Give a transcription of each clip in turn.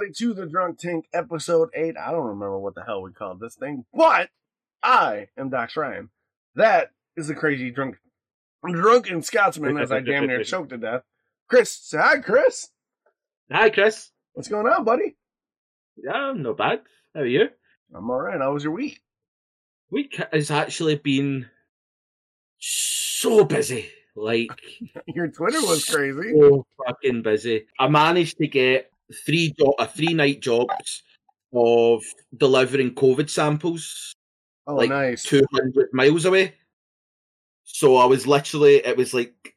everybody to the Drunk Tank episode 8. I don't remember what the hell we called this thing, but I am Dox Ryan. That is the crazy drunk drunken Scotsman as I damn near choked to death. Chris, say hi, Chris. Hi, Chris. What's going on, buddy? Yeah, I'm not bad. How are you? I'm all right. How was your week? Week has actually been so busy. Like your Twitter was crazy. So fucking busy. I managed to get three jo- a three night jobs of delivering COVID samples. Oh, like nice. Two hundred miles away. So I was literally it was like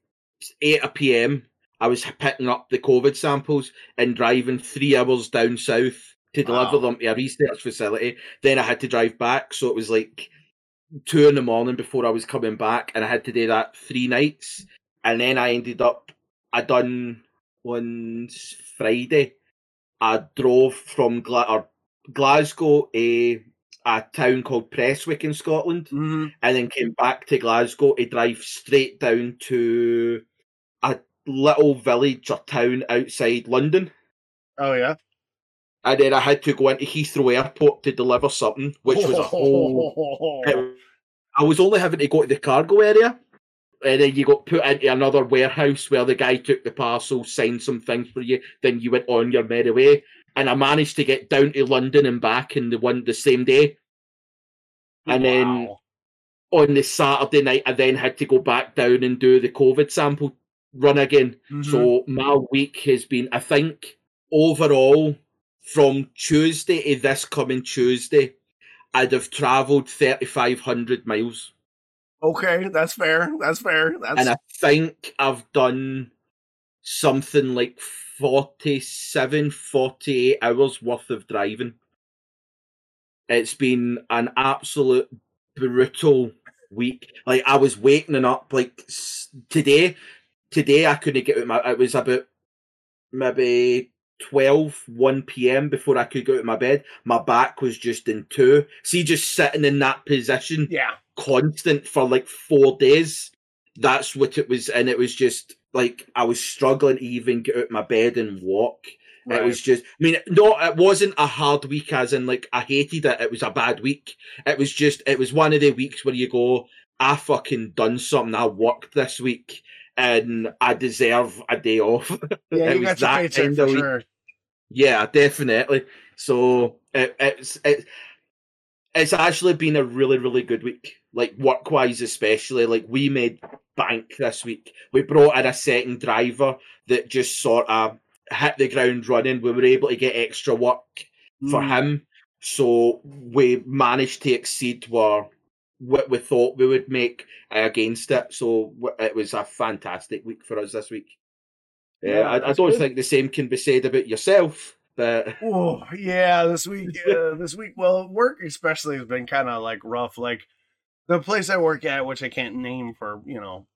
eight p.m. I was picking up the COVID samples and driving three hours down south to deliver Wow. them to a research facility. Then I had to drive back, so it was like two in the morning before I was coming back, and I had to do that three nights. And then I ended up, I done on Friday. I drove from Gla- or Glasgow a a town called Prestwick in Scotland, hmm and then came back to Glasgow to drive straight down to a little village or town outside London. Oh yeah. And then I had to go into Heathrow Airport to deliver something, which was a whole I was only having to go to the cargo area, and then you got put into another warehouse where the guy took the parcel, signed some things for you, then you went on your merry way. And I managed to get down to London and back in the one the same day. And then on the Saturday night, I then had to go back down and do the COVID sample run again. Mhm. So my week has been, I think, overall from Tuesday to this coming Tuesday, I'd have travelled 3,500 miles. Okay, that's fair. That's fair. That's And I think I've done something like 47, 48 hours worth of driving. It's been an absolute brutal week. Like I was waking up like today. Today I couldn't get out of my. It was about maybe 12, 1 p.m. before I could go out of my bed. My back was just in two. See, just sitting in that position yeah. Constant for like four days. That's what it was, and it was just like I was struggling to even get out of my bed and walk. Right. It was just, I mean, no, it wasn't a hard week, as in like I hated it. It was a bad week. It was just, it was one of the weeks where you go, I fucking done something. I worked this week, and I deserve a day off. yeah, it you was that kind of sure. Yeah, definitely. So it, it's it, it's actually been a really really good week. Like work wise, especially. Like we made bank this week. We brought in a second driver that just sort of hit the ground running. We were able to get extra work for Mm. him, so we managed to exceed where what we thought we would make against it. So it was a fantastic week for us this week. Yeah, I, I don't good. think the same can be said about yourself, but Oh yeah, this week, uh, this week. Well, work especially has been kind of like rough. Like the place I work at, which I can't name for you know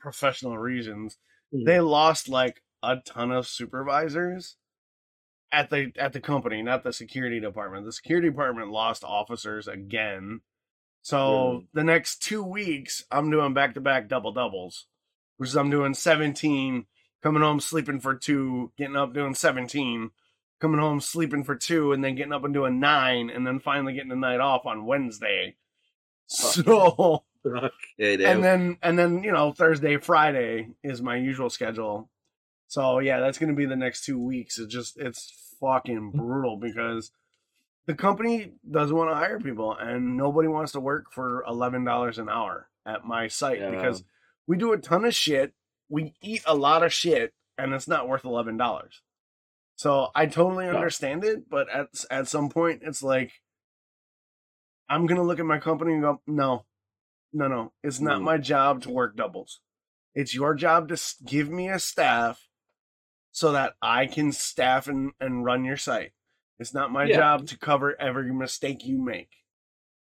professional reasons, Mhm. they lost like a ton of supervisors at the at the company, not the security department. The security department lost officers again. So Mm. the next two weeks, I'm doing back to back double doubles, which is I'm doing 17, coming home sleeping for two, getting up doing 17, coming home sleeping for two, and then getting up and doing nine, and then finally getting the night off on Wednesday. Oh. So yeah, and then and then you know Thursday, Friday is my usual schedule. So yeah, that's gonna be the next two weeks. It's just it's fucking brutal because the company doesn't want to hire people and nobody wants to work for eleven dollars an hour at my site Yeah. because we do a ton of shit. We eat a lot of shit and it's not worth eleven dollars. So I totally understand it, but at at some point it's like I'm gonna look at my company and go, no, no, no, it's not Mm. my job to work doubles. It's your job to give me a staff so that I can staff and, and run your site. It's not my Yeah. job to cover every mistake you make.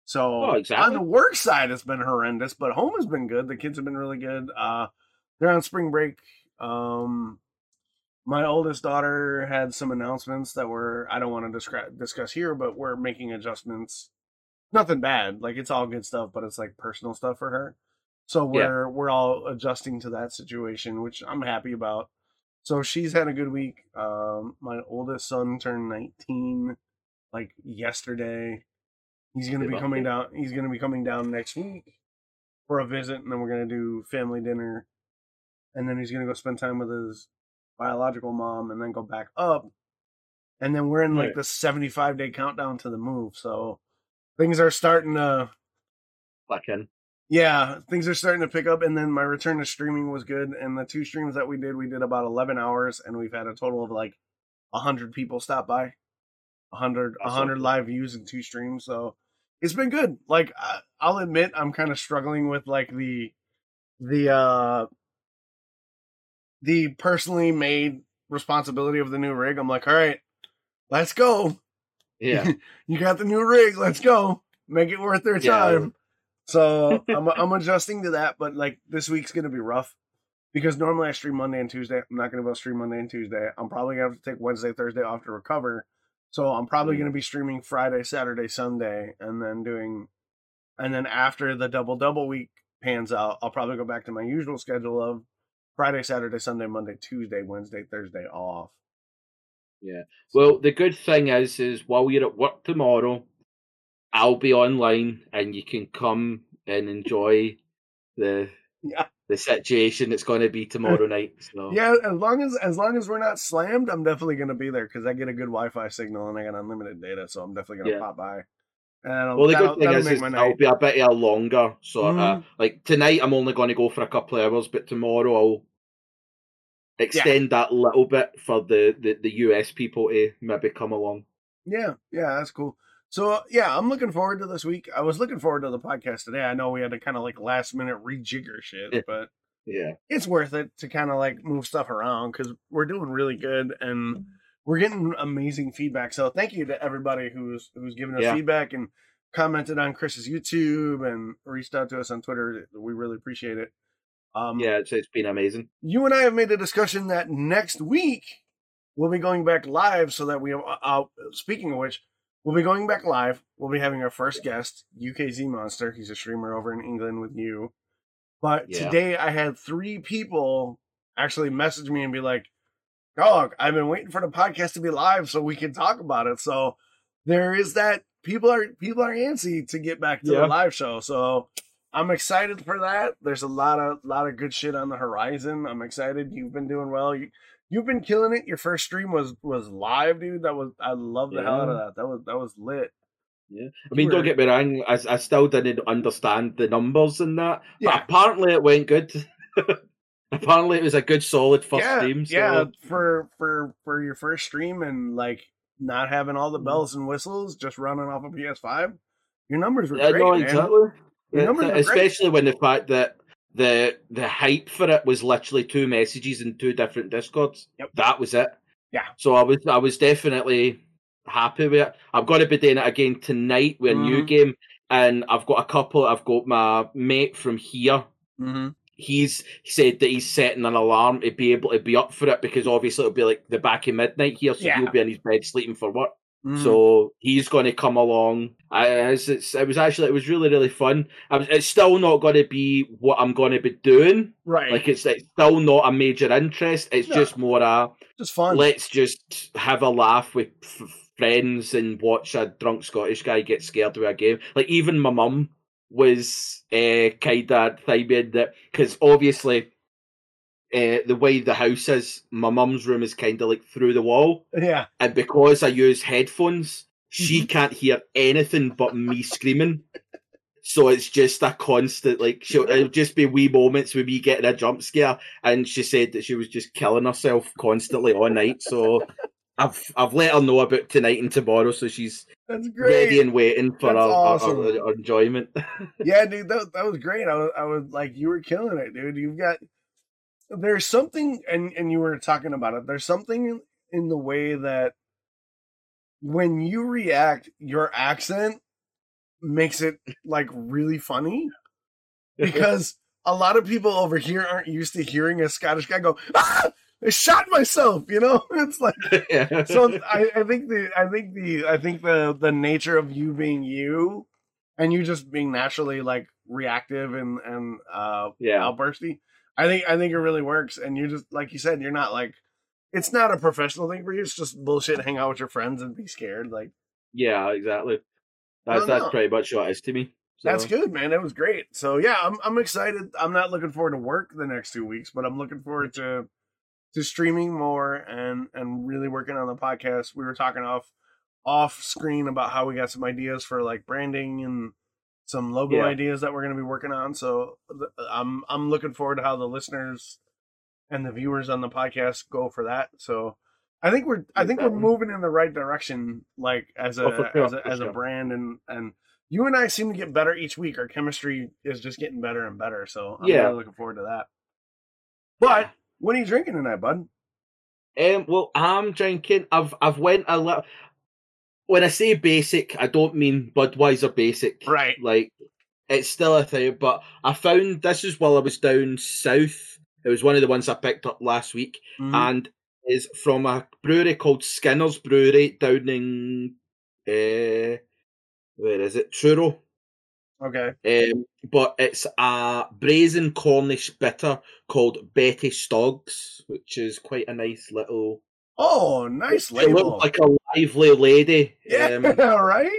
So Oh, exactly. on the work side, it's been horrendous, but home has been good. The kids have been really good. Uh, they're on spring break. Um, my oldest daughter had some announcements that were I don't want to descri- discuss here, but we're making adjustments. Nothing bad, like it's all good stuff, but it's like personal stuff for her. So we're we're all adjusting to that situation, which I'm happy about. So she's had a good week. Um, my oldest son turned 19 like yesterday. He's gonna be coming down. He's gonna be coming down next week for a visit, and then we're gonna do family dinner, and then he's gonna go spend time with his biological mom, and then go back up, and then we're in like Right. the 75 day countdown to the move. So things are starting to fucking yeah, things are starting to pick up, and then my return to streaming was good. And the two streams that we did, we did about eleven hours, and we've had a total of like hundred people stop by, hundred, a That's hundred live views in two streams. So it's been good. Like I, I'll admit, I'm kind of struggling with like the the uh the personally made responsibility of the new rig. I'm like, all right, let's go. Yeah. you got the new rig. Let's go. Make it worth their Yeah. time. So I'm I'm adjusting to that, but like this week's gonna be rough because normally I stream Monday and Tuesday. I'm not gonna be able to stream Monday and Tuesday. I'm probably gonna have to take Wednesday, Thursday off to recover. So I'm probably Mm. gonna be streaming Friday, Saturday, Sunday, and then doing, and then after the double double week pans out, I'll probably go back to my usual schedule of Friday, Saturday, Sunday, Monday, Tuesday, Wednesday, Thursday off. Yeah. Well, the good thing is, is while you're at work tomorrow, I'll be online and you can come and enjoy the Yeah. the situation that's going to be tomorrow night. So Yeah, as long as as long as we're not slammed, I'm definitely gonna be there because I get a good Wi-Fi signal and I got unlimited data, so I'm definitely gonna Yeah. pop by. And Well, the good thing is, is I'll be a bit of a longer sort Mhm. of like tonight. I'm only going to go for a couple of hours, but tomorrow I'll extend that little bit for the, the the US people to maybe come along. Yeah, yeah, that's cool. So uh, yeah, I'm looking forward to this week. I was looking forward to the podcast today. I know we had to kind of like last minute rejigger shit, Yeah. but Yeah, it's worth it to kind of like move stuff around because we're doing really good and we're getting amazing feedback. So thank you to everybody who's who's given us Yeah. feedback and commented on Chris's YouTube and reached out to us on Twitter. We really appreciate it. Um, yeah, it's, it's been amazing. you and I have made a discussion that next week we'll be going back live so that we uh, uh, speaking of which we'll be going back live we'll be having our first guest UKZ Monster he's a streamer over in England with you but Yeah. today I had three people actually message me and be like dog I've been waiting for the podcast to be live so we can talk about it so there is that people are people are antsy to get back to Yeah. the live show so I'm excited for that. There's a lot of lot of good shit on the horizon. I'm excited. You've been doing well. You you've been killing it. Your first stream was was live, dude. That was I love the hell out of that. That was that was lit. Yeah, I mean, don't get me wrong. I, I still didn't understand the numbers and that. Yeah. But apparently, it went good. apparently, it was a good, solid first yeah, stream. So. yeah. For for for your first stream and like not having all the Mhm. bells and whistles, just running off a PS5. Your numbers were Yeah, great, no, man. exactly. Your numbers were great. especially when the fact that the the hype for it was literally two messages in two different discords. Yep. That was it. Yeah. So I was I was definitely happy with it. I've got to be doing it again tonight with a new Mhm. game, and I've got a couple. I've got my mate from here. Mm-hmm. He's said that he's setting an alarm to be able to be up for it because obviously it'll be like the back of midnight here, so Yeah. he'll be in his bed sleeping for work. Mm-hmm. So he's going to come along. I, it's, it's, it was actually it was really really fun. Was, it's still not going to be what I'm going to be doing. right, Like it's, it's still not a major interest. It's No. just more a just fun. let's just have a laugh with f- friends and watch a drunk Scottish guy get scared with a game. Like even my mum was uh, kind of thinking that because obviously. Uh, the way the house is, my mum's room is kind of like through the wall, yeah, and because I use headphones, she Mm-hmm. can't hear anything but me screaming. So it's just a constant like she'll it'll just be wee moments with me getting a jump scare, and she said that she was just killing herself constantly all night. So I've I've let her know about tonight and tomorrow, so she's that's great. ready and waiting for our, awesome. our, our- enjoyment. yeah, dude, that that was great. I was I was like, you were killing it, dude. You've got there's something, and and you were talking about it. There's something in, in the way that when you react, your accent makes it like really funny because a lot of people over here aren't used to hearing a Scottish guy go, "Ah, I shot myself," you know. It's like yeah. so I, I think the I think the I think the the nature of you being you and you just being naturally like reactive and and uh yeah. outbursty. I think I think it really works and you're just like you said you're not like it's not a professional thing for you. It's just bullshit. Hang out with your friends and be scared. Like Yeah, exactly. That's that's no. pretty much what it is to me. that's good, man. That was great. So yeah, I'm I'm excited. I'm not looking forward to work the next two weeks, but I'm looking forward to to streaming more and and really working on the podcast. We were talking off off screen about how we got some ideas for like branding and some logo Yeah. ideas that we're going to be working on. So I'm I'm looking forward to how the listeners and the viewers on the podcast go for that. So I think we're I think we're moving in the right direction, like as a Oh, sure, as a, as a sure. brand, and and you and I seem to get better each week. Our chemistry is just getting better and better. So I'm Yeah. really looking forward to that. But what are you drinking tonight, bud? Um, well, I'm drinking. I've I've went a little. When I say basic, I don't mean Budweiser basic. Right. Like it's still a thing, but I found this is while I was down south. It was one of the ones I picked up last week, Mhm. and is from a brewery called Skinner's Brewery down in uh, where is it? Truro. Okay. Um, but it's a brazen Cornish bitter called Betty Stogs, which is quite a nice little. Oh, nice It label. looks like a lively lady. yeah, Um, right.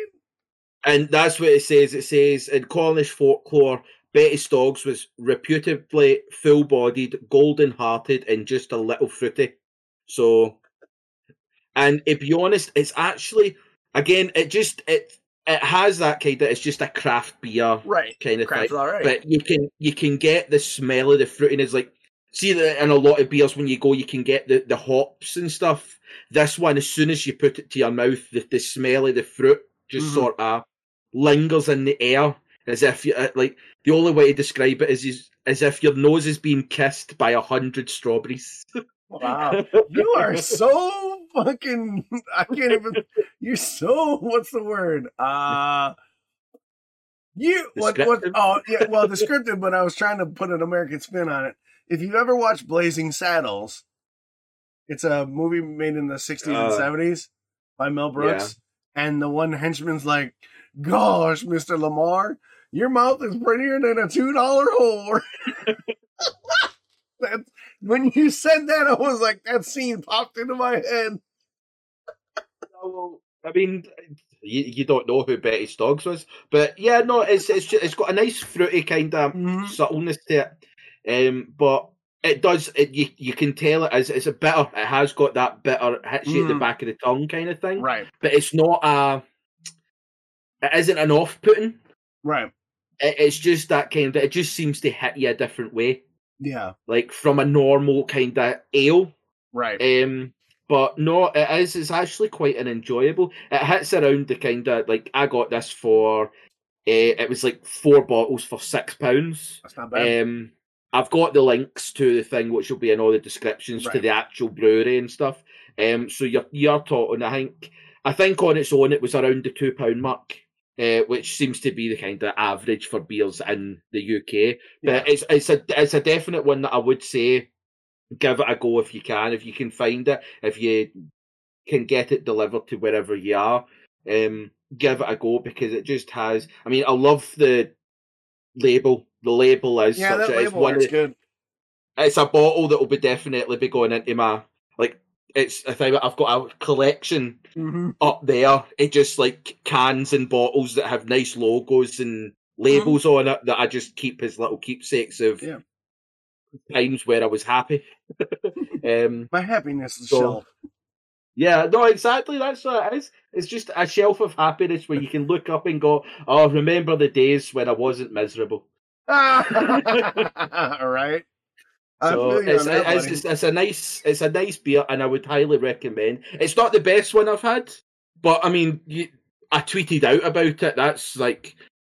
and that's what it says. It says in Cornish folklore, Betty Stogs was reputedly full bodied, golden hearted, and just a little fruity. So, and to be honest, it's actually, again, it just, it it has that kind of, it's just a craft beer Right. kind of thing. Craft's all right. But you can you can get the smell of the fruit and it's Like see that in a lot of beers when you go, you can get the, the hops and stuff. This one, as soon as you put it to your mouth, the, the smell of the fruit just Mhm. sort of lingers in the air, as if you like. The only way to describe it is, is as if your nose is being kissed by a hundred strawberries. wow. You are so fucking. I can't even. You're so. What's the word? Uh you what? What? Oh yeah. Well, descriptive, but I was trying to put an American spin on it. If you've ever watched Blazing Saddles, it's a movie made in the '60s and Uh, '70s by Mel Brooks, and the one henchman's like, "Gosh, Mister Lamarr, your mouth is prettier than a two dollar whore." that when you said that, I was like, that scene popped into my head. I mean, you, you don't know who Betty Stogs was, but yeah, no, it's it's just, it's got a nice fruity kind of Mhm. subtleness to it. Um, but it does it you, you can tell it as it's a bitter. It has got that bitter hits you at the Mm. back of the tongue kind of thing. Right, But it's not a. It isn't an off-putting. right, It, it's just that kind of. It just seems to hit you a different way, yeah, like from a normal kind of ale. right, Um, but no, it is. It's actually quite an enjoyable. It hits around the kind of like I got this for. Uh, it was like four bottles for six pounds. that's not bad. Um, I've got the links to the thing, which will be in all the descriptions to the actual brewery and stuff. Um, so you're you're talking. I think I think on its own it was around the two pound mark, uh, which seems to be the kind of average for beers in the UK. yeah, But it's it's a it's a definite one that I would say give it a go if you can, if you can find it, if you can get it delivered to wherever you are. Um, give it a go because it just has. I mean, I love the label. The label is yeah, such that label one works of, good. it's a bottle that will be definitely be going into my. It's a thing. I've got a collection hmm up there. It just like cans and bottles that have nice logos and labels on it that I just keep as little keepsakes of Yeah. times where I was happy. um, My happiness is So- shelf. yeah, no, exactly. That's what it is. It's just a shelf of happiness where you can look up and go, "Oh, remember the days when I wasn't miserable." All right. So it's, on it's, it's, it's a nice, it's a nice beer, and I would highly recommend. It's not the best one I've had, but I mean, you, I tweeted out about it. That's like,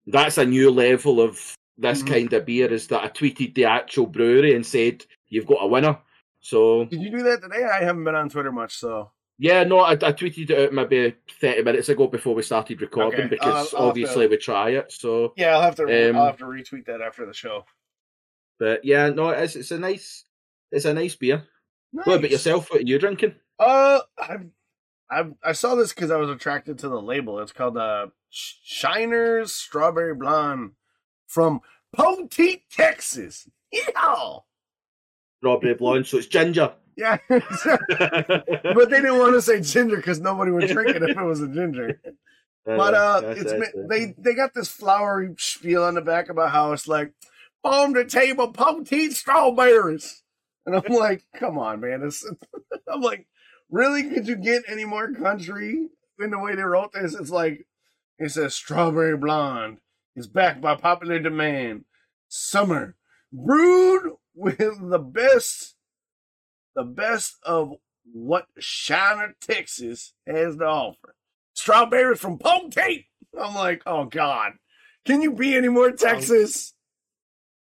that's a new level of this Mhm. kind of beer. Is that I tweeted the actual brewery and said you've got a winner. So Did you do that today? I haven't been on Twitter much, so yeah, no, I, I tweeted it out maybe thirty minutes ago before we started recording Okay, because I'll- I'll have to- obviously we try it. So, yeah, I'll have to. Um, I'll have to retweet that after the show. But yeah, no, it's it's a nice, it's a nice beer. Nice. What about yourself? What are you drinking? Uh, I, I, I saw this because I was attracted to the label. It's called uh, Shiner's Strawberry Blonde from Poteet, Texas. Yeah, Strawberry blonde, so it's ginger. Yeah, but they didn't want to say ginger because nobody would drink it if it was a ginger. But uh, it's they they got this flowery spiel on the back about how it's like farm to table Poteet strawberries, and I'm like, come on, man. It's, I'm like, really? Could you get any more country in the way they wrote this? It's like it says strawberry blonde is backed by popular demand. Summer brewed with the best, the best of what Shiner, Texas has to offer strawberries from Poteet. I'm like, oh God. Can you be any more Texas?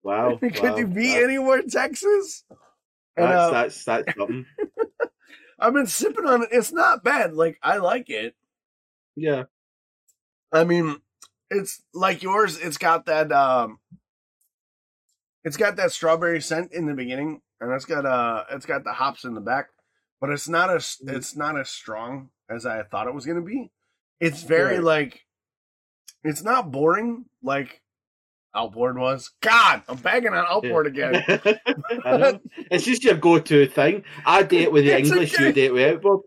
Wow. Could wow, you be wow. any more Texas? And That's, uh, that's that's something. I've been sipping on it. It's not bad. Like I like it. Yeah. I mean, it's like yours. It's got that. um It's got that strawberry scent in the beginning, and it's got uh, it's got the hops in the back, but it's not as Mhm. it's not as strong as I thought it was gonna be. It's very Right. like, it's not boring like Outboard was. God, I'm bagging on Outboard again. It's just your go-to thing. I date with the It's English, okay. you date with Outboard.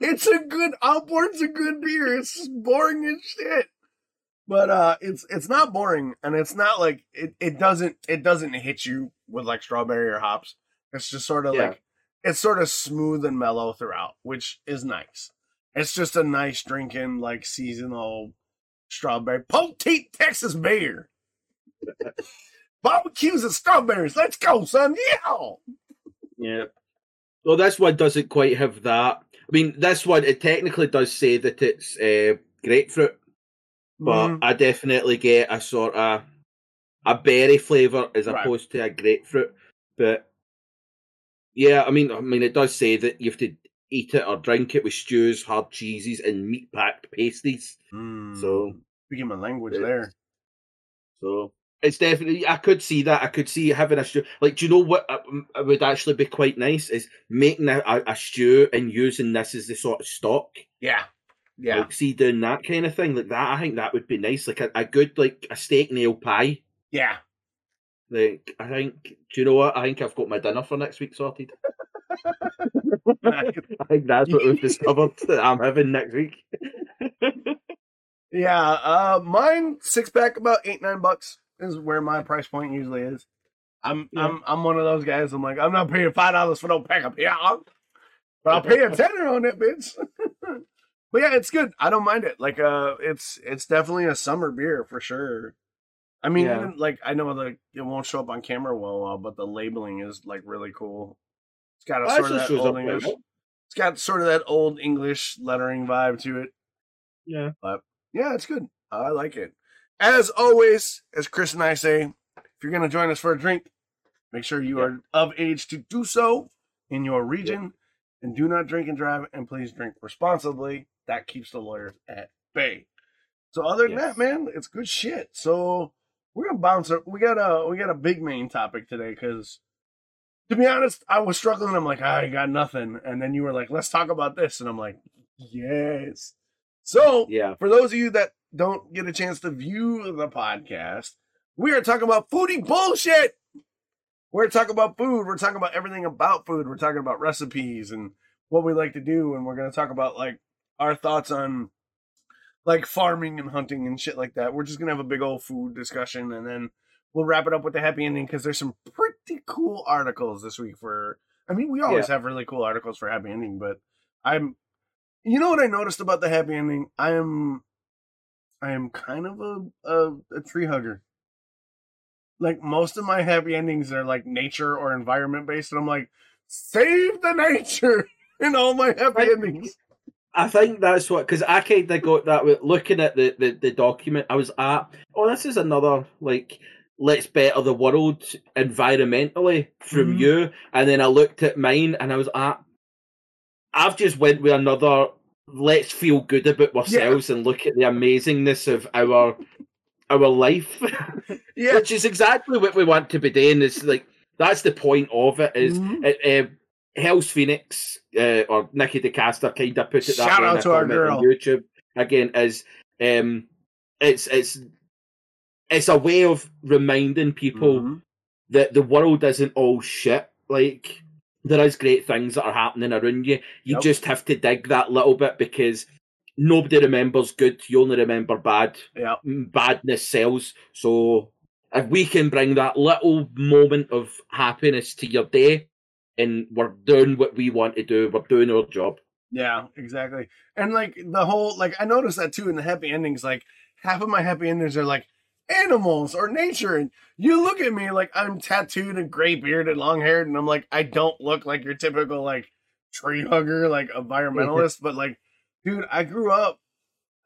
It's a good Outboard's a good beer. It's boring as shit. But uh it's it's not boring and it's not like it, it doesn't it doesn't hit you with like strawberry or hops. It's just sort of Yeah. like it's sort of smooth and mellow throughout, which is nice. It's just a nice drinking like seasonal strawberry poteet Texas beer. Barbecues and strawberries. Let's go, son. Yeah. Yeah. Well, this one doesn't quite have that. I mean, this one it technically does say that it's uh, grapefruit, but Mhm. I definitely get a sort of a berry flavor as Right. opposed to a grapefruit. But yeah, I mean, I mean, it does say that you have to eat it or drink it with stews, hard cheeses, and meat packed pasties. Mm. So, speaking my language there. so it's definitely. I could see that. I could see having a stew. Like, do you know what uh, uh, would actually be quite nice is making a, a, a stew and using this as the sort of stock. Yeah. Yeah. Like, see, doing that kind of thing like that. I think that would be nice. Like a, a good like a steak nail pie. Yeah. Like, I think. Do you know what? I think I've got my dinner for next week sorted. I think that's what we've discovered that I'm having next week. yeah. Uh mine six pack about eight, nine bucks is where my price point usually is. I'm Yeah. I'm I'm one of those guys. I'm like, I'm not paying five dollars for no pack of beer. But I'll pay a tenner on that bitch. but yeah, it's good. I don't mind it. Like uh it's it's definitely a summer beer for sure. I mean, Yeah. even like I know like it won't show up on camera well, uh, but the labeling is like really cool. It's got a sort of that old English. well. It's got sort of that old English lettering vibe to it. Yeah. but Yeah, it's good. I like it. As always, as Chris and I say, if you're going to join us for a drink, make sure you are of age to do so in your region and do not drink and drive and please drink responsibly. That keeps the lawyers at bay. So other than Yes. that, man, it's good shit. So we're gonna bounce. a- We got a we got a big main topic today because, to be honest, I was struggling. I'm like, I got nothing, and then you were like, let's talk about this, and I'm like, yes. So Yeah. for those of you that don't get a chance to view the podcast, we are talking about foodie bullshit. We're talking about food. We're talking about everything about food. We're talking about recipes and what we like to do, and we're going to talk about like our thoughts on like farming and hunting and shit like that. We're just going to have a big old food discussion, and then we'll wrap it up with the happy ending because there's some pretty cool articles this week for. I mean, we always have really cool articles for happy ending, but I'm. You know what I noticed about the happy ending? I am, I am kind of a a, a tree hugger. Like most of my happy endings are like nature or environment based, and I'm like, save the nature in all my happy Right. endings. I think that's what because I kind of got that with looking at the, the the document. I was at oh, this is another like let's better the world environmentally from Mhm. you, and then I looked at mine and I was at I've just went with another let's feel good about ourselves and look at the amazingness of our our life, Yeah, which is exactly what we want to be doing. Is like that's the point of it. Is Mhm. uh, Hell's Phoenix uh, or Nikki DeCaster kind of put it that Shout way out to our comment on girl. YouTube again is um it's it's it's a way of reminding people Mhm. that the world isn't all shit like there is great things that are happening around you. You Yep. just have to dig that little bit because nobody remembers good. You only remember bad. Yeah. Badness sells. So if we can bring that little moment of happiness to your day, and we're doing what we want to do, we're doing our job. Yeah, exactly. And like the whole like I noticed that too in the happy endings. Like half of my happy endings are like animals or nature, and you look at me like I'm tattooed and gray bearded, long haired, and I'm like I don't look like your typical like tree hugger, like environmentalist. but like, dude, I grew up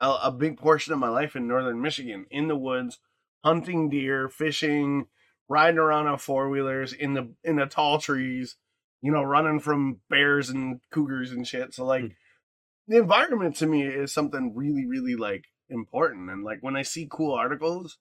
a, a big portion of my life in northern Michigan in the woods, hunting deer, fishing, riding around on four wheelers in the in the tall trees you know, running from bears and cougars and shit. So like Mm. the environment to me is something really, really like important. And like when I see cool articles,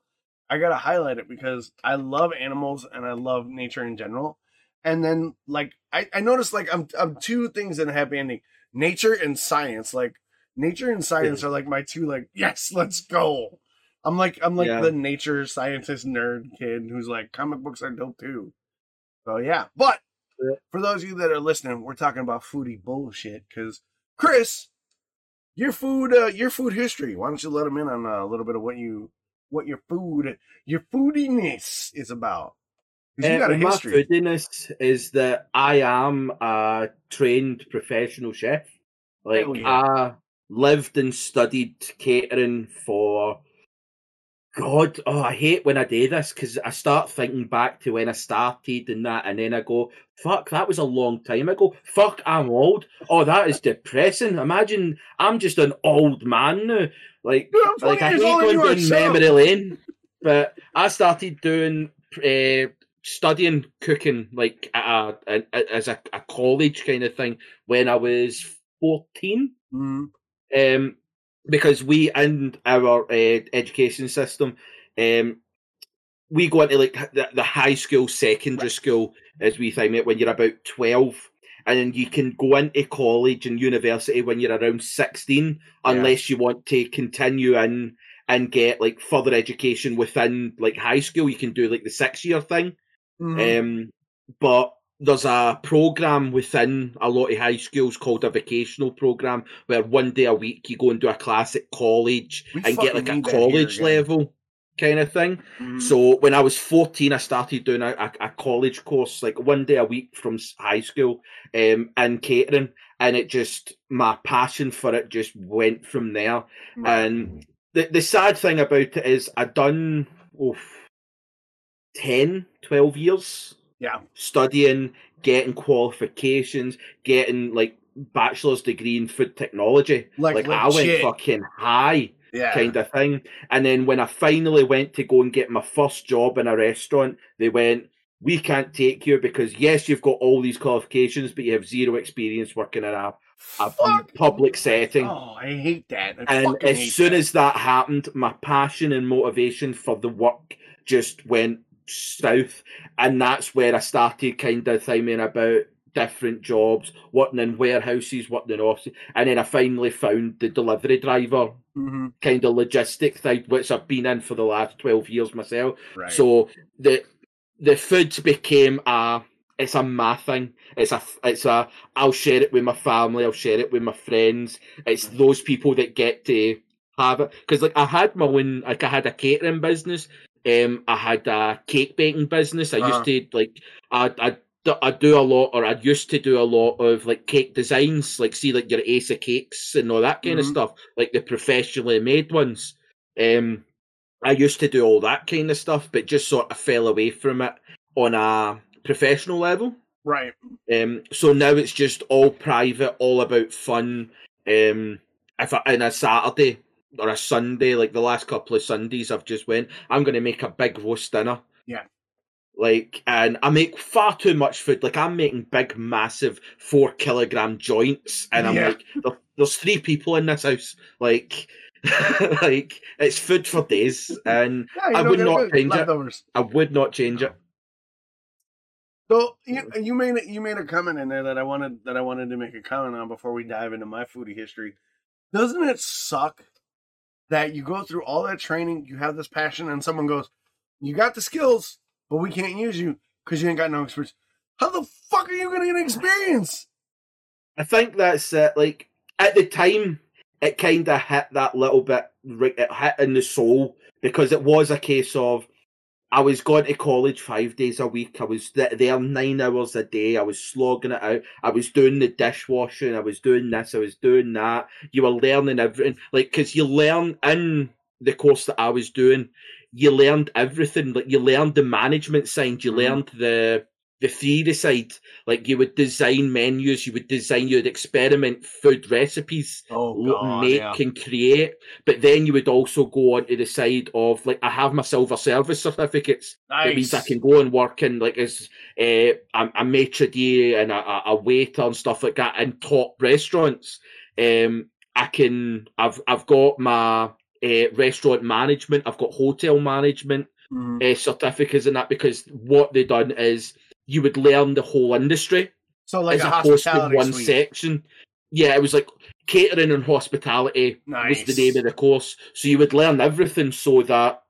I gotta highlight it because I love animals and I love nature in general. And then like I, I noticed like I'm I'm two things in a happy ending. Nature and science. Like nature and science are like my two like, yes, let's go. I'm like I'm like Yeah. the nature scientist nerd kid who's like comic books are dope too. So yeah. But Yeah. for those of you that are listening, we're talking about foodie bullshit because Chris, your food, uh, your food history. Why don't you let them in on uh, a little bit of what you, what your food, your foodiness is about? 'Cause you Uh, got a my history. foodiness is that I am a trained professional chef. Like yeah. I lived and studied catering for God. Oh, I hate when I do this because I start thinking back to when I started and that, and then I go, "Fuck, that was a long time ago." Fuck, I'm old. Oh, that is depressing. Imagine I'm just an old man now. Like Dude, I'm 20 like I hate years older than going down memory lane, but I started doing uh, studying cooking like at a, a, as a, a college kind of thing when I was fourteen. Mhm. Um, because we in our uh, education system, um, we go into like the, the high school, secondary school, as we think it when you're about twelve. And then you can go into college and university when you're around 16, Yeah. unless you want to continue in and get like further education within like high school. You can do like the six year thing. Mhm. Um, but there's a program within a lot of high schools called a vocational program where one day a week you go and do a class at college We and get like a here college again. level kind of thing. Mhm. So when I was 14, I started doing a, a, a college course, like one day a week from high school, um, in catering, and it just my passion for it just went from there. Right. And the the sad thing about it is I done oof, 10, 12 years yeah. studying, getting qualifications, getting like bachelor's degree in food technology. Like, Like, I went fucking high Yeah. kind of thing. And then when I finally went to go and get my first job in a restaurant, they went, We can't take you because yes, you've got all these qualifications, but you have zero experience working in a, a public setting. Oh, I hate that. I And as soon that. as that happened, my passion and motivation for the work just went south. And that's where I started kind of thinking about different jobs, working in warehouses, working in offices. And then I finally found the delivery driver Mhm. kind of logistic thing, which I've been in for the last 12 years myself. Right. So the the food became a it's a my thing. It's a it's a I'll share it with my family. I'll share it with my friends. It's those people that get to have it because like I had my own like I had a catering business. Um, I had a cake baking business. I Uh-huh. used to like I I. I do a lot, or I used to do a lot of like cake designs, like see like your Ace of Cakes and all that kind of Mhm. stuff, like the professionally made ones. Um, I used to do all that kind of stuff, but just sort of fell away from it on a professional level. right. Um, so now it's just all private, all about fun. Um, if I, on a Saturday or a Sunday, like the last couple of Sundays, I've just went. I'm going to make a big roast dinner. Yeah. Like, and I make far too much food. Like, I'm making big, massive four kilogram joints, and I'm Yeah. like, there, there's three people in this house. Like, like it's food for days, and Yeah, I would not change it. I would not change it. So you, you made you made a comment in there that I wanted that I wanted to make a comment on before we dive into my foodie history. Doesn't it suck that you go through all that training, you have this passion, and someone goes, "You got the skills, but we can't use you because you ain't got no experience." How the fuck are you going to get experience? I think that's it. Like at the time, it kind of hit that little bit. It hit in the soul because it was a case of I was going to college five days a week. I was there nine hours a day. I was slogging it out. I was doing the dishwashing. I was doing this. I was doing that. You were learning everything, like because you learn in the course that I was doing. You learned everything. Like you learned the management side. You mm-hmm. learned the the theory side, like you would design menus, you would design, you would experiment food recipes, oh, God, make yeah. and create. But then you would also go on to the side of like I have my silver service certificates. Nice. That means I can go and work in like as uh, a, a maitre d' and a, a, waiter and stuff like that in top restaurants. Um, I can. I've I've got my uh, restaurant management. I've got hotel management. Mm-hmm. Uh, certificates and that because what they've done is you would learn the whole industry. So like as a opposed to one suite. section. Yeah, it was like catering and hospitality nice. was the name of the course. So you would learn everything so that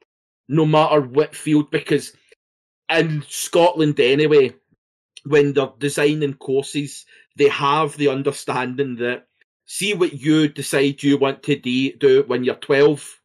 no matter what field, because in Scotland anyway, when they're designing courses, they have the understanding that see what you decide you want to do when you're 12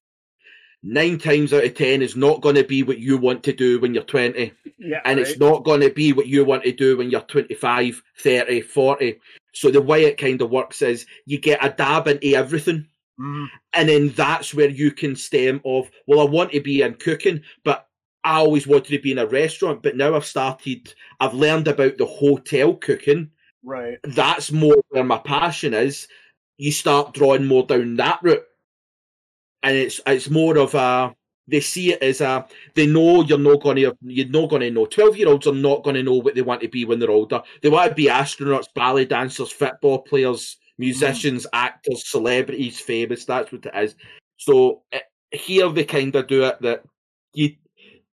nine times out of ten is not going to be what you want to do when you're 20 yeah, and right. it's not going to be what you want to do when you're 25 30 40 so the way it kind of works is you get a dab into everything. Mm. and then that's where you can stem of well i want to be in cooking but i always wanted to be in a restaurant but now i've started i've learned about the hotel cooking. Right. That's more where my passion is. You start drawing more down that route and it's it's more of a they see it as a they know you're not going to you're not going to know. 12 year olds are not going to know what they want to be when they're older. They want to be astronauts ballet dancers football players musicians mm. actors celebrities famous. That's what it is. So it, eh, here they kind of do it that you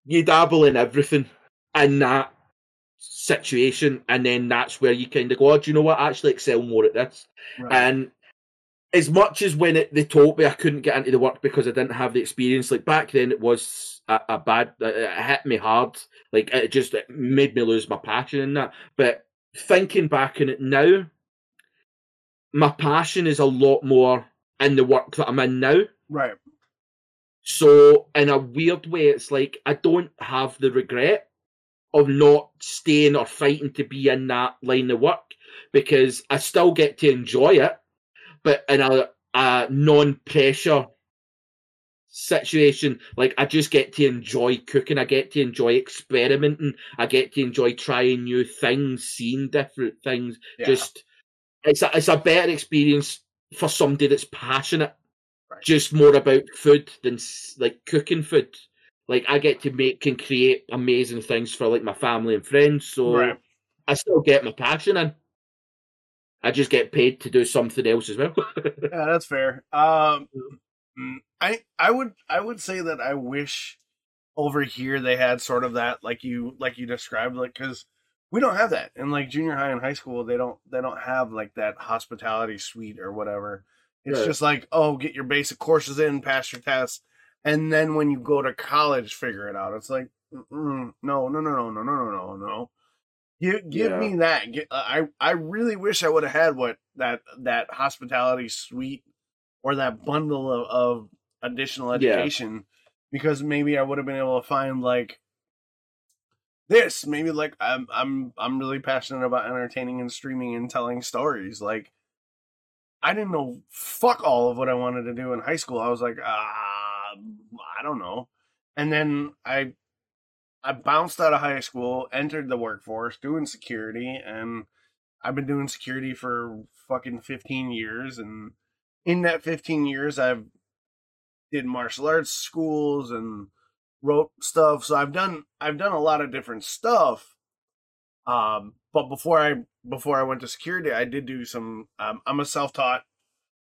you dabble in everything in that situation and then that's where you kind of go oh, do you know what? I actually excel more at this. Right. and as much as when it, they told me I couldn't get into the work because I didn't have the experience, like back then it was a, a bad, it hit me hard. Like it just it made me lose my passion in that. But thinking back on it now, my passion is a lot more in the work that I'm in now. Right. So in a weird way, it's like I don't have the regret of not staying or fighting to be in that line of work because I still get to enjoy it but in a, a non-pressure situation. Like I just get to enjoy cooking. I get to enjoy experimenting. I get to enjoy trying new things, seeing different things. Yeah. Just it's a it's a better experience for somebody that's passionate. Right. Just more about food than like cooking food. Like I get to make and create amazing things for like my family and friends. So right. I still get my passion in. I just get paid to do something else as well. yeah, that's fair. Um, mm, I I would I would say that I wish over here they had sort of that like you like you described like because we don't have that in like junior high and high school they don't they don't have like that hospitality suite or whatever. It's just like oh get your basic courses in, pass your tests, and then when you go to college, figure it out. It's like no no no no no no no no no Give, give yeah. me that. Uh, I I really wish I would have had what that that hospitality suite or that bundle of, of additional education yeah. because maybe I would have been able to find like this. Maybe like I'm I'm I'm really passionate about entertaining and streaming and telling stories. Like I didn't know fuck all of what I wanted to do in high school. I was like, ah, I don't know. And then I I bounced out of high school, entered the workforce, doing security, and I've been doing security for fucking 15 years. And in that 15 years, I've did martial arts schools and wrote stuff. So I've done I've done a lot of different stuff. Um, but before I before I went to security, I did do some. Um, I'm a self taught.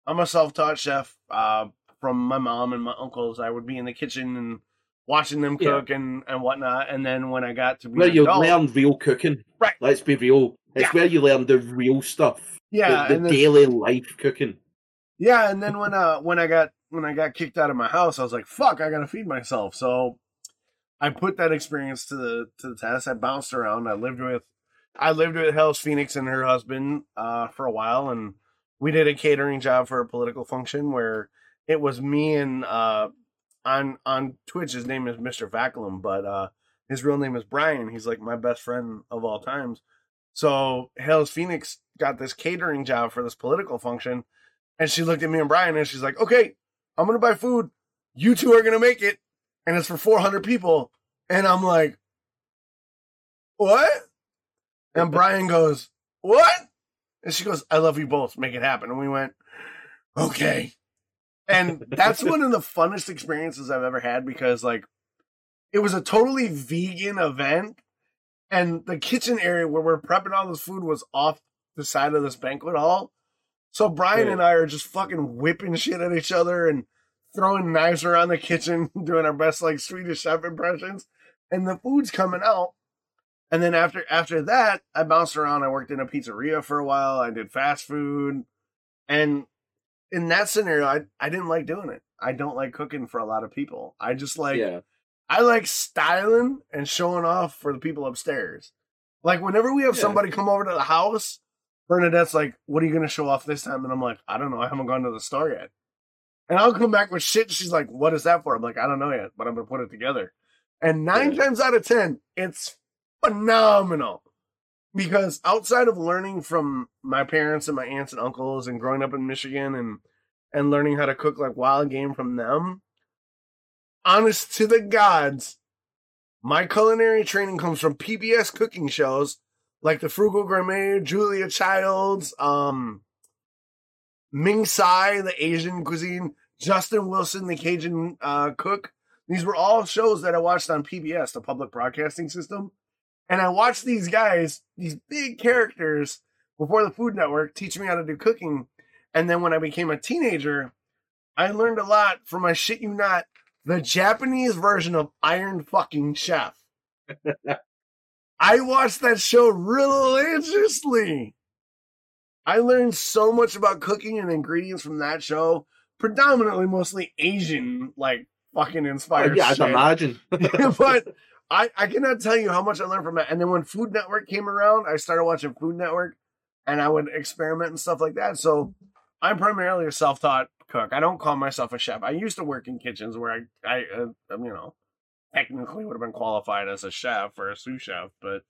I'm a self taught chef. Uh, from my mom and my uncles, I would be in the kitchen and watching them cook yeah. and, and whatnot. And then when I got to be where you adult, learn real cooking, right? Let's be real. It's yeah. where you learn the real stuff. Yeah, the, the daily life cooking. Yeah, and then when uh when I got when I got kicked out of my house, I was like, "Fuck, I gotta feed myself." So I put that experience to the to the test. I bounced around. I lived with I lived with Hell's Phoenix and her husband uh, for a while, and we did a catering job for a political function where it was me and uh, on on Twitch. His name is Mr. Vaclum, but uh, his real name is Brian. He's like my best friend of all times. So Hell's Phoenix got this catering job for this political function, and she looked at me and Brian and she's like, "Okay, I'm gonna buy food. You two are gonna make it, and it's for 400 people." And I'm like, "What?" And Brian goes, What? And she goes, I love you both. Make it happen. And we went, Okay. And that's one of the funnest experiences I've ever had because, like, it was a totally vegan event. And the kitchen area where we're prepping all this food was off the side of this banquet hall. So Brian and I are just fucking whipping shit at each other and throwing knives around the kitchen, doing our best like Swedish chef impressions. And the food's coming out. And then after after that, I bounced around. I worked in a pizzeria for a while. I did fast food. And in that scenario, I, I didn't like doing it. I don't like cooking for a lot of people. I just like yeah. I like styling and showing off for the people upstairs. Like whenever we have Yeah. somebody come over to the house, Bernadette's like, "What are you gonna show off this time?" And I'm like, "I don't know. I haven't gone to the store yet." And I'll come back with shit. She's like, "What is that for?" I'm like, "I don't know yet, but I'm gonna put it together." And nine Yeah. times out of ten, it's phenomenal. Because outside of learning from my parents and my aunts and uncles and growing up in Michigan and and learning how to cook like wild game from them, honest to the gods, my culinary training comes from PBS cooking shows like the Frugal Gourmet, Julia Childs, um, Ming Tsai, the Asian cuisine, Justin Wilson, the Cajun uh, cook. These were all shows that I watched on PBS, the public broadcasting system. And I watched these guys, these big characters, before the Food Network, teach me how to do cooking. And then when I became a teenager, I learned a lot from I shit you not, the Japanese version of Iron fucking Chef. I watched that show religiously. I learned so much about cooking and ingredients from that show, predominantly mostly Asian, like fucking Oh, inspired. yeah, I'd imagine. but I, I cannot tell you how much I learned from that. And then when Food Network came around, I started watching Food Network and I would experiment and stuff like that. So I'm primarily a self taught cook. I don't call myself a chef. I used to work in kitchens where I, I uh, um, you know, technically would have been qualified as a chef or a sous chef, but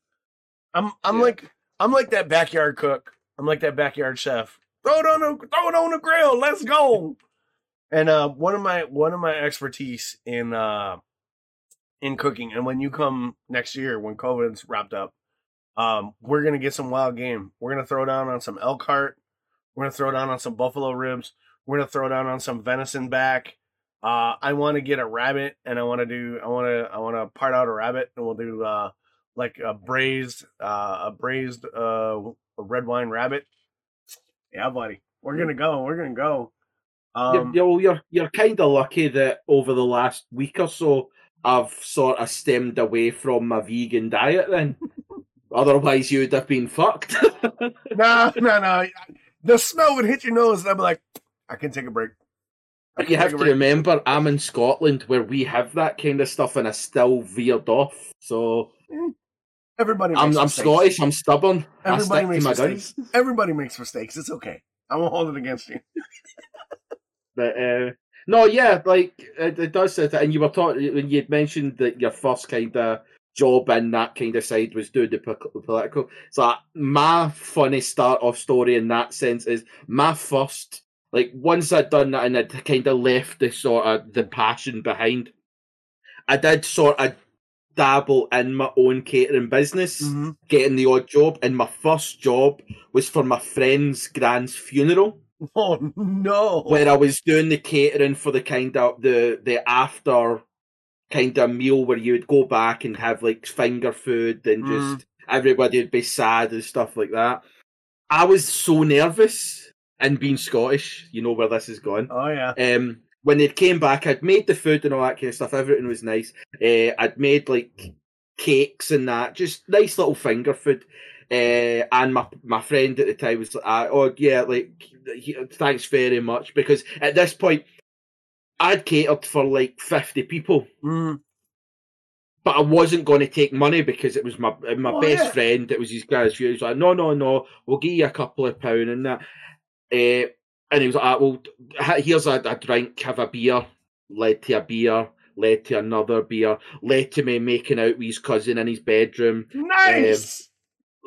I'm, I'm Yeah. like, I'm like that backyard cook. I'm like that backyard chef. Throw it on the, throw it on the grill. Let's go. And uh, one of my one of my expertise in uh, in cooking. And when you come next year, when COVID's wrapped up, um, we're gonna get some wild game. We're gonna throw down on some elk heart. We're gonna throw down on some buffalo ribs. We're gonna throw down on some venison back. Uh, I want to get a rabbit, and I want to do. I want to. I want to part out a rabbit, and we'll do uh, like a braised, uh, a braised uh, red wine rabbit. Yeah, buddy, we're gonna go. We're gonna go. Um, you're, you're, you're, you're kind of lucky that over the last week or so, I've sort of stemmed away from my vegan diet then. Otherwise, you would have been fucked. no, no, no. The smell would hit your nose, and I'd be like, I can take a break. You have to break. remember, I'm in Scotland where we have that kind of stuff, and I still veered off. So Everybody makes I'm, I'm. Scottish. I'm stubborn. Everybody makes mistakes. guns. Everybody makes mistakes. It's okay. I won't hold it against you. But uh, no, yeah, like it, it does. It, and you were talking when you'd mentioned that your first kind of job in that kind of side was doing the political. So my funny start off story in that sense is my first. Like once I'd done that and I'd kind of left the sort of the passion behind, I did sort of dabble in my own catering business, Mhm. getting the odd job. And my first job was for my friend's grand's funeral Oh no! where I was doing the catering for the kind of the the after kind of meal where you would go back and have like finger food and Mm. just everybody would be sad and stuff like that. I was so nervous and being Scottish, you know where this is going. oh yeah. Um, when they came back, I'd made the food and all that kind of stuff. Everything was nice. Uh, I'd made like cakes and that, just nice little finger food. Uh, and my my friend at the time was like, uh, "Oh yeah, like he, thanks very much." Because at this point, I'd catered for like fifty people, Mm. but I wasn't going to take money because it was my my Oh, best yeah. friend. It was his guy's view. He was like, no, no, no, we'll give you a couple of pound and that. Uh, and he was like, ah, well, here's a, a drink, have a beer. Led to a beer, led to another beer, led to me making out with his cousin in his bedroom, Nice.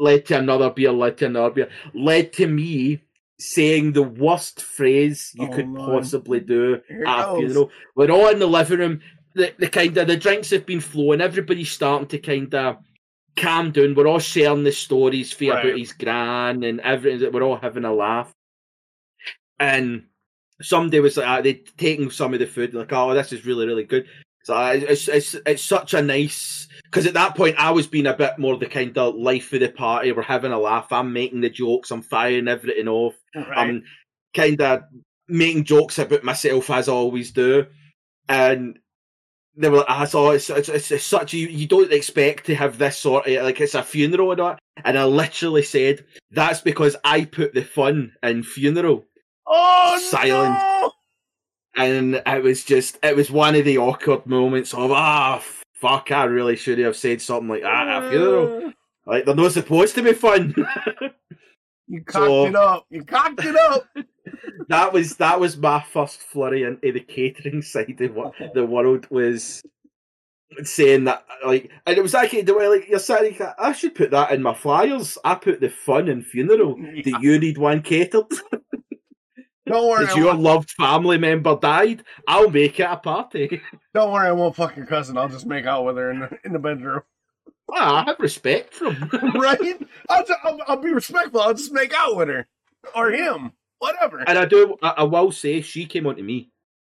Led to another beer, led to another beer, led to me saying the worst phrase you Oh, could Lord. possibly do Here at a funeral. We're all in the living room. The, the kind of the drinks have been flowing. Everybody's starting to kind of calm down. We're all sharing the stories for Right. about his gran and everything. We're all having a laugh. And somebody was like, uh, they'd taken some of the food, like, oh, this is really, really good. So uh, it's it's it's such a nice because at that point I was being a bit more the kind of life of the party. We're having a laugh. I'm making the jokes. I'm firing everything off. Right. I'm kind of making jokes about myself as I always do, and they were like, "I saw it's, it's, it's, it's such you, you don't expect to have this sort of like it's a funeral and all." And I literally said, "That's because I put the fun in funeral." oh, silent. no! And it was just it was one of the awkward moments of ah fuck, I really should have said something like that at a funeral. Like they're not supposed to be fun. You cocked So- it up. You cocked it up. that was that was my first flurry into the catering side of what the world was saying that like and it was actually the way like you're saying I should put that in my flyers. I put the fun in funeral. Do you need one catered? Don't worry. Because I your loved family member died, I'll make it a party. don't worry. I won't fuck your cousin. I'll just make out with her in the, in the bedroom. Ah, I have respect for him. right? I'll, ju- I'll, I'll be respectful. I'll just make out with her or him. Whatever. and I do I, I will say she came on to me.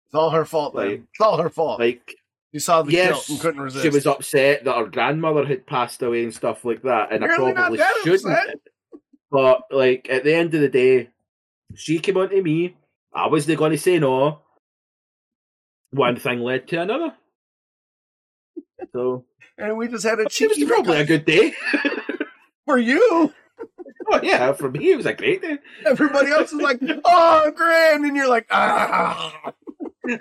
It's all her fault. Then. Like- it's all her fault. Like you saw the yes, guilt and couldn't resist. she was upset that her grandmother had passed away and stuff like that, and Really I not probably that shouldn't. upset? But like at the end of the day, she came on to me. I wasn't going to say no. One thing led to another. So and we just had a it cheeky was probably a good day. for you. oh yeah, for me it was a great day. Everybody else is like, "Oh, grand," and you're like, "Ah."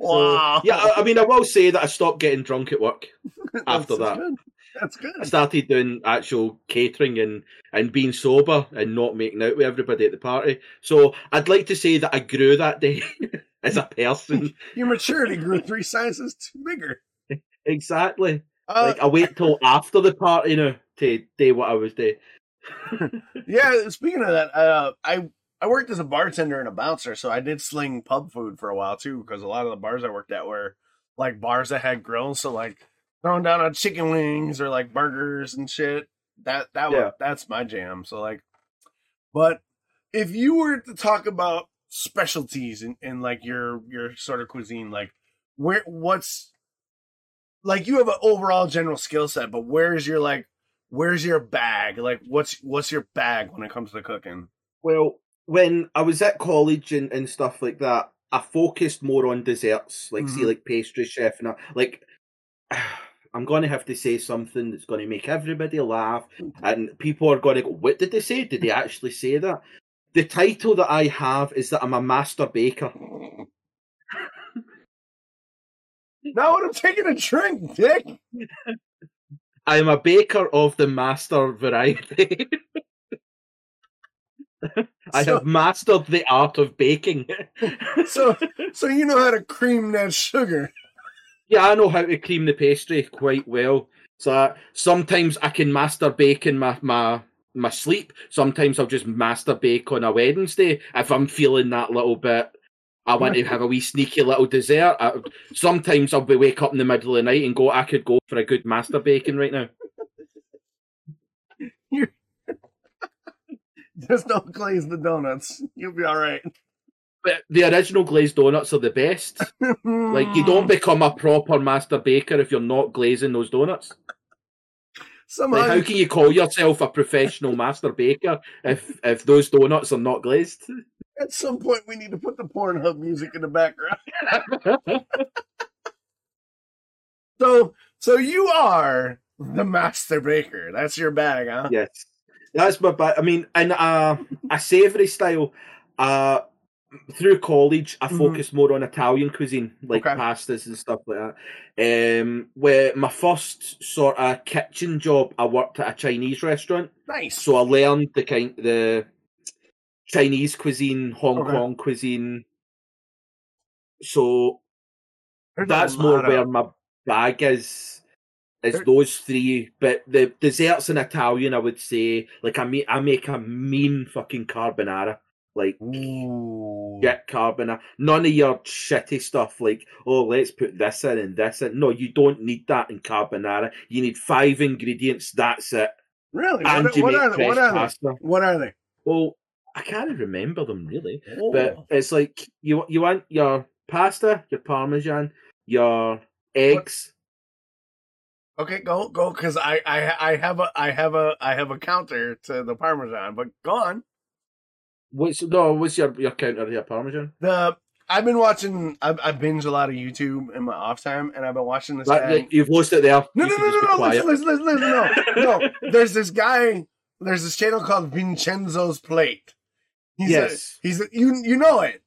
So, Wow. yeah, I, I mean, I will say that I stopped getting drunk at work after that. Good. That's good. I started doing actual catering and and being sober and not making out with everybody at the party. So I'd like to say that I grew that day as a person. Your maturity grew three sizes too bigger. exactly. Uh, like I wait till after the party now to do what I was doing. yeah. Speaking of that, uh, I I worked as a bartender and a bouncer, so I did sling pub food for a while too. Because a lot of the bars I worked at were like bars that had grills, so like throwing down on chicken wings or like burgers and shit. That that Yeah. was that's my jam. So like, but if you were to talk about specialties and, in like your your sort of cuisine, like where what's like you have an overall general skill set, but where's your like where's your bag? Like what's what's your bag when it comes to cooking? Well, when I was at college and, and stuff like that, I focused more on desserts, like see, Mhm. like pastry chef and that. Like, I'm going to have to say something that's going to make everybody laugh, mm-hmm. and people are going to go, "What did they say? Did they actually say that?" The title that I have is that I'm a master baker. Now I'm taking a drink, Dick. I am a baker of the master variety. I So- have mastered the art of baking. So so you know how to cream that sugar. Yeah, I know how to cream the pastry quite well. So sometimes I can master bake in my, my my sleep. Sometimes I'll just master bake on a Wednesday if I'm feeling that little bit. I want to have a wee sneaky little dessert. I, sometimes I'll be wake up in the middle of the night and go. I could go for a good master baking right now. Just don't glaze the donuts. You'll be all right. But the original glazed donuts are the best. Like you don't become a proper master baker if you're not glazing those donuts. somehow Like, how can you call yourself a professional master baker if if those donuts are not glazed? at some point we need to put the Pornhub music in the background. So so you are the master baker. That's your bag, huh? yes, that's my. Ba- I mean, in a a savoury style, uh, through college, I focused more on Italian cuisine, like Okay. pastas and stuff like that. Um, where my first sort of kitchen job, I worked at a Chinese restaurant, Nice. so I learned the kind the Chinese cuisine, Hong Okay. Kong cuisine. So There's that's more of- where my bag is. Is There- those three, but the desserts in Italian, I would say, like I make, I make a mean fucking carbonara, like Ooh. get carbonara. None of your shitty stuff like, oh, let's put this in and this in. No, you don't need that in carbonara. You need five ingredients. That's it. Really? And What, you what make are they? What are they? What are they? Well, I can't remember them really, Oh. but it's like you you want your pasta, your parmesan, your eggs. Okay, go go because I, I I have a I have a I have a counter to the parmesan, but go on. What's no? What's your your counter here, parmesan? The I've been watching. I, I binge a lot of YouTube in my off time, and I've been watching this guy. you've lost it there. No, You no, no, no, no. quiet. Listen, listen, listen, listen. No, no. There's this guy. There's this channel called Vincenzo's Plate. He's a- Yes. he's a, you you know it.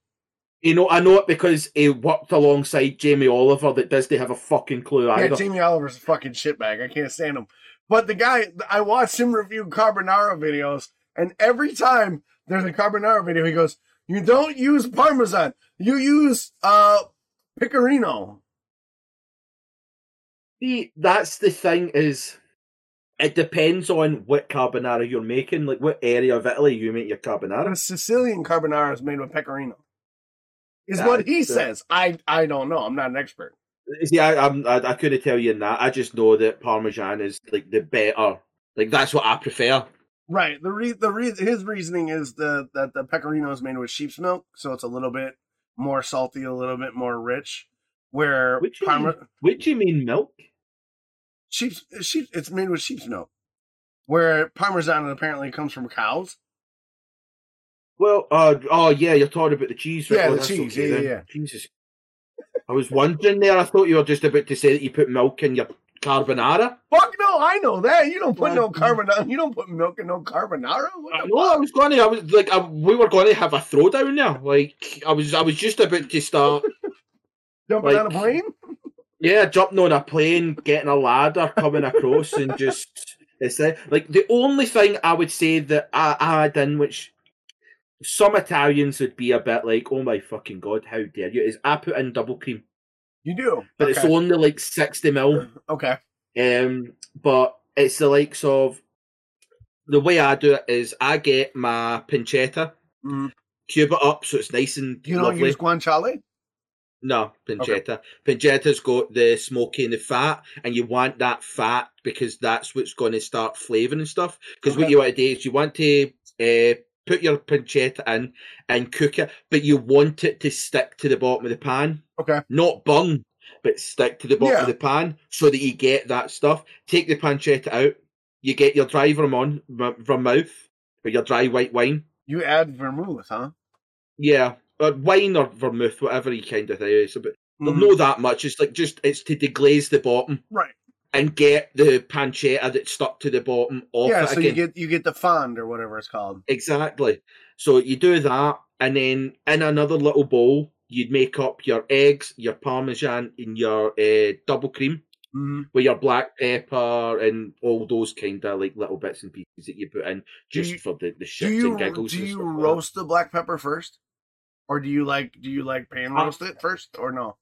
You know, I know it because he worked alongside Jamie Oliver. That doesn't have a fucking clue Yeah, either. Jamie Oliver's a fucking shitbag. I can't stand him. But the guy, I watched him review carbonara videos, and every time there's a carbonara video, he goes, "You don't use parmesan. You use uh pecorino." See, that's the thing is, it depends on what carbonara you're making. Like what area of Italy you make your carbonara. Sicilian carbonara is made with pecorino. Is Yeah, what he uh, says. I I don't know. I'm not an expert. See, I, I'm I, I couldn't tell you that. I just know that parmesan is like the better. Like that's what I prefer. Right. The re- the re- his reasoning is the that the pecorino is made with sheep's milk, so it's a little bit more salty, a little bit more rich. Where Which you parma- mean? Do you mean milk? sheep's sheep it's made with sheep's milk. Where parmesan apparently comes from cows. Well, uh, oh yeah, you're talking about the cheese. right? Yeah, Oh, the cheese, okay yeah, yeah, yeah. Jesus, I was wondering there. I thought you were just about to say that you put milk in your carbonara. Fuck no, I know that. You don't put no carbonara. You don't put milk in no carbonara. What I. I was going to. I was like, I, we were going to have a throwdown there. Like, I was, I was just about to start. Jumping on a plane? Yeah, jumping on a plane, getting a ladder, coming across, and just it's uh, like the only thing I would say that I add in, which some Italians would be a bit like, "Oh my fucking god, how dare you!" Is I put in double cream, You do. but it's only like sixty mil. okay. Um, but it's the likes of the way I do it is I get my pancetta, Mm. cube it up so it's nice and You don't lovely. use guanciale? No, pancetta. Pancetta's got the smoky and the fat, and you want that fat because that's what's going to start flavouring and stuff. Because what you want to do is you want to uh, put your pancetta in and cook it, but you want it to stick to the bottom of the pan, Okay. not burn, but stick to the bottom Yeah. of the pan so that you get that stuff. Take the pancetta out, you get your dry vermouth, vermouth or your dry white wine. You add vermouth, huh? Yeah, or wine or vermouth, whatever you kind of. It's a bit. Mhm. Not that much. It's like just it's to deglaze the bottom Right. And get the pancetta that's stuck to the bottom off Yeah, so again. you get you get the fond or whatever it's called. Exactly. So you do that, and then in another little bowl, you'd make up your eggs, your parmesan, and your uh, double cream hmm with your black pepper and all those kind of like little bits and pieces that you put in just you- for the, the Do shits you and giggles. do and you stuff like roast the black pepper first, or do you like do you like pan Uh, roast it first or no?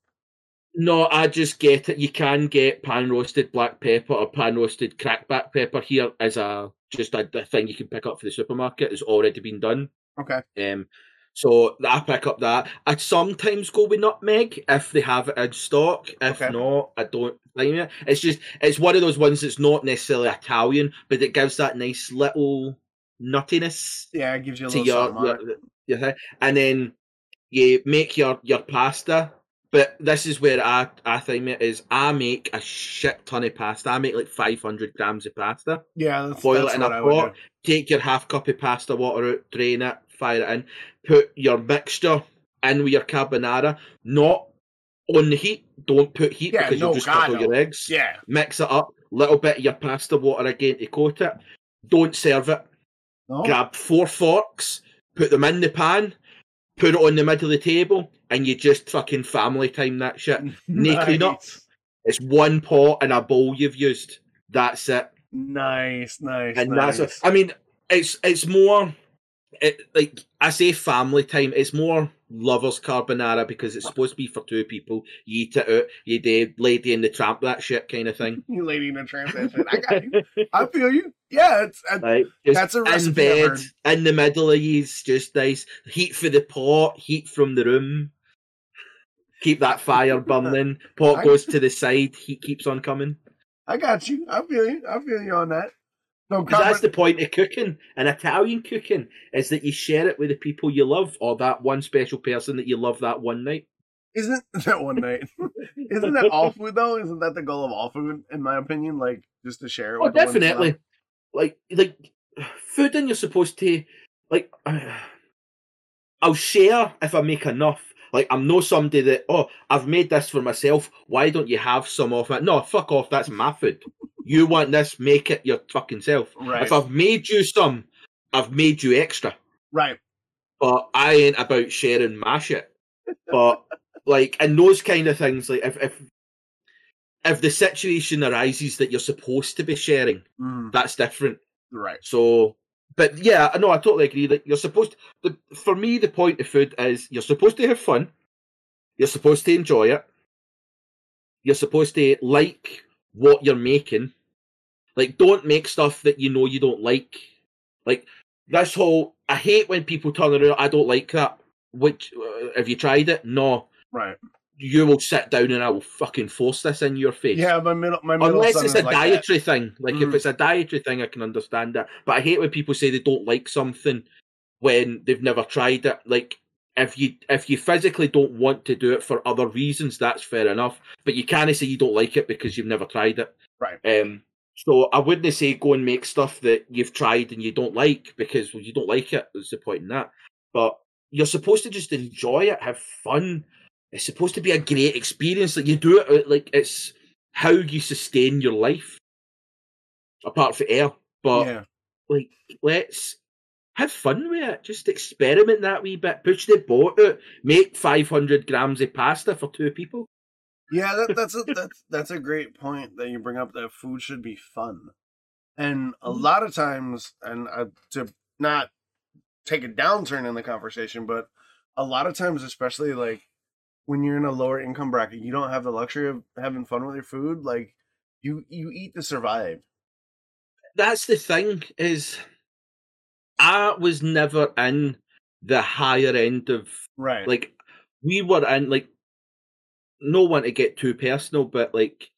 No, I just get it. You can get pan roasted black pepper or pan roasted crackback pepper here as a just a, a thing you can pick up for the supermarket. It's already been done. Okay. Um, so I pick up that. I sometimes go with nutmeg if they have it in stock. If Okay. not, I don't blame it. It's just it's one of those ones that's not necessarily Italian, but it gives that nice little nuttiness Yeah, it gives you a little your, your, your thing. and then you make your your pasta. But this is where I I think it is. I make a shit ton of pasta. I make like five hundred grams of pasta. Yeah, that's, boil that's it in what a pot. Take your half cup of pasta water out, drain it, fire it in. Put your mixture in with your carbonara, not on the heat. Don't put heat Yeah, because no, you'll just God, all your no. eggs. Yeah. Mix it up. Little bit of your pasta water again to coat it. Don't serve it No? grab four forks, put them in the pan, put it on the middle of the table, and you just fucking family time that shit. No clean up. It's one pot and a bowl you've used. That's it. Nice, nice, and nice. that's it. I mean, it's it's more it, like I say family time. It's more lovers carbonara because it's supposed to be for two people. You eat it out, you do lady in the tramp that shit kind of thing. you lady in a transition. I got you. I feel you. Yeah, it's I, Like just That's a in recipe I've bed, in the middle of ye's just nice. Heat for the pot, heat from the room. Keep that fire burning. Pot I- goes to the side, heat keeps on coming. I got you. I feel you. I feel you on that. So that's the point of cooking and Italian cooking is that you share it with the people you love or that one special person that you love that one night. isn't that one night? isn't that all food though? Isn't that the goal of all food? In my opinion, like just to share. it Oh, with the ones you love? definitely. Like, like food, and you're supposed to like. I'll share if I make enough. Like, I'm no somebody that oh, I've made this for myself. Why don't you have some of it? No, fuck off. That's my food. You want this? Make it your fucking self. Right. If I've made you some, I've made you extra. Right. But I ain't about sharing my shit. But like, and those kind of things, like if if if the situation arises that you're supposed to be sharing, Mm, that's different. right. So, but yeah, I know I totally agree that you're supposed. The, for me, the point of food is you're supposed to have fun. You're supposed to enjoy it. You're supposed to like what you're making. Like, don't make stuff that you know you don't like. Like this whole, I hate when people turn around. I don't like that. Which, uh, have you tried it? No. Right. You will sit down and I will fucking force this in your face. Yeah, my middle, my middle Unless it's a like that. dietary thing. Like if Mm. it's a dietary thing, I can understand that. But I hate when people say they don't like something when they've never tried it. Like if you if you physically don't want to do it for other reasons, that's fair enough. But you can't say you don't like it because you've never tried it. Right. Um. So I wouldn't say go and make stuff that you've tried and you don't like because well, you don't like it. There's the point in that. But you're supposed to just enjoy it, have fun. It's supposed to be a great experience. Like you do it like it's how you sustain your life. Apart from air, but yeah. like let's have fun with it. Just experiment that wee bit. Push the boat out. Make five hundred grams of pasta for two people. Yeah, that, that's a that's that's a great point that you bring up. That food should be fun, and a Mhm. lot of times, and uh, to not take a downturn in the conversation, but a lot of times, especially like when you're in a lower income bracket, you don't have the luxury of having fun with your food. Like you you eat to survive. That's the thing is, I was never in the higher end of Right. like we were in like no one to get too personal, but like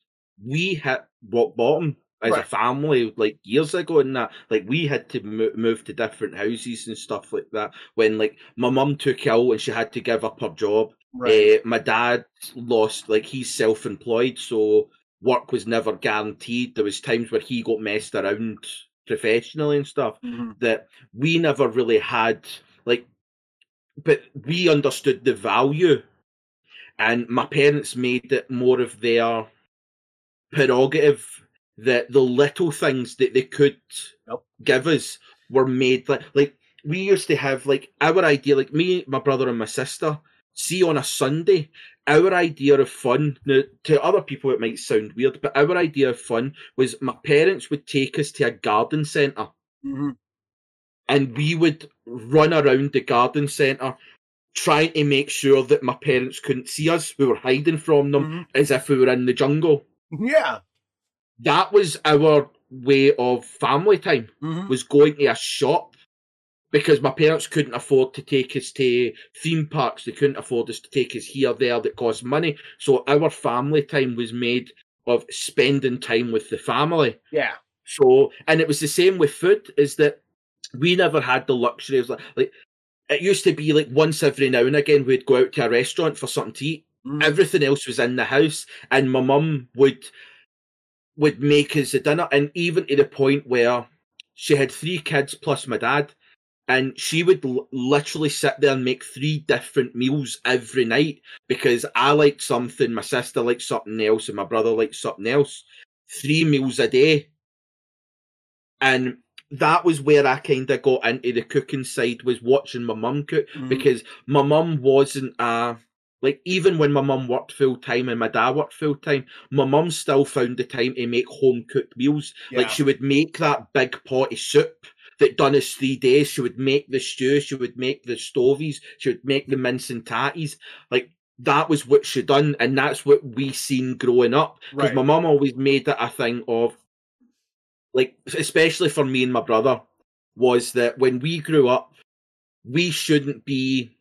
we hit rock bottom as a family like years ago and that like we had to mo- move to different houses and stuff like that when like my mum took ill and she had to give up her job right. uh, my dad lost like he's self-employed so work was never guaranteed there was times where he got messed around professionally and stuff Mhm. that we never really had like but we understood the value and my parents made it more of their prerogative that the little things that they could Yep. give us were made like like we used to have like our idea like me my brother and my sister see on a sunday our idea of fun now to other people it might sound weird but our idea of fun was my parents would take us to a garden centre Mhm. and we would run around the garden centre trying to make sure that my parents couldn't see us. We were hiding from them Mhm. as if we were in the jungle. Yeah. That was our way of family time, Mhm. was going to a shop because my parents couldn't afford to take us to theme parks. They couldn't afford us to take us here, there, that cost money. So our family time was made of spending time with the family. Yeah. So, and it was the same with food, is that we never had the luxury of like, like it used to be like once every now and again we'd go out to a restaurant for something to eat. Mhm. Everything else was in the house, and my mum would would make us a dinner, and even to the point where she had three kids plus my dad, and she would l- literally sit there and make three different meals every night because I liked something, my sister liked something else, and my brother liked something else. Three meals a day. And that was where I kind of got into the cooking side was watching my mum cook Mhm. because my mum wasn't uh like even when my mum worked full time and my dad worked full time, my mum still found the time to make home cooked meals. Like she would make that big pot of soup that done us three days. She would make the stew. She would make the stovies. She would make the mince and tatties. Like that was what she done, and that's what we seen growing up. Because Right. my mum always made it a thing of, like, especially for me and my brother, was that when we grew up, we shouldn't be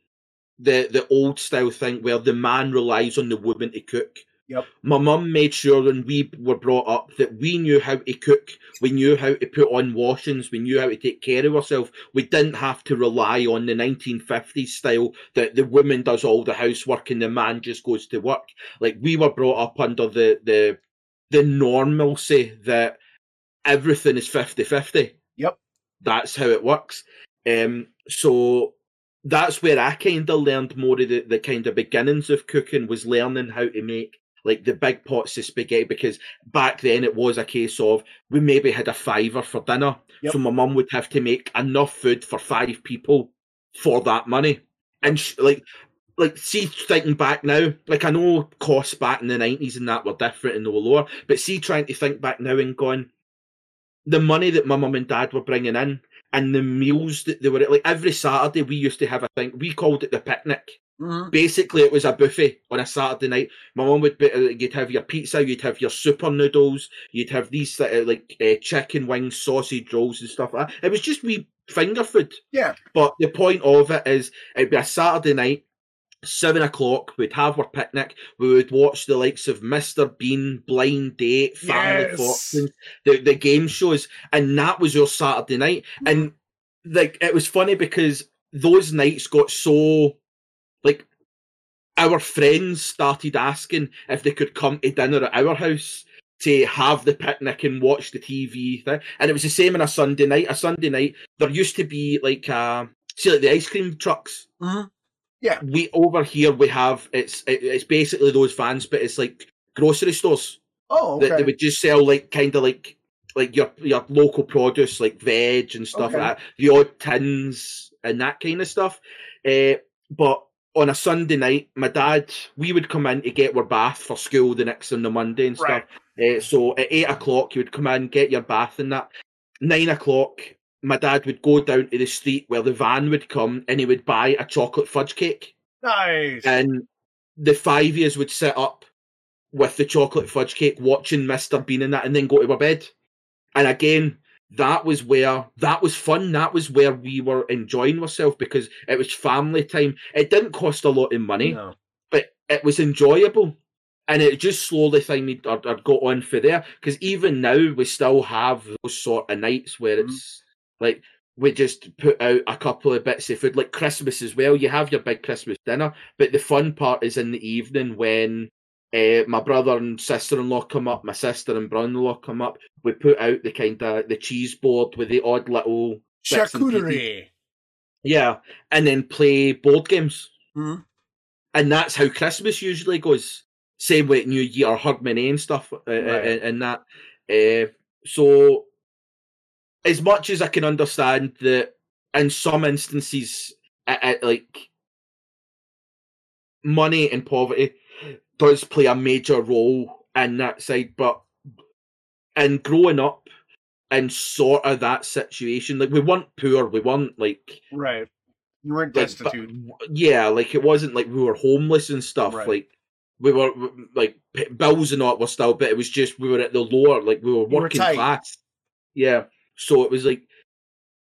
the the old style thing where the man relies on the woman to cook. Yep. My mum made sure when we were brought up that we knew how to cook, we knew how to put on washings, we knew how to take care of ourselves. We didn't have to rely on the 1950s style that the woman does all the housework and the man just goes to work. Like we were brought up under the the the normalcy that everything is 50-50. Yep. That's how it works. Um so that's where I kind of learned more of the, the kind of beginnings of cooking was learning how to make like the big pots of spaghetti because back then it was a case of we maybe had a fiver for dinner. Yep. So my mum would have to make enough food for five people for that money. And sh- like like see thinking back now, like I know costs back in the nineties and that were different and they were lower, but see trying to think back now and going the money that my mum and dad were bringing in and the meals that they were at, like every Saturday we used to have a thing. We called it the picnic. Mhm. Basically, it was a buffet on a Saturday night. My mum would be, you'd have your pizza, you'd have your super noodles, you'd have these uh, like uh, chicken wings, sausage rolls, and stuff like that. It was just wee finger food. Yeah. But the point of it is, it'd be a Saturday night, seven o'clock. We'd have our picnic. We would watch the likes of Mr. Bean, Blind Date, Family Yes. Fortunes, the the game shows, and that was your Saturday night. And like it was funny because those nights got so our friends started asking if they could come to dinner at our house to have the picnic and watch the TV thing. And it was the same on a Sunday night. A Sunday night, there used to be like uh see like the ice cream trucks. Mhm. Yeah, we over here we have it's it, it's basically those vans, but it's like grocery stores Oh, that they would just sell like kind of like like your your local produce like veg and stuff Okay. like that, the odd tins and that kind of stuff. Uh, but on a Sunday night, my dad we would come in to get our bath for school the next on the Monday and stuff. Right. Uh, so at eight o'clock, you would come in, get your bath and that. Nine o'clock, my dad would go down to the street where the van would come and he would buy a chocolate fudge cake Nice. and the five years would sit up with the chocolate fudge cake watching Mr. Bean and that and then go to our bed. And again, that was where that was fun. That was where we were enjoying ourselves because it was family time. It didn't cost a lot of money, No. but it was enjoyable. And it just slowly thing or got on for there. Because even now we still have those sort of nights where Mhm. it's like we just put out a couple of bits of food, like Christmas as well. You have your big Christmas dinner, but the fun part is in the evening when uh, my brother and sister in law come up, my sister and brother in law come up. We put out the kind of the cheese board with the odd little. Charcuterie. Yeah, and then play board games. Mhm. And that's how Christmas usually goes. Same with New Year, Hogmanay and stuff, uh, Right. and, and that. Uh, so, as much as I can understand that in some instances, like money and poverty does play a major role in that side, but in growing up in sort of that situation, like we weren't poor, we weren't like Right. You weren't like, destitute. but- yeah, like it wasn't like we were homeless and stuff. Right. Like we were like bills and all were still, but it was just we were at the lower, like we were were working tight. class. Yeah, so it was like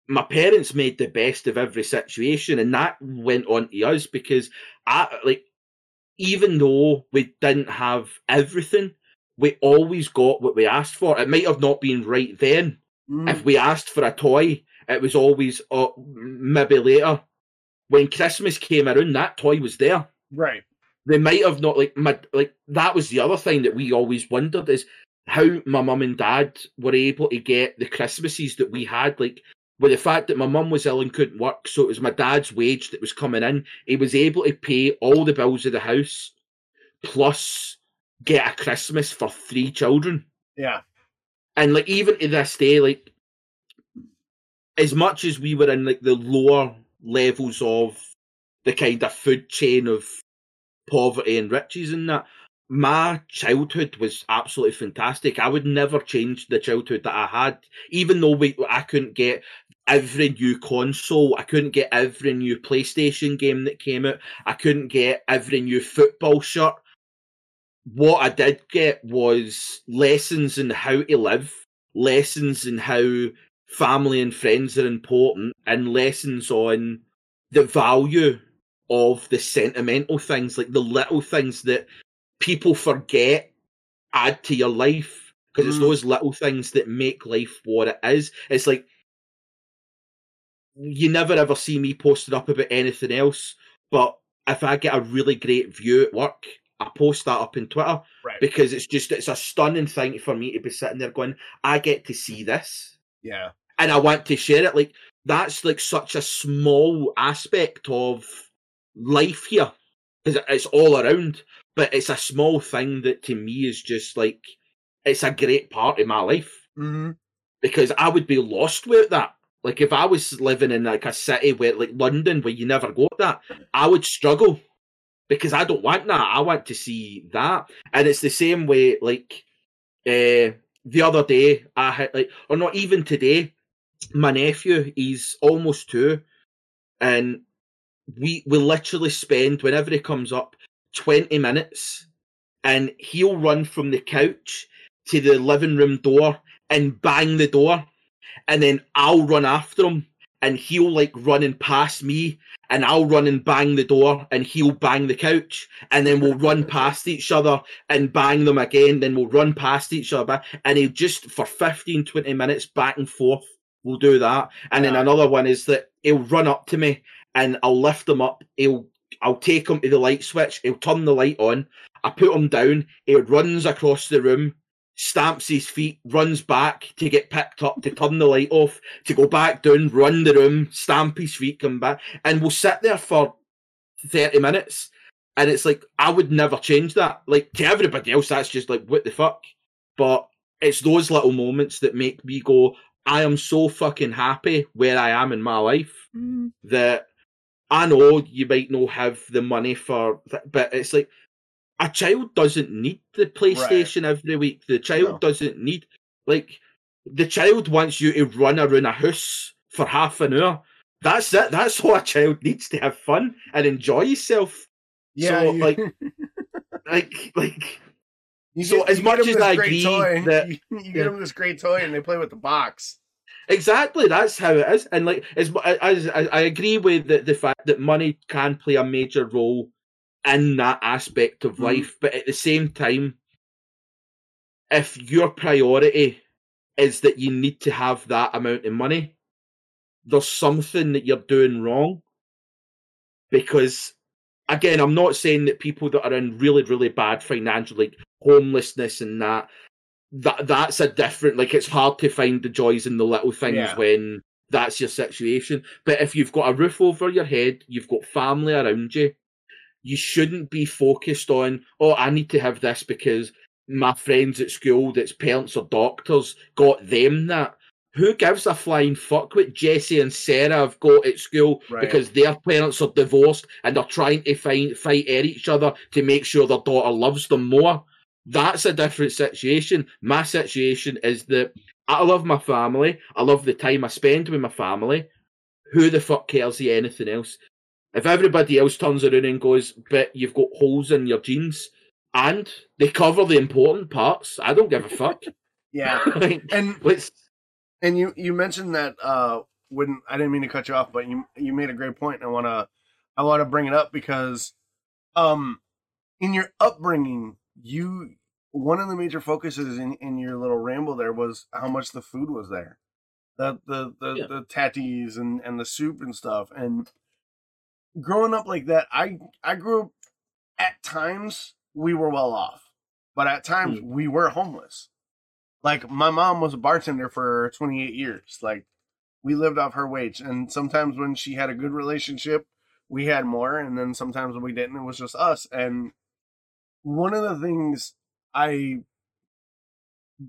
my parents made the best of every situation, and that went on to us because I like even though we didn't have everything, we always got what we asked for. It might have not been right then, Mhm. if we asked for a toy, it was always uh, maybe later. When Christmas came around, that toy was there. Right. They might have not like my like that was the other thing that we always wondered is how my mum and dad were able to get the Christmases that we had. Like with the fact that my mum was ill and couldn't work, so it was my dad's wage that was coming in. He was able to pay all the bills of the house, plus get a Christmas for three children Yeah. and like even to this day, like as much as we were in like the lower levels of the kind of food chain of poverty and riches and that, my childhood was absolutely fantastic. I would never change the childhood that I had, even though we, I couldn't get every new console, I couldn't get every new PlayStation game that came out, I couldn't get every new football shirt. What I did get was lessons in how to live, lessons in how family and friends are important, and lessons on the value of the sentimental things, like the little things that people forget add to your life because mm. it's those little things that make life what it is. It's like you never ever see me posted up about anything else, but if I get a really great view at work, I post that up in Twitter right. because it's just it's a stunning thing for me to be sitting there going, I get to see this. Yeah. And I want to share it. Like that's like such a small aspect of life here. Because it's all around but it's a small thing that to me is just like it's a great part of my life mm-hmm. because I would be lost without that. Like if I was living in like a city where like London where you never got that, I would struggle because I don't want that. I want to see that, and it's the same way. Like uh, the other day, I had like, or not even today. My nephew, he's almost two, and we we literally spend whenever he comes up 20 minutes and he'll run from the couch to the living room door and bang the door and then I'll run after him and he'll like running past me and I'll run and bang the door and he'll bang the couch and then we'll run past each other and bang them again then we'll run past each other and he'll just for 15 20 minutes back and forth we'll do that and then another one is that he'll run up to me and I'll lift him up he'll I'll take him to the light switch. He'll turn the light on. I put him down. He runs across the room, stamps his feet, runs back to get picked up, to turn the light off, to go back down, run the room, stamp his feet, come back. And we'll sit there for 30 minutes. And it's like, I would never change that. Like, to everybody else, that's just like, what the fuck? But it's those little moments that make me go, I am so fucking happy where I am in my life mm. that I know you might not have the money for, but it's like a child doesn't need the PlayStation right. every week. The child no. doesn't need like the child wants you to run around a house for half an hour. That's it. That's what a child needs to have fun and enjoy yourself. Yeah, so, you... like, like, like. You so get, as much as I agree toy, that you, you get them this great toy and they play with the box. Exactly, that's how it is, and like as as I, I agree with the, the fact that money can play a major role in that aspect of mm. life, but at the same time, if your priority is that you need to have that amount of money, there's something that you're doing wrong. Because again, I'm not saying that people that are in really, really bad financial, like homelessness and that, that that's a different like it's hard to find the joys in the little things yeah. when that's your situation. But if you've got a roof over your head, you've got family around you, you shouldn't be focused on, oh, I need to have this because my friends at school that's parents or doctors got them that. Who gives a flying fuck what Jesse and Sarah have got at school right. because their parents are divorced and they're trying to fight fight at each other to make sure their daughter loves them more? that's a different situation. My situation is that I love my family. I love the time I spend with my family. Who the fuck cares the anything else? If everybody else turns around and goes, but you've got holes in your jeans, and they cover the important parts, I don't give a fuck. yeah, like, and and you you mentioned that uh when I didn't mean to cut you off, but you you made a great point. I wanna I wanna bring it up because um in your upbringing you one of the major focuses in, in your little ramble there was how much the food was there the the the, yeah. the tatties and and the soup and stuff and growing up like that i i grew up at times we were well off but at times mm. we were homeless like my mom was a bartender for 28 years like we lived off her wage and sometimes when she had a good relationship we had more and then sometimes when we didn't it was just us and one of the things I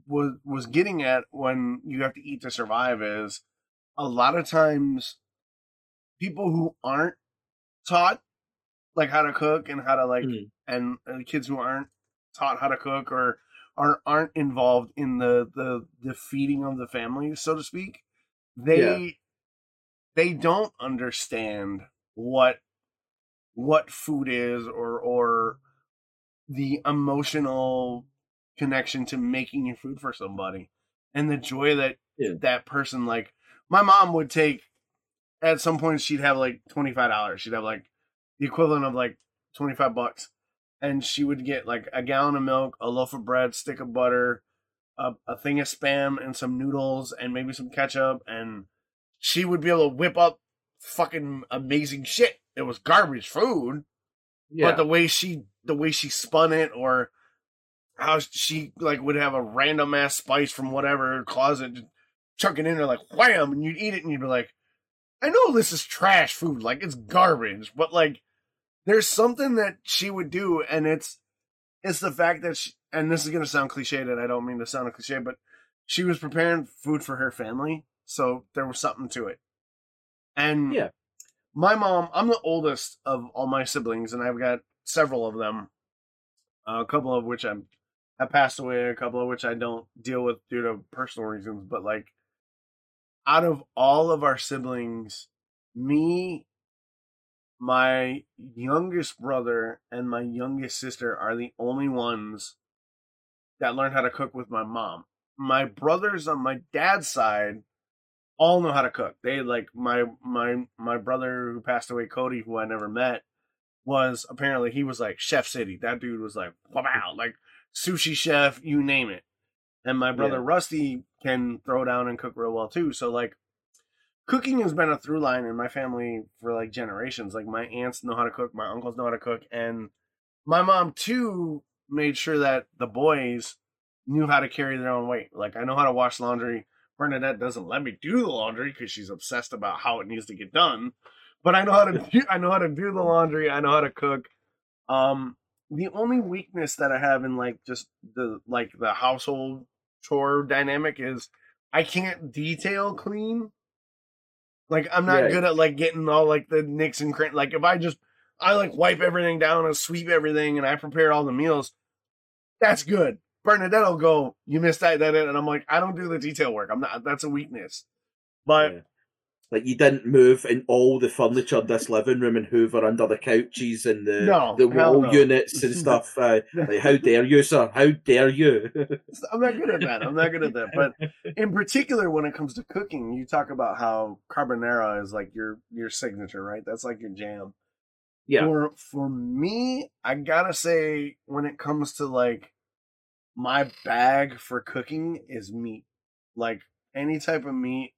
was was getting at when you have to eat to survive is a lot of times people who aren't taught like how to cook and how to like Mhm. and, and kids who aren't taught how to cook or aren't aren't involved in the the the feeding of the family so to speak they they don't understand what what food is or or the emotional connection to making your food for somebody and the joy that Yeah. that person like my mom would take at some point she'd have like $25 she'd have like the equivalent of like 25 bucks. And she would get like a gallon of milk a loaf of bread stick of butter a, a thing of spam and some noodles and maybe some ketchup and she would be able to whip up fucking amazing shit. It was garbage food Yeah. but the way she the way she spun it or how she like would have a random ass spice from whatever closet chuck it in there like wham! And you'd eat it and you'd be like i know this is trash food like it's garbage but like there's something that she would do and it's it's the fact that she, and this is going to sound cliche and i don't mean to sound a cliche but she was preparing food for her family so there was something to it and Yeah. my mom i'm the oldest of all my siblings and i've got several of them uh, a couple of which i'm have passed away a couple of which i don't deal with due to personal reasons but like out of all of our siblings me my youngest brother and my youngest sister are the only ones that learned how to cook with my mom my brothers on my dad's side all know how to cook. They like my my my brother who passed away, Cody, who I never met, was apparently he was like Chef City. That dude was like wow, like sushi chef, you name it. And my brother Yeah. Rusty can throw down and cook real well too. So like cooking has been a through line in my family for like generations. Like my aunts know how to cook, my uncles know how to cook, and my mom too made sure that the boys knew how to carry their own weight. Like I know how to wash laundry. Bernadette doesn't let me do the laundry because she's obsessed about how it needs to get done. But I know how to do, I know how to do the laundry. I know how to cook. Um, the only weakness that I have in like just the like the household chore dynamic is I can't detail clean. Like I'm not Right. good at like getting all like the nicks and cran. Like if I just I like wipe everything down and sweep everything and I prepare all the meals, that's good. Bernadette will go, you missed that, that, and I'm like, I don't do the detail work. I'm not. That's a weakness. But Yeah. Like you didn't move in all the furniture in this living room and hoover under the couches and the No, the wall no. units and stuff. Uh, like, how dare you, sir? How dare you? I'm not good at that. I'm not good at that. But in particular, when it comes to cooking, you talk about how carbonara is like your your signature, right? That's like your jam. yeah, For for me, I gotta say, when it comes to like my bag for cooking is meat. Like any type of meat,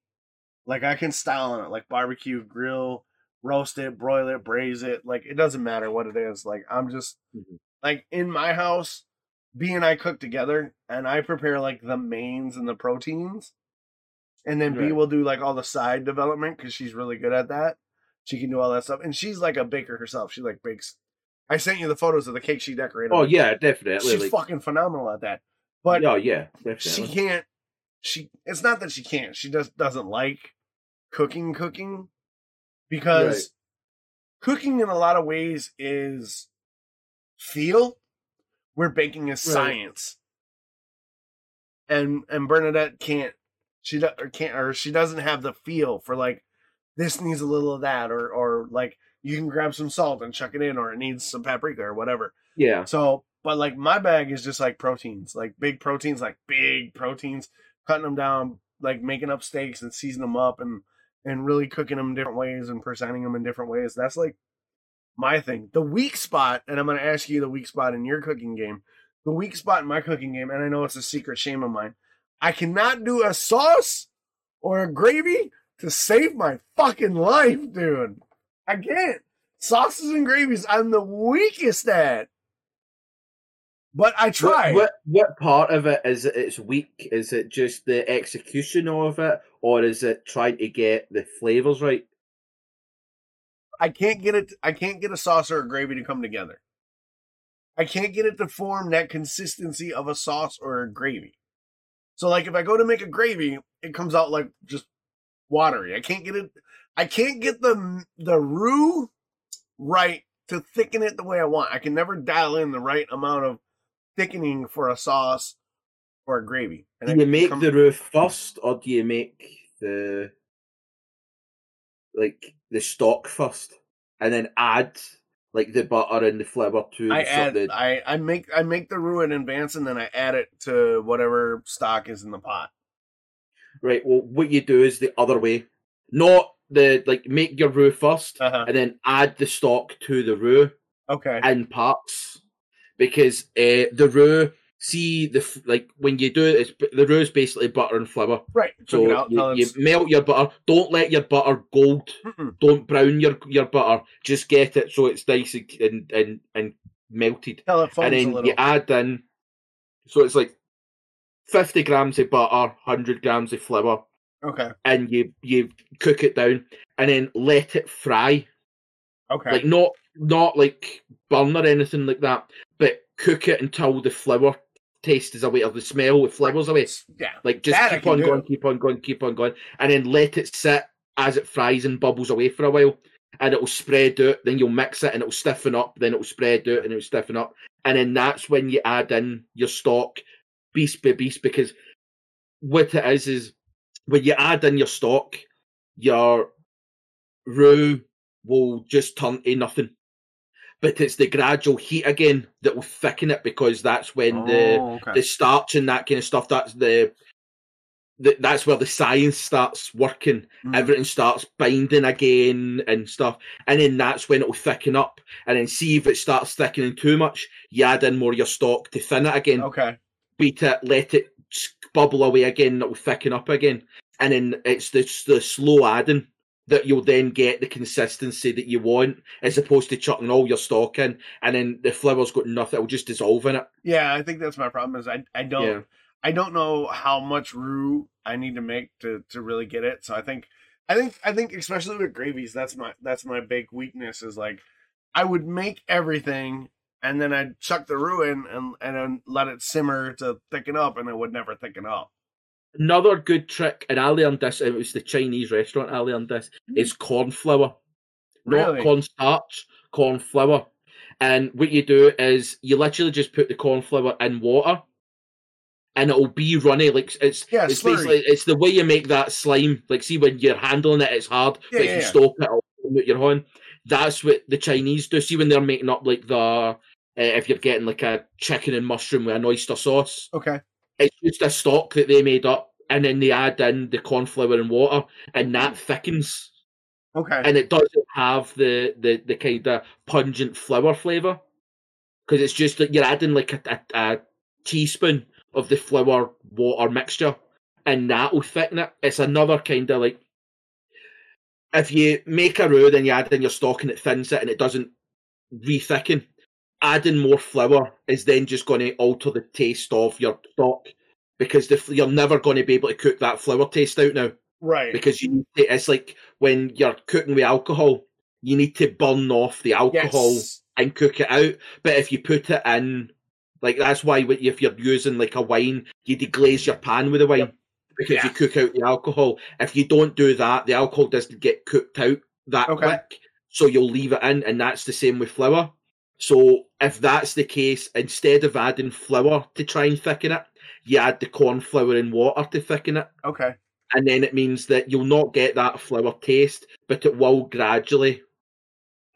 like I can style on it, like barbecue, grill, roast it, broil it, braise it. Like it doesn't matter what it is. Like I'm just Mhm. like in my house, B and I cook together, and I prepare like the mains and the proteins, and then B will do like all the side development because she's really good at that. She can do all that stuff, and she's like a baker herself. She like bakes. I sent you the photos of the cake she decorated. Oh yeah, definitely. she's like, fucking phenomenal at that. But yeah, yeah, she can't. She. It's not that she can't. She just doesn't like cooking. Cooking because Right. cooking in a lot of ways is feel, where baking is Right. science. And and Bernadette can't. She do, or can't or she doesn't have the feel for like this needs a little of that or or like you can grab some salt and chuck it in or it needs some paprika or whatever. Yeah, So, but like my bag is just like proteins, like big proteins, like big proteins, cutting them down, like making up steaks and seasoning them up and and really cooking them different ways and presenting them in different ways. That's like my thing. The weak spot, and I'm going to ask you the weak spot in your cooking game. The weak spot in my cooking game, and I know it's a secret shame of mine. I cannot do a sauce or a gravy to save my fucking life, dude. I can't. Sauces and gravies, I'm the weakest at. But I try. What, what what part of it is it it's weak? Is it just the execution of it, or is it trying to get the flavors right? I can't get it. I can't get a sauce or a gravy to come together. I can't get it to form that consistency of a sauce or a gravy. So, like, if I go to make a gravy, it comes out like just watery. I can't get it. I can't get the the roux right to thicken it the way I want. I can never dial in the right amount of thickening for a sauce or a gravy. And do you make come... the roux first, or do you make the like the stock first, and then add like the butter and the flavor to? I add. The... I I make I make the roux in advance, and then I add it to whatever stock is in the pot. Right. Well, what you do is the other way. Not the like make your roux 1st uh-huh. and then add the stock to the roux. Okay. In parts, because uh, the roux, see the like when you do it, it's, the roux is basically butter and flour. Right. So out, you, you, melt your butter. Don't let your butter gold. Mm-mm. Don't brown your your butter. Just get it so it's nice and and and melted. and then you add in. So it's like 50 grams of butter, 100 grams of flour. Okay. And you you cook it down and then let it fry. Okay. Like not not like burn or anything like that, but cook it until the flour taste is away or the smell, the flavor's away. Yeah. Like just keep on do. going, keep on going, keep on going, and then let it sit as it fries and bubbles away for a while. And it'll spread out, then you'll mix it and it'll stiffen up, then it'll spread out and it'll stiffen up. And then that's when you add in your stock beast by beast because what it is is when you add in your stock, your roux will just turn to nothing. But it's the gradual heat again that will thicken it because that's when oh, the okay. the starch and that kind of stuff. That's the, the that's where the science starts working. Mm. Everything starts binding again and stuff, and then that's when it will thicken up. And then see if it starts thickening too much, you add in more of your stock to thin it again. Okay beat it, let it bubble away again, it'll thicken up again. And then it's the, the slow adding that you'll then get the consistency that you want, as opposed to chucking all your stock in, and then the flour's got nothing; it'll just dissolve in it. Yeah, I think that's my problem. Is I I don't yeah. I don't know how much roux I need to make to to really get it. So I think I think I think especially with gravies, that's my that's my big weakness. Is like I would make everything and then I'd chuck the roux in and and then let it simmer to thicken up, and it would never thicken up. Another good trick, and I learned this. It was the Chinese restaurant. I learned this mm. is corn flour, really? not corn starch, corn flour. And what you do is you literally just put the corn flour in water, and it'll be runny. Like it's yeah, it's slurry. basically it's the way you make that slime. Like see when you're handling it, it's hard. Yeah, but yeah, if you stop it, it'll your hand. That's what the Chinese do. See when they're making up like the uh, if you're getting like a chicken and mushroom with an oyster sauce. Okay. It's just a stock that they made up, and then they add in the corn flour and water, and that thickens. Okay. And it doesn't have the the, the kind of pungent flour flavour, because it's just that you're adding like a, a, a teaspoon of the flour water mixture, and that will thicken it. It's another kind of like if you make a roux, then you add in your stock and it thins it, and it doesn't re-thicken adding more flour is then just going to alter the taste of your stock because the, you're never going to be able to cook that flour taste out now. Right. Because you to, it's like when you're cooking with alcohol, you need to burn off the alcohol yes. and cook it out. But if you put it in, like that's why if you're using like a wine, you deglaze your pan with the wine yep. because yeah. you cook out the alcohol. If you don't do that, the alcohol doesn't get cooked out that okay. quick. So you'll leave it in, and that's the same with flour. So if that's the case, instead of adding flour to try and thicken it, you add the corn flour and water to thicken it. Okay. And then it means that you'll not get that flour taste, but it will gradually.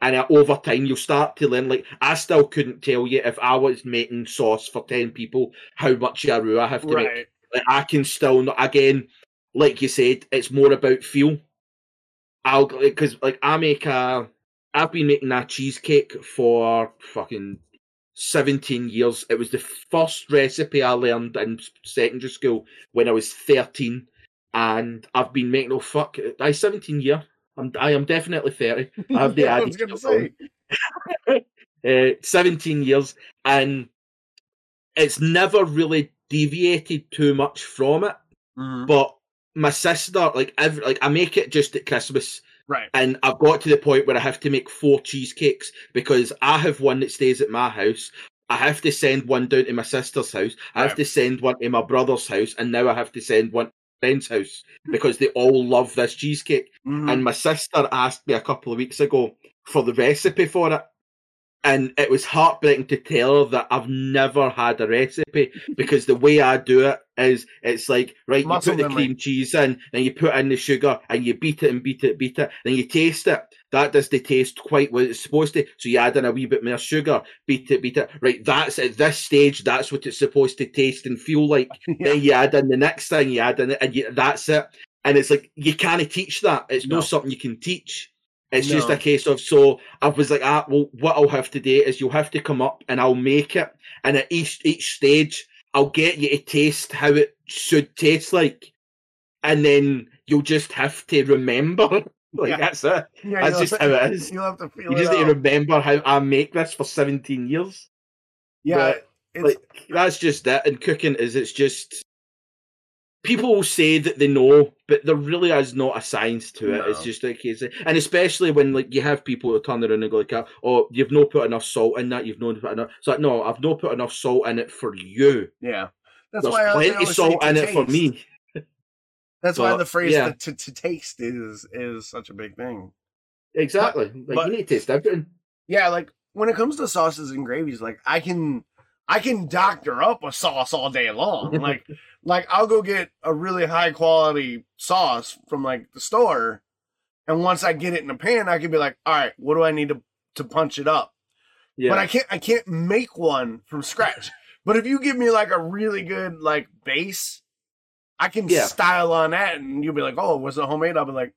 And uh, over time, you'll start to learn. Like, I still couldn't tell you if I was making sauce for 10 people, how much yarrow I have to right. make. Like, I can still not, again, like you said, it's more about feel. I'll, because, like, I make a, I've been making that cheesecake for fucking 17 years. It was the first recipe I learned in secondary school when I was 13. And I've been making, oh fuck, I 17 year. I'm, I am definitely 30. I have the yeah, I was gonna say. uh, 17 years. And it's never really deviated too much from it. Mm-hmm. But my sister, like every, like I make it just at Christmas Right. And I've got to the point where I have to make four cheesecakes because I have one that stays at my house. I have to send one down to my sister's house. I have right. to send one to my brother's house, and now I have to send one friend's house because they all love this cheesecake. Mhm. And my sister asked me a couple of weeks ago for the recipe for it. And it was heartbreaking to tell her that I've never had a recipe because the way I do it is it's like, right, Muscle you put the memory. cream cheese in, then you put in the sugar and you beat it and beat it, beat it, then you taste it. That does the taste quite what it's supposed to. So you add in a wee bit more sugar, beat it, beat it. Right, that's at this stage, that's what it's supposed to taste and feel like. Yeah. Then you add in the next thing, you add in it, and you, that's it. And it's like you can't teach that. It's No. not something you can teach. It's just a case of so I was like, ah, well, what I'll have to do is you'll have to come up and I'll make it, and at each each stage, I'll get you to taste how it should taste like, and then you'll just have to remember. like Yeah. that's it. Yeah, That's you'll just have how to- it is. You'll have to feel You it just need to remember how I make this for seventeen years. Yeah, but, like that's just it. And cooking is it's just people will say that they know, but there really is not a science to it. It's just like case, and especially when like you have people who turn around and go like, "Oh, you've not put enough salt in that. You've not put enough." It's like, no, I've not put enough salt in it for you. yeah. That's There's why plenty of salt in it for me. That's why the phrase yeah. to, to taste is is such a big thing. Exactly. like but- you need to taste everything. Yeah, like when it comes to sauces and gravies, like I can I can doctor up a sauce all day long. like like I'll go get a really high quality sauce from like the store, and once I get it in the pan, I can be like, all right, what do I need to to punch it up? Yeah. But I can't I can't make one from scratch. But if you give me like a really good like base, I can Yeah. style on that, and you'll be like, oh, was it homemade? I'll be like,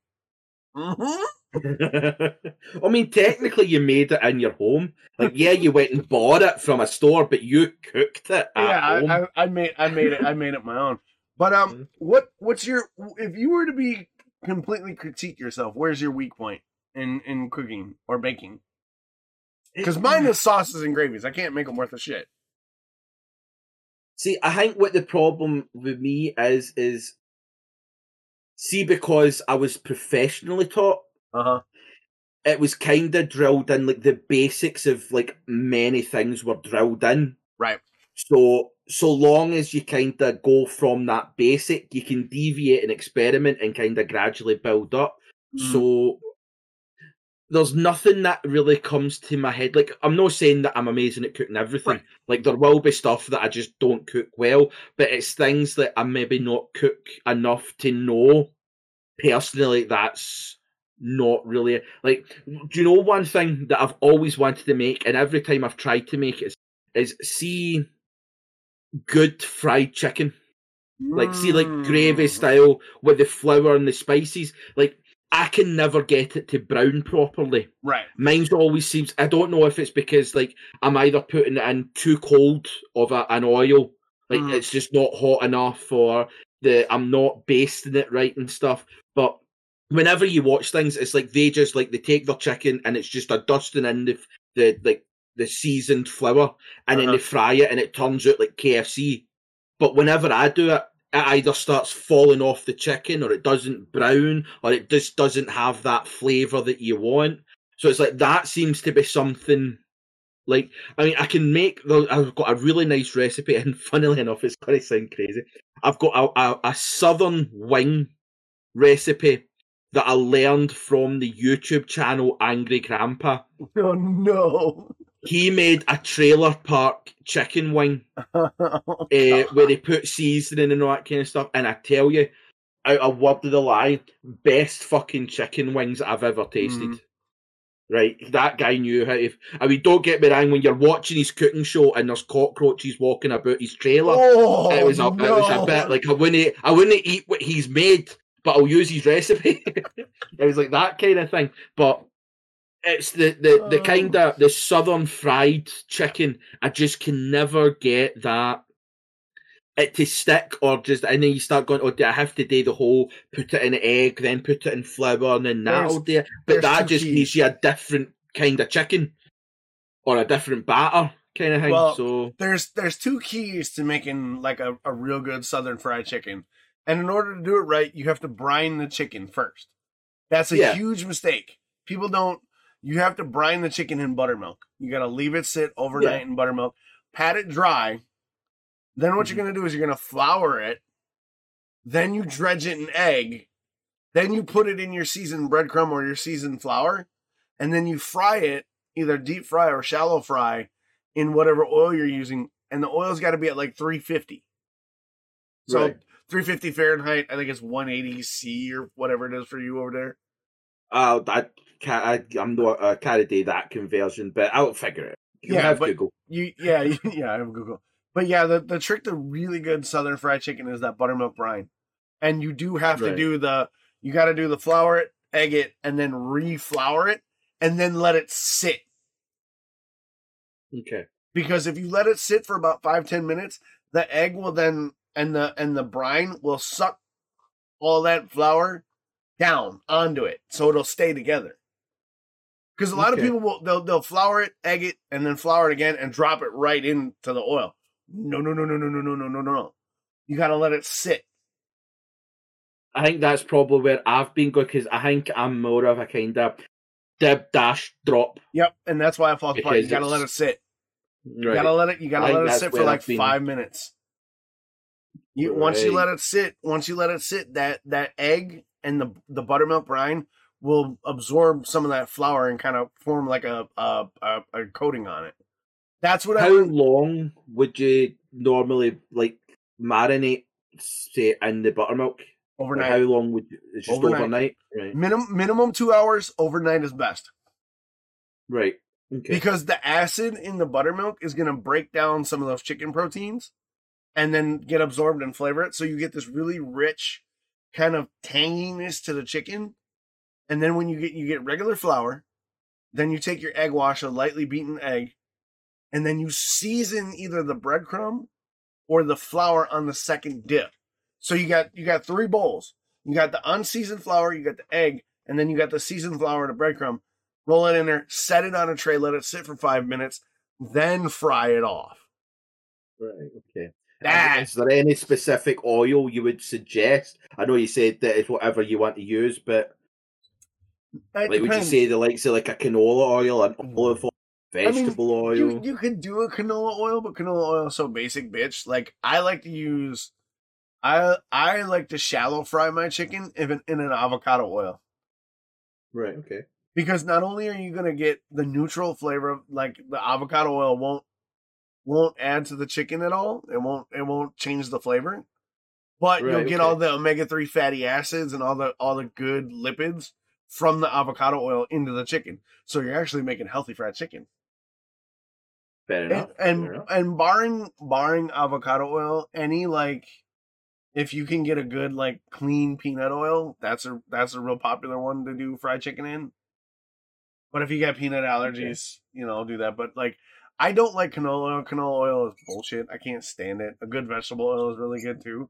mm-hmm. I mean, technically, you made it in your home. Like, yeah, you went and bought it from a store, but you cooked it at yeah, home. I, I, I made I made it I made it my own. But Mm-hmm. um, what what's your if you were to be completely critique yourself? Where's your weak point in in cooking or baking? Because mine is sauces and gravies. I can't make them worth a shit. See, I think what the problem with me is is see because I was professionally taught, Uh huh. it was kind of drilled in like the basics of like many things were drilled in. Right. So so long as you kind of go from that basic, you can deviate and experiment and kind of gradually build up. Mm. So there's nothing that really comes to my head. Like I'm not saying that I'm amazing at cooking everything. Right. Like there will be stuff that I just don't cook well, but it's things that I maybe not cook enough to know personally that's not really like do you know one thing that I've always wanted to make and every time I've tried to make it is, is see good fried chicken like see like gravy Mm. style with the flour and the spices like i can never get it to brown properly Right. mine's always seems i don't know if it's because like i'm either putting it in too cold of a, an oil like Mm. it's just not hot enough or the i'm not basting it right and stuff but whenever you watch things it's like they just like they take their chicken and it's just a dusting in the the like the seasoned flour and then Uh-huh. they fry it and it turns out like kfc but whenever I do it, it either starts falling off the chicken or it doesn't brown or it just doesn't have that flavour that you want. So it's like that seems to be something like I mean I can make the I've got a really nice recipe and funnily enough it's gonna sound crazy. I've got a, a, a southern wing recipe that I learned from the YouTube channel Angry Grandpa. Oh no. He made a trailer park chicken wing uh, where they put seasoning and all that kind of stuff. And I tell you, out a word of the lie, best fucking chicken wings I've ever tasted. Mhm. Right, that guy knew how to. I mean, don't get me wrong. When you're watching his cooking show and there's cockroaches walking about his trailer, oh, it was a, it was a bit like I wouldn't, I wouldn't eat what he's made, but I'll use his recipe. it was like that kind of thing. But it's the the the Oh. kind of the southern fried chicken. I just can never get that it to stick or just and then you start going, oh, do I have to do the whole put it in egg, then put it in flour, and then that'll do. But that just needs you a different kind of chicken or a different batter kind of thing. Well, so there's there's two keys to making like a, a real good southern fried chicken. And in order to do it right, you have to brine the chicken first. That's a Yeah. huge mistake. People don't you have to brine the chicken in buttermilk. You gotta leave it sit overnight Yeah. in buttermilk, pat it dry. Then what Mm-hmm. you're gonna do is you're gonna flour it. then you dredge it in egg, then you put it in your seasoned breadcrumb or your seasoned flour, and then you fry it either deep fry or shallow fry in whatever oil you're using, and the oil's got to be at like 350. So Right. 350 Fahrenheit, I think it's 180 C or whatever it is for you over there. Uh, can't. I, I'm not. Uh, I can't do that conversion, but I'll figure it. You Yeah, have Google. You yeah yeah I have Google. But yeah, the the trick to really good Southern fried chicken is that buttermilk brine, and you do have to do the you got to do the flour it, egg it, and then reflour it, and then let it sit. Okay. Because if you let it sit for about five ten minutes, the egg will then and the and the brine will suck all that flour down onto it, so it'll stay together. Because a lot of people will they'll they'll flour it, egg it, and then flour it again and drop it right into the oil. No, no, no, no, no, no, no, no, no, no. No. You got to let it sit. I think that's probably where I've been going because I think I'm more of a kind of dib dash drop. Yep, and that's why it falls apart. You got to let it sit. You Right. gotta let it. You gotta let it sit for like five minutes. You once you let it sit, once you let it sit, that that egg and the the buttermilk brine will absorb some of that flour and kind of form like a a, a, a coating on it. That's what I How learned. long would you normally like marinate, say, in the buttermilk? Like, overnight. how long would you? It's just Overnight. overnight, right? minimum minimum two hours. Overnight is best Right. Okay. because the acid in the buttermilk is going to break down some of those chicken proteins and then get absorbed and flavor it. So you get this really rich kind of tanginess to the chicken. And then when you get you get regular flour, then you take your egg wash, a lightly beaten egg, and then you season either the breadcrumb or the flour on the second dip. So you got you got three bowls. You got the unseasoned flour, you got the egg, and then you got the seasoned flour and the breadcrumb. Roll it in there, set it on a tray, let it sit for five minutes, then fry it off. Right. Okay. That Is there any specific oil you would suggest? I know you said that it's whatever you want to use, but it like, would you say the likes of like a canola oil, an mm. olive oil, mean, vegetable oil? you you could do a canola oil, but canola oil is so basic, bitch. Like I like to use, I I like to shallow fry my chicken in, in an avocado oil Right. Okay. because not only are you gonna get the neutral flavor of like the avocado oil won't won't add to the chicken at all. It won't it won't change the flavor, but you'll get okay. all the omega three fatty acids and all the all the good lipids from the avocado oil into the chicken. So you're actually making healthy fried chicken. Fair enough. and and, enough. and barring barring avocado oil, any like if you can get a good like clean peanut oil, that's a that's a real popular one to do fried chicken in. But if you got peanut allergies, you know, I'll do that. But like I don't like canola oil. Canola oil is bullshit. I can't stand it. A good vegetable oil is really good too.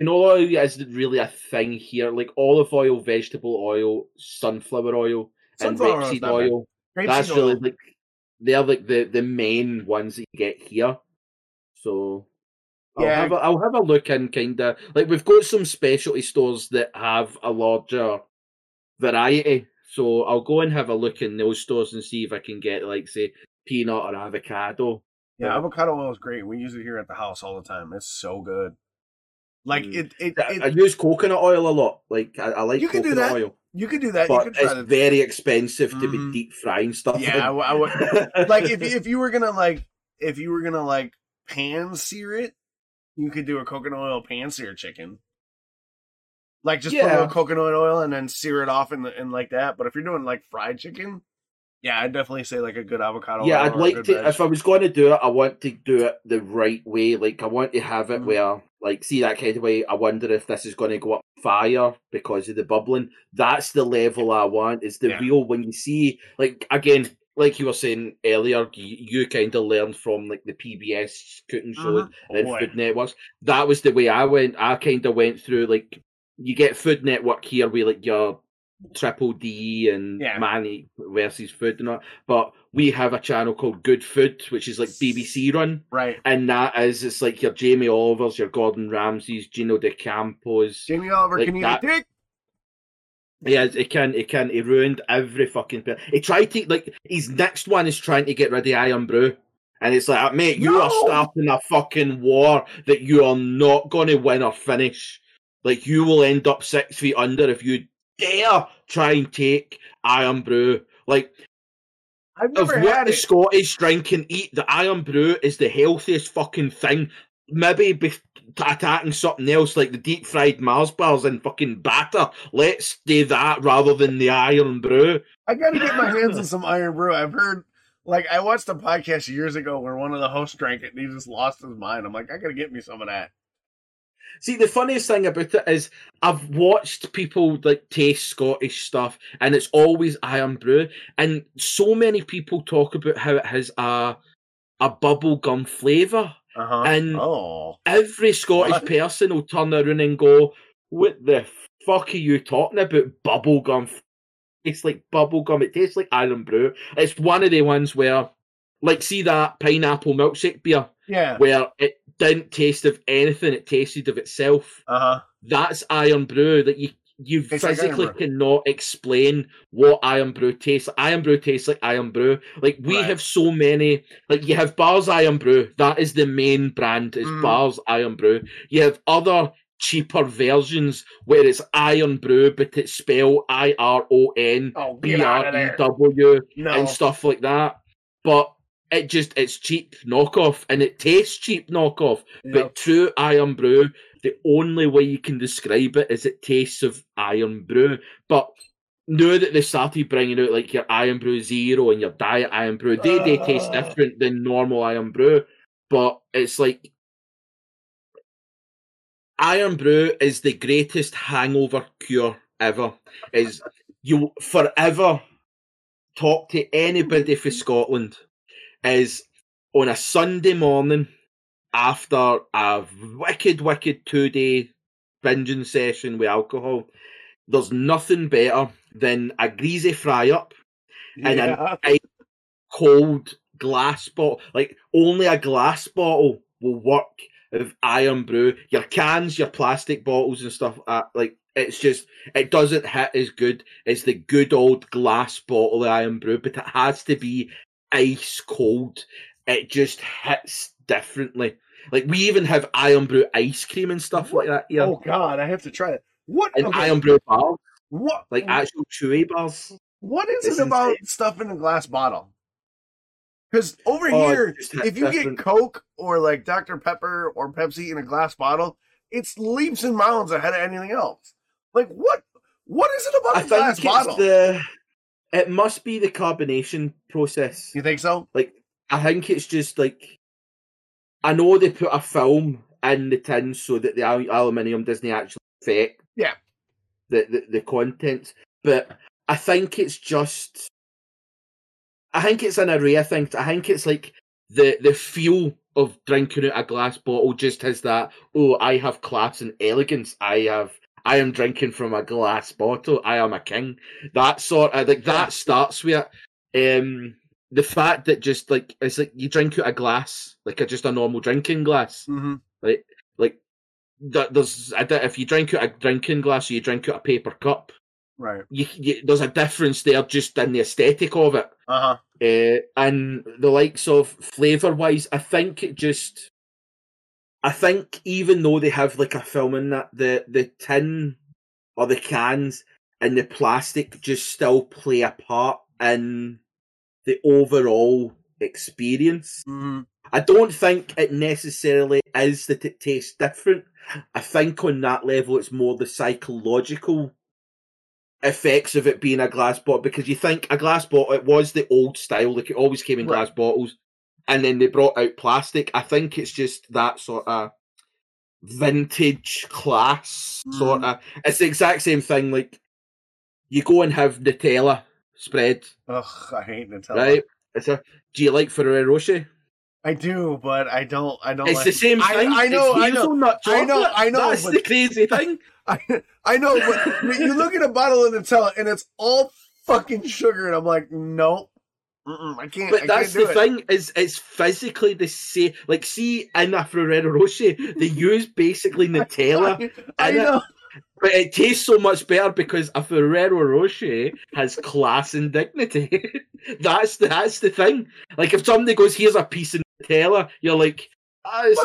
Canola oil isn't really a thing here. Like olive oil, vegetable oil, sunflower oil, Sunflower and rapeseed oil. Grapeseed That's really like they're like the the main ones that you get here. So I'll Yeah. have a, I'll have a look in kind of like we've got some specialty stores that have a larger variety. So I'll go and have a look in those stores and see if I can get like say peanut or avocado. Yeah, avocado oil is great. We use it here at the house all the time. It's so good. Like Mm. it, it, I, it I use coconut oil a lot. Like I, I like You can do that. oil, you can do that. But could try it's to very expensive to Mhm. be deep frying stuff. Yeah, I, in. w- I would like if if you were gonna like if you were gonna like pan sear it, you could do a coconut oil pan sear chicken. Like just put a little coconut oil and then sear it off in the in like that. But if you're doing like fried chicken, yeah, I'd definitely say like a good avocado. yeah, I'd like to. veg. If I was going to do it, I want to do it the right way. Like I want to have it Mhm. where, like, see that kind of way. I wonder if this is going to go up fire because of the bubbling. That's the level I want. Is the Yeah. real when you see, like, again, like you were saying earlier, you, you kind of learned from like the PBS cooking shows Mhm. and Boy. Food Networks. That was the way I went. I kind of went through like you get Food Network here with like your Triple D and Yeah. Man versus Food and all, but we have a channel called Good Food, which is like BBC run, right. and that is it's like your Jamie Olivers, your Gordon Ramsays, Gino D'Acampos. Jamie Oliver, Like can you that- dick? Yeah, it can, it can. He ruined every fucking. Pe- he tried to like his next one is trying to get rid of Irn-Bru, and it's like, mate, you are starting a fucking war that you are not going to win or finish. Like you will end up six feet under if you dare try and take Irn-Bru. Like I've of never what the. Scottish drink and eat, the Irn-Bru is the healthiest fucking thing. Maybe be- attacking something else like the deep fried Mars bars and fucking batter. Let's do that rather than the Irn-Bru. I gotta get my hands on some Irn-Bru. I've heard, like, I watched a podcast years ago where one of the hosts drank it and he just lost his mind. I'm like, I gotta get me some of that. See, the funniest thing about it is I've watched people like taste Scottish stuff, and it's always Irn-Bru, and so many people talk about how it has a a bubble gum flavour. Uh huh. And- oh, Every Scottish What? person will turn around and go, "What the fuck are you talking about? Bubble gum? It's like bubble gum. It tastes like Iron Brew. It's one of the ones where, like, see that pineapple milkshake beer yeah. where it didn't taste of anything; it tasted of itself." Uh huh. that's Irn-Bru that you you It's physically Brew. cannot explain what Irn-Bru tastes. Irn-Bru tastes like Irn-Bru. Like we Right. have so many. Like you have Barr's Irn-Bru. That is the main brand. Is Mm. Barr's Irn-Bru. You have other cheaper versions where it's Iron Brew, but it's spelled I R O N B R E W Oh, B R E. W and stuff like that. But it just it's cheap knockoff and it tastes cheap knockoff. Yep. But true Irn-Bru, the only way you can describe it is it tastes of Irn-Bru. But now that they started bringing out like your Irn-Bru Zero and your Diet Irn-Bru, they, they taste Ah. different than normal Irn-Bru. But it's like Irn-Bru is the greatest hangover cure ever. Is you forever talk to anybody from Scotland is on a Sunday morning after a wicked, wicked two day binging session with alcohol. There's nothing better than a greasy fry up, and then- yeah. cold glass bottle. Like only a glass bottle will work of Irn-Bru. Your cans, your plastic bottles and stuff. Uh, like it's just it doesn't hit as good as the good old glass bottle of Irn-Bru, but it has to be ice cold. It just hits differently. Like we even have Irn-Bru ice cream and stuff like that here. Oh God, I have to try it. What? and okay, Irn-Bru bars, What? like actual chewy bars. What is It's it about insane. stuff in a glass bottle? Because over Oh, here, if you different. get Coke or like Dr. Pepper or Pepsi in a glass bottle, it's leaps and bounds ahead of anything else. Like what? What is it about I think glass bottle? the. It must be the carbonation process. You think so? Like, I think it's just like. I know they put a film in the tin so that the aluminium doesn't actually affect. Yeah. The, the the contents, but I think it's just. I think it's an array of things. I think it's like the the feel of drinking out a glass bottle just has that. Oh, I have class and elegance. I have. I am drinking from a glass bottle. I am a king. That sort of like that starts with it. Um, the fact that just like it's like you drink out a glass, like a, just a normal drinking glass. Mm-hmm. Like like that. There's if you drink out a drinking glass or you drink out a paper cup, Right. you, you there's a difference there just in the aesthetic of it. Uh huh. Uh, and the likes of flavor wise, I think it just. I think even though they have like a film in that, the the tin or the cans and the plastic just still play a part in the overall experience. Mm-hmm. I don't think it necessarily is that it tastes different. I think on that level, it's more the psychological effects of it being a glass bottle because you think a glass bottle, it was the old style, like it always came in Right. glass bottles, and then they brought out plastic. I think it's just that sort of vintage class sort mm. of. It's the exact same thing. Like you go and have Nutella spread, Ugh, I hate Nutella. right? It's a. Do you like Ferrero Rocher? I do, but I don't. I don't. It's like the same thing. I know, It's I know, I know. I know, That's but- the crazy thing. I, I know, but, but you look at a bottle of Nutella and it's all fucking sugar, and I'm like, no, mm-mm, I can't. I But that's can't the it. thing is it's physically the same. Like, see, in a Ferrero Rocher, they use basically Nutella, I, I it. know. but it tastes so much better because a Ferrero Rocher has class and dignity. that's the that's the thing. Like, if somebody goes, "Here's a piece of Nutella," you're like, It's,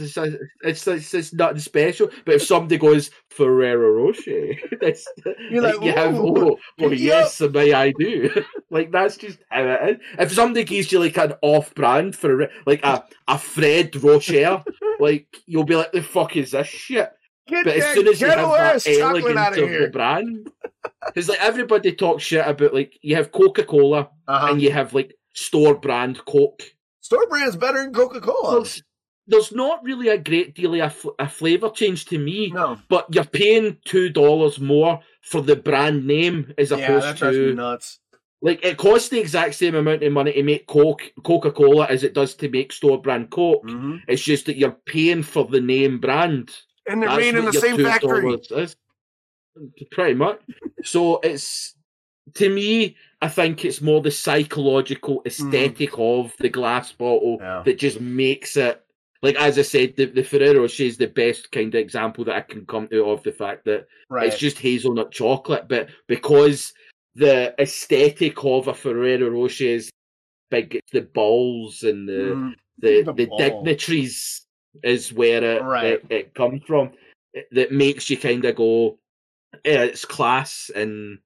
it's, it's, it's, it's, it's, it's nothing special. But if somebody goes Ferrero Rocher, it's, You're like, you have, oh, well, yes, may I do? like that's just how it is. If somebody gives you like an off-brand for like a a Fred Rocher, like you'll be like, the fuck is this shit? Get But as soon as you have that elegance of the brand, because like everybody talks shit about like you have Coca Cola Uh-huh. and you have like store brand Coke. Store brand's better than Coca Cola. There's, not really a great deal of a, fl- a flavor change to me, No. but you're paying two dollars more for the brand name as Yeah, opposed that drives me to nuts. like it costs the exact same amount of money to make Coke Coca Cola as it does to make store brand Coke. hmm It's just that you're paying for the name brand. And they're That's made in the same factory. is. Pretty much. so it's to me, I think it's more the psychological aesthetic of the glass bottle Yeah. that just makes it like as I said, the, the Ferrero Rocher is the best kind of example that I can come to of the fact that Right. it's just hazelnut chocolate, but because the aesthetic of a Ferrero Rocher is big, it's the balls and the Mhm. the The the, dignitaries is where it, Right. it, it comes from. That makes you kind of go, yeah, it's class. And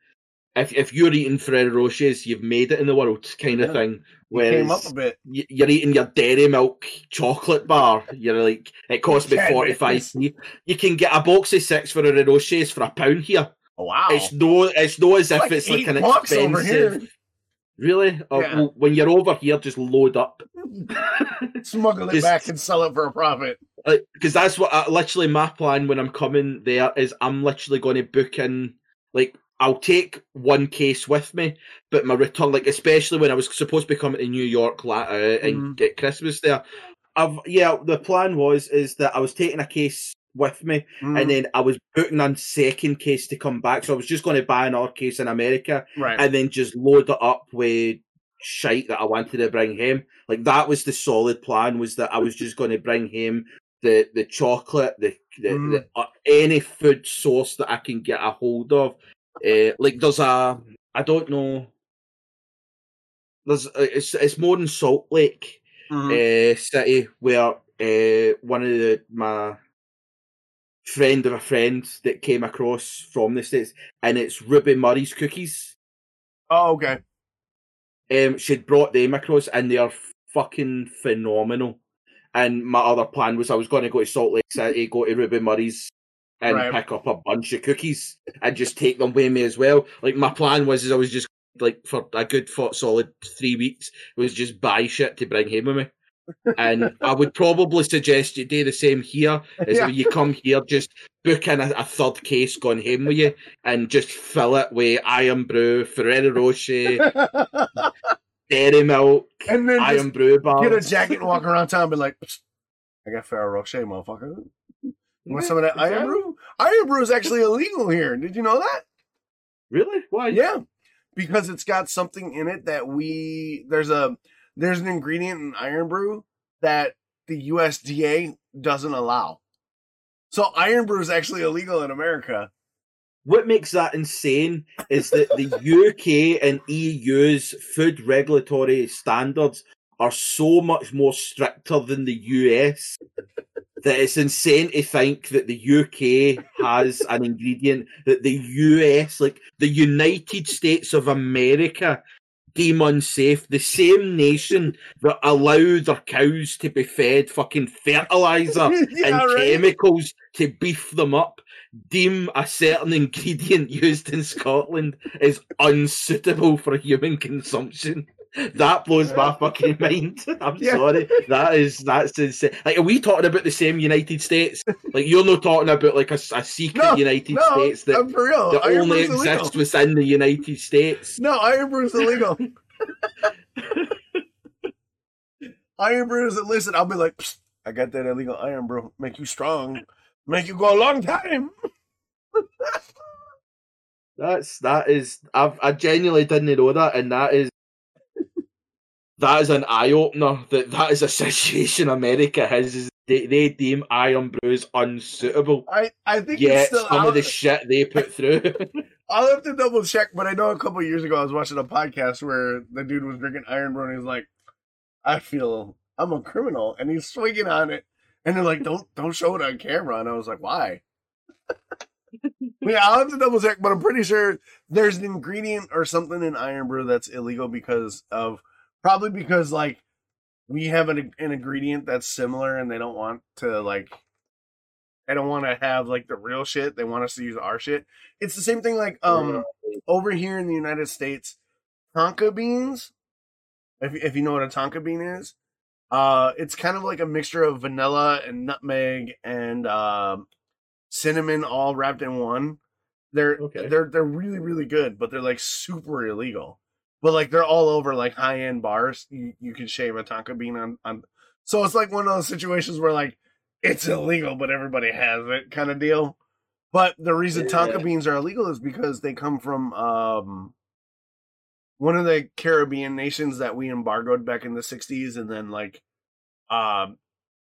if if you're eating Ferrero Rochers, you've made it in the world, kind of Yeah. thing. You Whereas a bit. y- you're eating your dairy milk chocolate bar, you're like, it costs me forty five. You can get a box of six Ferrero Rochers for a pound here. Oh, wow. It's no, it's no as if Like it's like an bucks over here. expensive. Really? Yeah. well, when you're over here, just load up. Smuggle it back and sell it for a profit. because that's what I, literally my plan when I'm coming there is I'm literally going to book in like I'll take one case with me, but my return like especially when I was supposed to be coming to New York uh, and Mhm. get Christmas there. I've yeah the plan was is that I was taking a case with me Mhm. and then I was booking a second case to come back, so I was just going to buy another case in America right. and then just load it up with shite that I wanted to bring him. Like that was the solid plan. Was that I was just going to bring him the the chocolate, the, the, Mm. the uh, any food source that I can get a hold of. Uh, like there's a I don't know. There's uh, it's it's more than Salt Lake uh, City where uh, one of the my friend of a friend that came across from the states, and it's Ruby Murray's cookies. oh, okay. Um, she'd brought them across, and they are fucking phenomenal. And my other plan was I was going to go to Salt Lake City, go to Ruby Murray's, and Right. pick up a bunch of cookies and just take them with me as well. Like my plan was, is I was just like for a good for solid three weeks was just buy shit to bring home with me. And I would probably suggest you do the same here. Is Yeah. when you come here, just book in a, a third case going home with you, and just fill it with Irn-Bru, Ferrero Rocher, dairy milk, and then Irn-Bru bar. get a jacket and walk around town and be like, I got Ferrero Rocher, motherfucker. You want some of that Irn-Bru? Iron Brew is actually illegal here. Did you know that? Really? Why? Yeah, because it's got something in it that we there's a there's an ingredient in Irn-Bru that the USDA doesn't allow. So Irn-Bru is actually illegal in America. What makes that insane is that the UK and EU's food regulatory standards are so much more stricter than the US that it's insane to think that the UK has an ingredient that the US, like the United States of America, deem unsafe. The same nation that allow their cows to be fed fucking fertilizer yeah, and right. chemicals to beef them up deem a certain ingredient used in Scotland is unsuitable for human consumption. That blows my fucking mind. I'm Yeah. sorry. That is that's insane. Like, are we talking about the same United States? Like, you're not talking about like a, a secret No, United No, States that, that only Brew's exists within the United States. No, Irn-Bru's illegal. Irn-Bru is illicit. I'll be like, I got that illegal Irn-Bru. Make you strong. Make you go a long time. That's that is I've I genuinely didn't know that, and that is that is an eye opener. That that is a situation America has. Is they, they deem iron brews unsuitable. I, I think it's still some out. of the shit they put through. I'll have to double check, but I know a couple years ago I was watching a podcast where the dude was drinking Irn-Bru and he's like, I feel I'm a criminal, and he's swinging on it, and they're like, don't don't show it on camera, and I was like, why? yeah, I'll have to double check, but I'm pretty sure there's an ingredient or something in Irn-Bru that's illegal because of probably because like we have an an ingredient that's similar, and they don't want to like they don't want to have like the real shit. They want us to use our shit. It's the same thing like um over here in the United States, tonka beans. If if you know what a tonka bean is, uh, it's kind of like a mixture of vanilla and nutmeg and uh, cinnamon all wrapped in one. They're Okay. they're they're really really good, but they're like super illegal. But like they're all over like high end bars. You you can shave a tonka bean on on. So it's like one of those situations where like it's illegal, but everybody has it kind of deal. But the reason tonka Yeah. beans are illegal is because they come from um one of the Caribbean nations that we embargoed back in the 60s and then like um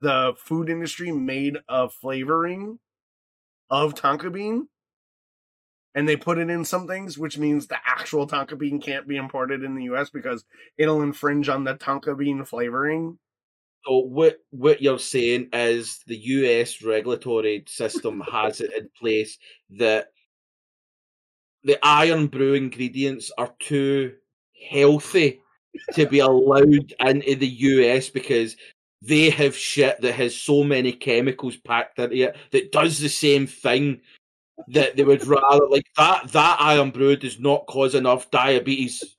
the food industry made a flavoring of tonka bean and they put it in some things which means the actual tonka bean can't be imported in the US because it'll infringe on the tonka bean flavoring. So what what you're saying is the US regulatory system has it in place that the Irn-Bru ingredients are too healthy to be allowed into the US because they have shit that has so many chemicals packed into it that does the same thing that they would rather like that that Irn-Bru does not cause enough diabetes.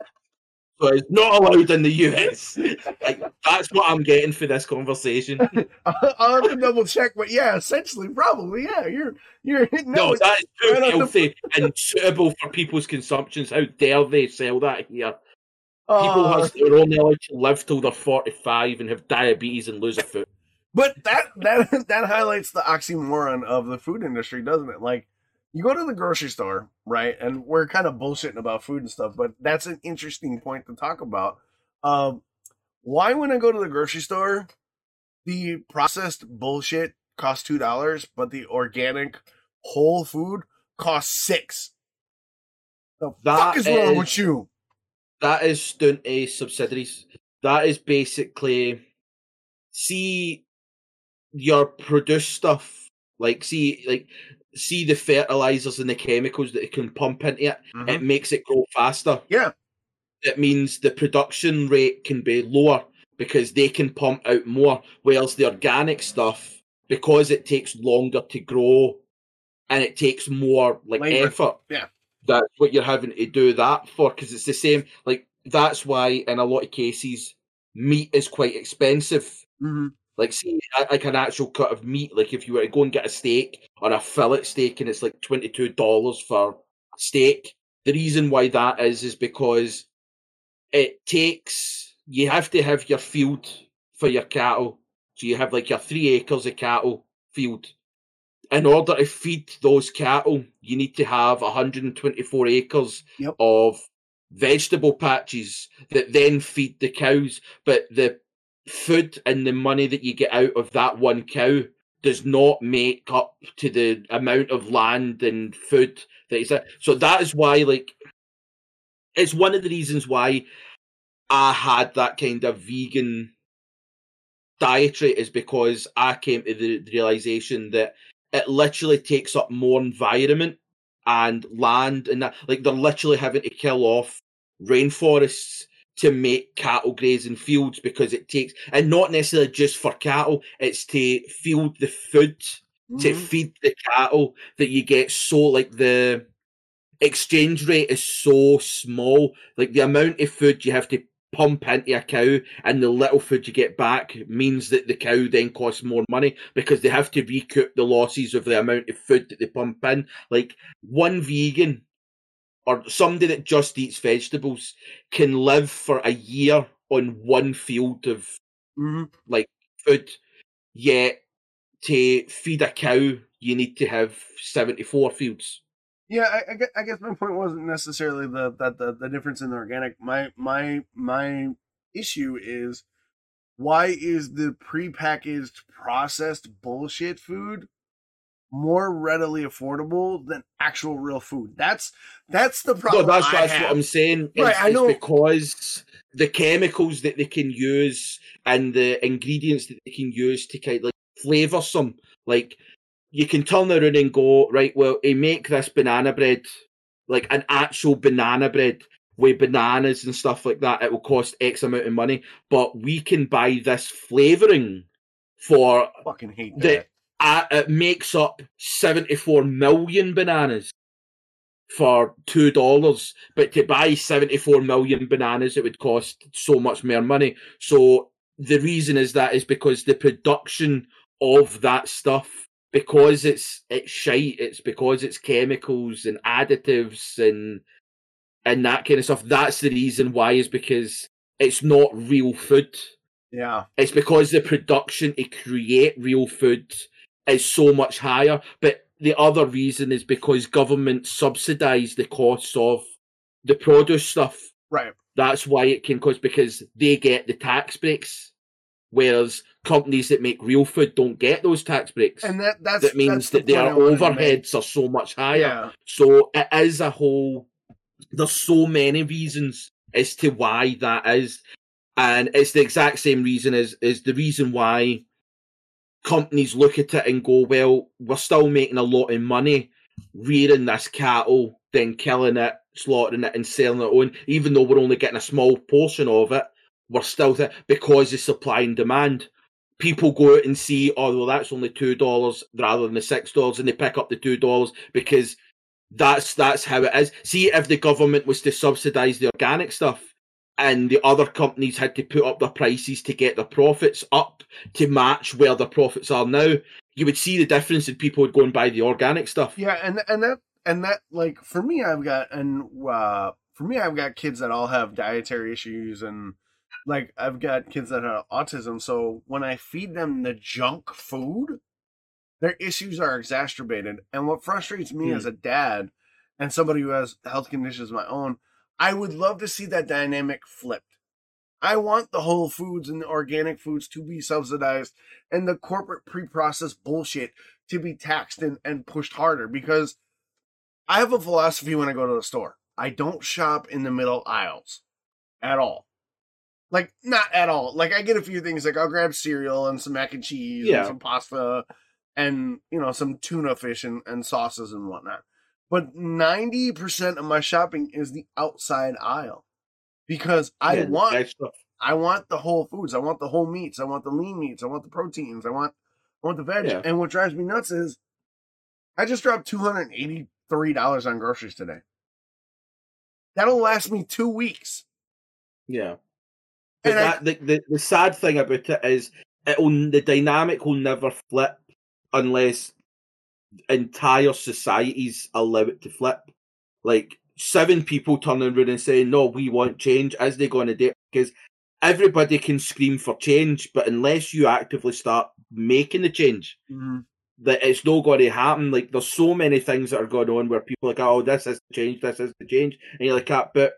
So it's not allowed in the US. Like, that's what I'm getting for this conversation. I'll have to double check, but yeah, essentially, probably, yeah. You're you're hitting No, no, that is too right on the- healthy and suitable for people's consumptions. How dare they sell that here? People uh, are only allowed to live till they're 45 and have diabetes and lose a foot. But that that that highlights the oxymoron of the food industry, doesn't it? Like you go to the grocery store, right? And we're kind of bullshitting about food and stuff, but that's an interesting point to talk about. Um, why when I go to the grocery store, the processed bullshit costs two dollars, but the organic whole food costs six. The That fuck is wrong is- with you? That is stunt A subsidiaries. That is basically see your produce stuff. Like see like see the fertilizers and the chemicals that it can pump into it. It makes it grow faster. Yeah. It means the production rate can be lower because they can pump out more. Whereas the organic stuff, because it takes longer to grow and it takes more like Labor. effort. Yeah. That's what you're having to do that for because it's the same. Like that's why in a lot of cases meat is quite expensive. Mm-hmm. Like, see, like an actual cut of meat. Like, if you were to go and get a steak or a fillet steak, and it's like twenty two dollars for steak. The reason why that is is because it takes you have to have your field for your cattle. So you have like your three acres of cattle field. In order to feed those cattle, you need to have 124 acres Yep. of vegetable patches that then feed the cows. But the food and the money that you get out of that one cow does not make up to the amount of land and food that is there. So that is why, like, it's one of the reasons why I had that kind of vegan dietary is because I came to the realization that it literally takes up more environment and land and that like they're literally having to kill off rainforests to make cattle graze in fields because it takes and not necessarily just for cattle it's to field the food to Mhm. feed the cattle that you get so like the exchange rate is so small like the amount of food you have to pump into a cow and the little food you get back means that the cow then costs more money because they have to recoup the losses of the amount of food that they pump in like one vegan or somebody that just eats vegetables can live for a year on one field of Mhm. food yet to feed a cow you need to have 74 fields Yeah, I, I guess my point wasn't necessarily the that the, the difference in the organic. My my my issue is why is the prepackaged processed bullshit food more readily affordable than actual real food? That's that's the No, problem. that's, I that's have. what I'm saying. Right, It's, I know. because the chemicals that they can use and the ingredients that they can use to kind of like flavor some. Like you can turn around and go, right, well, they make this banana bread, like an actual banana bread with bananas and stuff like that, it will cost X amount of money. But we can buy this flavoring for Fucking hate The- that. Uh, it makes up 74 million bananas for two dollars but to buy 74 million bananas it would cost so much more money so the reason is that is because the production of that stuff because it's it's shite it's because it's chemicals and additives and and that kind of stuff that's the reason why is because it's not real food Yeah. it's because the production to create real food is so much higher. But the other reason is because government subsidise the costs of the produce stuff. Right. That's why it can cost because they get the tax breaks, whereas companies that make real food don't get those tax breaks. And that that's that means that's the that their point I wanted to make. overheads are so much higher. Yeah. So it is a whole. There's so many reasons as to why that is, and it's the exact same reason as is the reason why companies look at it and go, "Well, we're still making a lot of money rearing this cattle, then killing it, slaughtering it, and selling it on, even though we're only getting a small portion of it. We're still there because of supply and demand." People go out and see, oh well, that's only two dollars rather than the six dollars, and they pick up the two dollars because that's that's how it is. See, if the government was to subsidise the organic stuff and the other companies had to put up their prices to get their profits up to match where their profits are now, you would see the difference in people would go and buy the organic stuff. Yeah, and and that and that like for me, I've got and uh, for me, I've got kids that all have dietary issues and like I've got kids that have autism. So when I feed them the junk food, their issues are exacerbated. And what frustrates me Hmm. as a dad and somebody who has health conditions of my own, I would love to see that dynamic flipped. I want the whole foods and the organic foods to be subsidized and the corporate pre-processed bullshit to be taxed and, and pushed harder because I have a philosophy when I go to the store. I don't shop in the middle aisles at all. Like not at all. Like I get a few things like I'll grab cereal and some mac and cheese Yeah. and some pasta and you know some tuna fish and, and sauces and whatnot. But ninety percent of my shopping is the outside aisle. Because I Yeah, want. I want the whole foods. I want the whole meats. I want the lean meats. I want the proteins. I want I want the veg. Yeah. And what drives me nuts is I just dropped two hundred and eighty three dollars on groceries today. That'll last me two weeks. Yeah. And I- the, the, the sad thing about it is it'll the dynamic will never flip unless entire societies allow it to flip. Like seven people turning around and saying, No, we want change, is they going to do it? Because everybody can scream for change, but unless you actively start making the change, that it's not going to happen. Like there's so many things that are going on where people are like, oh, this is the change, this is the change, and you're like, ah, but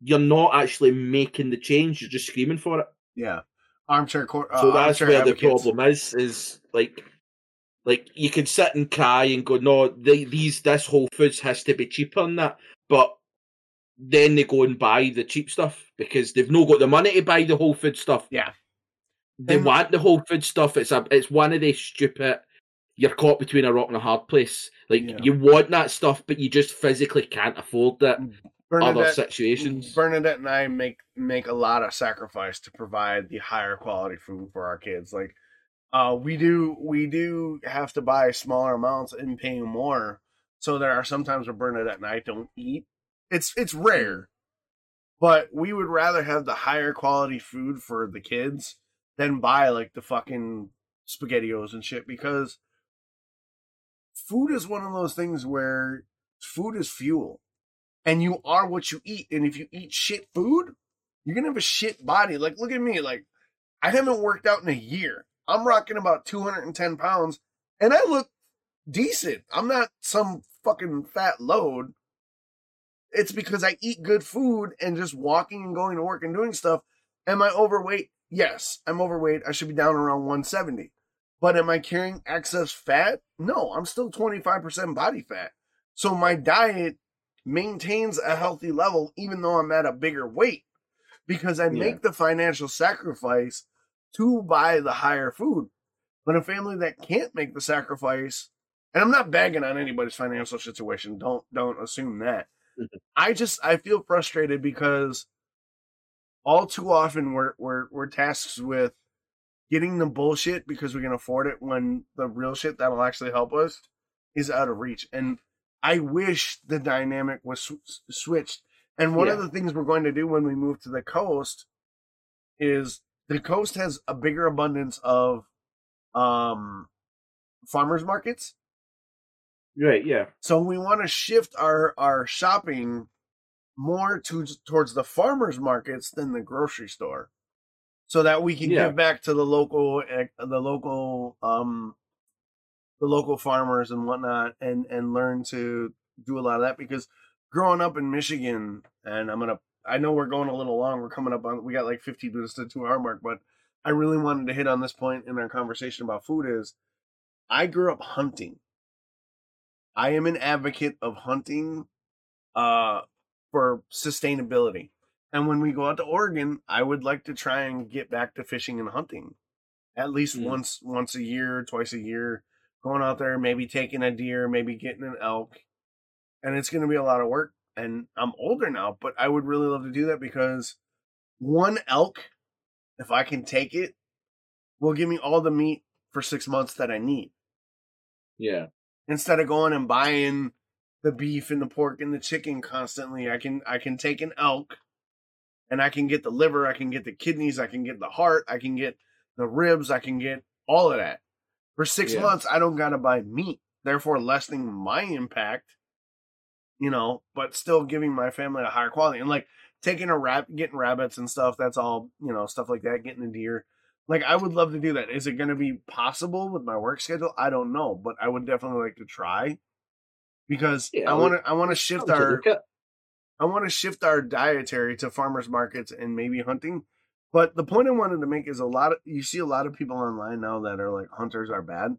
you're not actually making the change. You're just screaming for it. Yeah. Armchair court. So uh, that's armchair where the problem is. Is like, like you can sit and cry and go, no, they, these this Whole Foods has to be cheaper than that, but then they go and buy the cheap stuff because they've not got the money to buy the Whole Food stuff. Yeah. They And- want the Whole Food stuff. It's a it's one of these stupid. You're caught between a rock and a hard place. Like Yeah. you want that stuff, but you just physically can't afford that. Mm. Other Bernadette, situations. Bernadette and I make make a lot of sacrifice to provide the higher quality food for our kids. Like, uh, we do we do have to buy smaller amounts and pay more. So there are sometimes where Bernadette at night, don't eat. It's it's rare, but we would rather have the higher quality food for the kids than buy like the fucking spaghettios and shit because food is one of those things where food is fuel and you are what you eat. And if you eat shit food, you're gonna have a shit body. Like, look at me. Like, I haven't worked out in a year. I'm rocking about 210 pounds, and I look decent. I'm not some fucking fat load. It's because I eat good food and just walking and going to work and doing stuff. Am I overweight? Yes, I'm overweight. I should be down around 170. But am I carrying excess fat? No, I'm still 25% body fat. So my diet maintains a healthy level even though I'm at a bigger weight because I Yeah. make the financial sacrifice to buy the higher food. But a family that can't make the sacrifice, and I'm not bagging on anybody's financial situation. Don't don't assume that. Mhm. I just I feel frustrated because all too often we're we're we're tasked with getting the bullshit because we can afford it when the real shit that'll actually help us is out of reach. And I wish the dynamic was sw- switched. And one of the things we're going to do when we move to the coast is the coast has a bigger abundance of um farmers markets. Right, yeah. So we want to shift our our shopping more to towards the farmers markets than the grocery store, so that we can Yeah. give back to the local eh, the local um the local farmers and whatnot, and and learn to do a lot of that. Because growing up in Michigan, and I'm gonna I know we're going a little long. We're coming up on we got like 50 minutes to two hour mark, but I really wanted to hit on this point in our conversation about food. Is I grew up hunting. I am an advocate of hunting uh for sustainability. And when we go out to Oregon, I would like to try and get back to fishing and hunting. At least Mm. once once a year, twice a year, going out there, maybe taking a deer, maybe getting an elk. And it's going to be a lot of work and I'm older now, but I would really love to do that because one elk if I can take it will give me all the meat for 6 months that I need Yeah. instead of going and buying the beef and the pork and the chicken constantly i can i can take an elk and i can get the liver i can get the kidneys i can get the heart i can get the ribs i can get all of that for six Yeah. months i don't gotta buy meat therefore lessening my impact you know but still giving my family a higher quality and like taking a rab getting rabbits and stuff that's all you know stuff like that getting a deer like I would love to do that. Is it going to be possible with my work schedule? I don't know, but I would definitely like to try because Yeah, I want to. I want to shift our. I want to shift our dietary to farmers markets and maybe hunting. But the point I wanted to make is a lot of you see a lot of people online now that are like hunters are bad,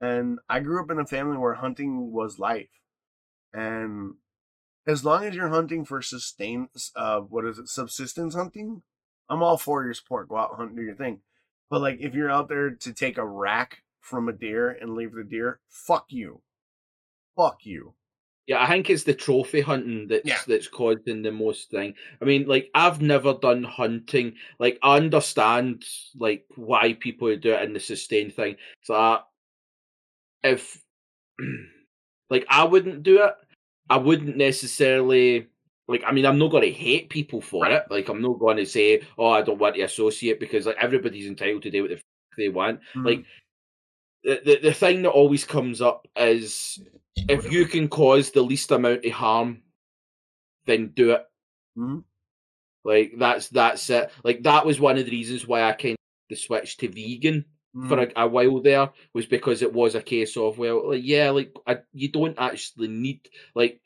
and I grew up in a family where hunting was life, and as long as you're hunting for sustain, uh, what is it, subsistence hunting, I'm all for your sport. Go out hunt, do your thing. But like, if you're out there to take a rack from a deer and leave the deer, fuck you, fuck you. Yeah, I think it's the trophy hunting that's Yeah. that's causing the most thing. I mean, like I've never done hunting. Like I understand like why people do it in the sustain thing. So I, if like I wouldn't do it, I wouldn't necessarily like. I mean, I'm not going to hate people for Right. it. Like I'm not going to say, oh, I don't want to associate because like everybody's entitled to do what the f- they want. Mm-hmm. Like the, the the thing that always comes up is if you can cause the least amount of harm, then do it. Mhm. Like that's that's it. Like that was one of the reasons why I kind of switched to vegan for Mhm. a, a while there was because it was a case of well, like, yeah, like I, you don't actually need like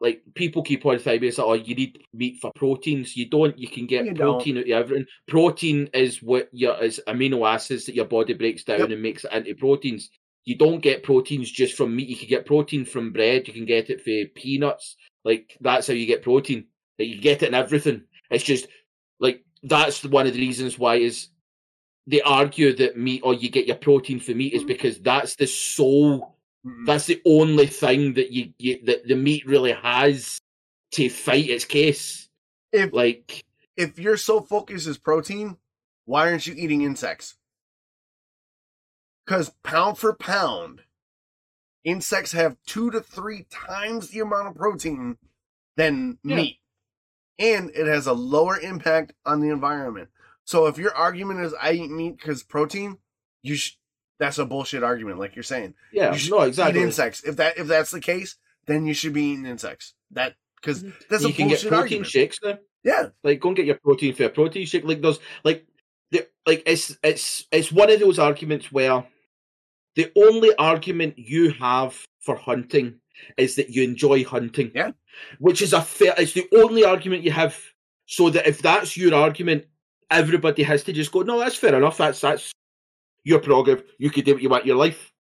like people keep on saying like, oh, you need meat for proteins. You don't. You can get You don't. protein out of everything. Protein is what your is amino acids that your body breaks down Yep. and makes it into proteins. You don't get proteins just from meat. You can get protein from bread. You can get it for peanuts. Like that's how you get protein. Like, you get it in everything. It's just like that's one of the reasons why is they argue that meat or you get your protein from meat is Mhm. because that's the sole that's the only thing that you, you that the meat really has to fight its case. if Like if your sole focus is protein, why aren't you eating insects? Because pound for pound, insects have two to three times the amount of protein than Yeah. meat. And it has a lower impact on the environment. So if your argument is I eat meat because protein, you sh- that's a bullshit argument, like you're saying. yeah, You should no, exactly. Eat insects. If that if that's the case, then you should be eating insects. That because mm-hmm. that's you a can get bullshit protein argument. shakes now. Yeah. Like go and get your protein for a protein shake. Like those, like the like it's it's it's one of those arguments where the only argument you have for hunting is that you enjoy hunting. Yeah. Which is a fair it's the only argument you have. So that if that's your argument, everybody has to just go, no, that's fair enough. That's that's your prerogative. You could do what you want your life.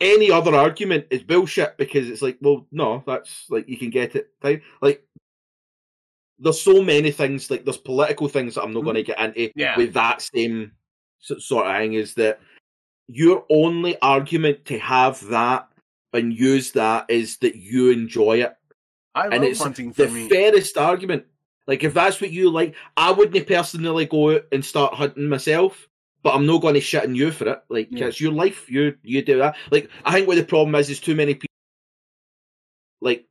Any other argument is bullshit because it's like, well, no, that's like you can get it. Like there's so many things, like there's political things that I'm not Mhm. going to get into Yeah. with that same sort of thing is that your only argument to have that and use that is that you enjoy it. I and love it's hunting for the me. fairest argument. Like if that's what you like, I wouldn't personally go out and start hunting myself, but I'm not going to shit on you for it. Like Yeah. it's your life. You you do that. Like I think what the problem is is too many people. Like,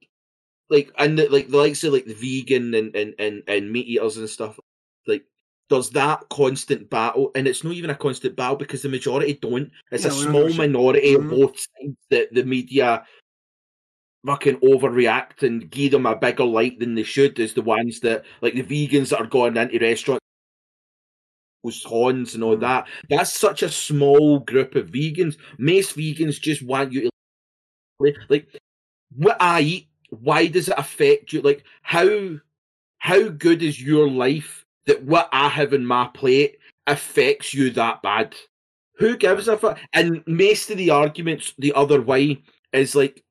like and the, like the likes of like the vegan and and and and meat eaters and stuff. Like there's that constant battle, and it's not even a constant battle because the majority don't. It's Yeah, a small give a shit. minority Mhm. on both sides that the media fucking overreact and give them a bigger light than they should is the ones that like the vegans that are going into restaurants those horns and all Mm. that. That's such a small group of vegans. Most vegans just want you to like what I eat. Why does it affect you? Like how how good is your life that what I have in my plate affects you that bad? Who gives a fuck? And most of the arguments the other way is like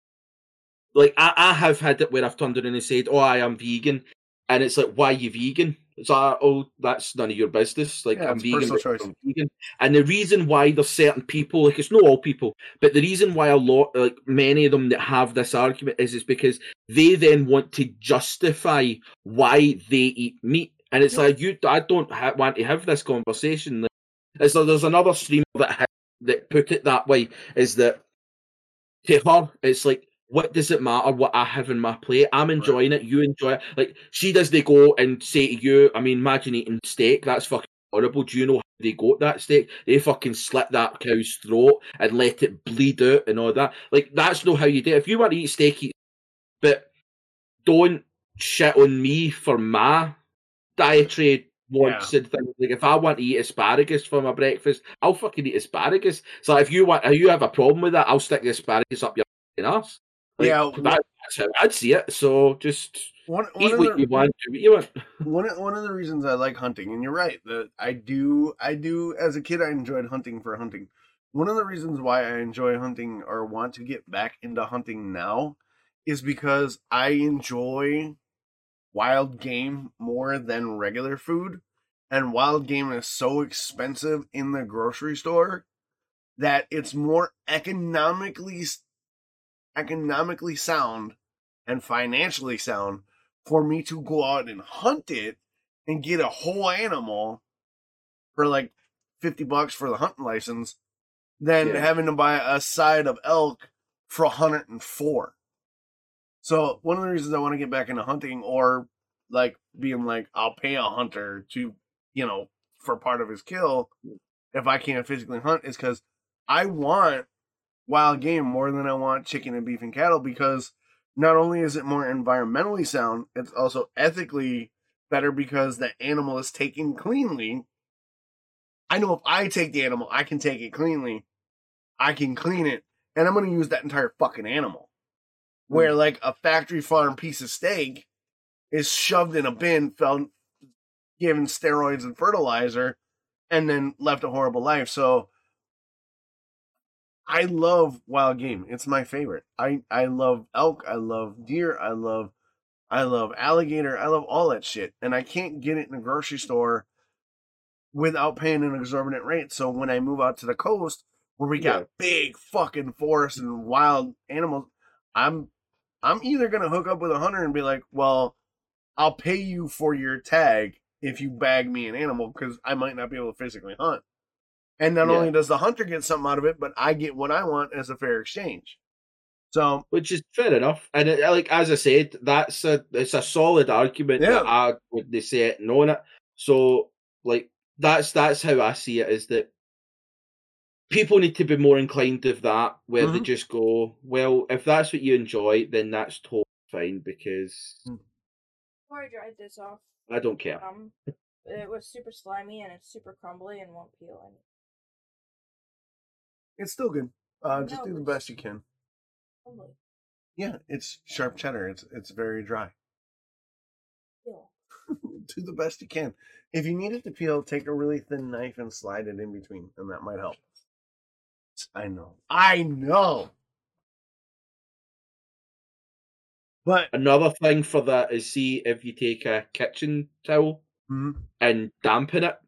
like I, I have had it where I've turned around and said, "Oh, I am vegan," and it's like, "Why are you vegan?" It's like, ah, "Oh, that's none of your business." Like Yeah, I'm vegan, personal because choice. I'm vegan, and the reason why there's certain people, like it's not all people, but the reason why a lot, like many of them that have this argument is, is because they then want to justify why they eat meat, and it's Yep. like you, I don't ha- want to have this conversation. Like, It's like there's another stream that ha- that put it that way is that to her it's like what does it matter what I have in my plate? I'm enjoying it. You enjoy it. Like she does. They go and say to you. I mean, imagine eating steak. That's fucking horrible. Do you know how they got that steak? They fucking slit that cow's throat and let it bleed out and all that. Like that's not how you do it. If you want to eat steak, eat. But don't shit on me for my dietary wants and things. Like if I want to eat asparagus for my breakfast, I'll fucking eat asparagus. So if you want, if you have a problem with that, I'll stick the asparagus up your fucking ass. Like, Yeah, that, that's how I'd see it. So just One, one eat what the, you want, do what you want. one one of the reasons I like hunting, and you're right that I do I do as a kid I enjoyed hunting for hunting. One of the reasons why I enjoy hunting or want to get back into hunting now is because I enjoy wild game more than regular food, and wild game is so expensive in the grocery store that it's more economically economically sound and financially sound for me to go out and hunt it and get a whole animal for like 50 bucks for the hunting license than Yeah. having to buy a side of elk for 104. So one of the reasons I want to get back into hunting or like being like I'll pay a hunter to, you know, for part of his kill if I can't physically hunt is cuz I want wild game more than I want chicken and beef and cattle because not only is it more environmentally sound, it's also ethically better because the animal is taken cleanly. I know if I take the animal, I can take it cleanly. I can clean it, and I'm going to use that entire fucking animal. Where like a factory farm piece of steak is shoved in a bin, felt given steroids and fertilizer, and then left a horrible life. So I love wild game. It's my favorite. I I love elk. I love deer. I love I love alligator. I love all that shit. And I can't get it in a grocery store without paying an exorbitant rate. So when I move out to the coast where we got Yeah. big fucking forests and wild animals, I'm I'm either gonna hook up with a hunter and be like, well, I'll pay you for your tag if you bag me an animal because I might not be able to physically hunt. And not Yeah. only does the hunter get something out of it, but I get what I want as a fair exchange. So which is fair enough. And it, like as I said, that's a it's a solid argument Yeah. that I would they say it and own it. So like that's that's how I see it is that people need to be more inclined of that where they Mhm. just go, well, if that's what you enjoy, then that's totally fine because Before I dried this off, I don't care. um, it was super slimy and it's super crumbly and won't peel. And it's still good. Uh, just do the best you can. crumbly. Yeah, it's sharp cheddar. It's it's very dry. Peel. do the best you can. If you need it to peel, take a really thin knife and slide it in between, and that might help. I know. I know. But Another thing for that is see if you take a kitchen towel Mhm. and dampen it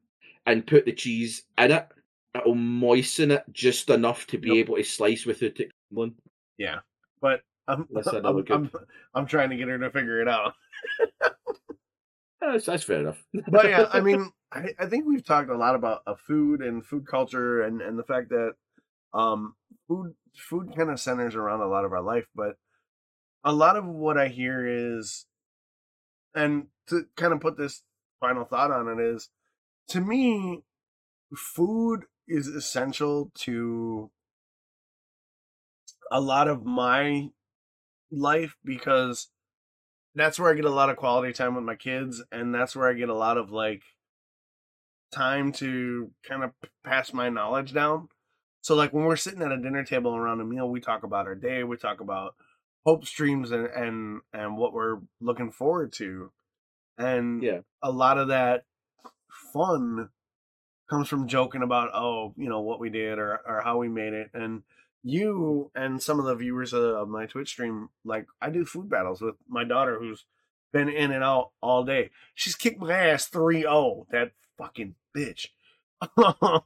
and put the cheese in it it'll moisten it just enough to be Yep. able to slice without it crumbling. Yeah, but I'm I'm, I'm I'm trying to get her to figure it out. That's, that's fair enough. But yeah, I mean, I, I think we've talked a lot about uh, food and food culture and and the fact that um food food kind of centers around a lot of our life, but a lot of what I hear is, and to kind of put this final thought on it is, to me, food is essential to a lot of my life because that's where I get a lot of quality time with my kids, and that's where I get a lot of like time to kind of pass my knowledge down. So, like when we're sitting at a dinner table around a meal, we talk about our day, we talk about hope streams, and and and what we're looking forward to, and Yeah. a lot of that fun comes from joking about oh you know what we did or or how we made it and you and some of the viewers of, my twitch stream like i do food battles with my daughter who's been in and out all day. She's kicked my ass 3-0 that fucking bitch.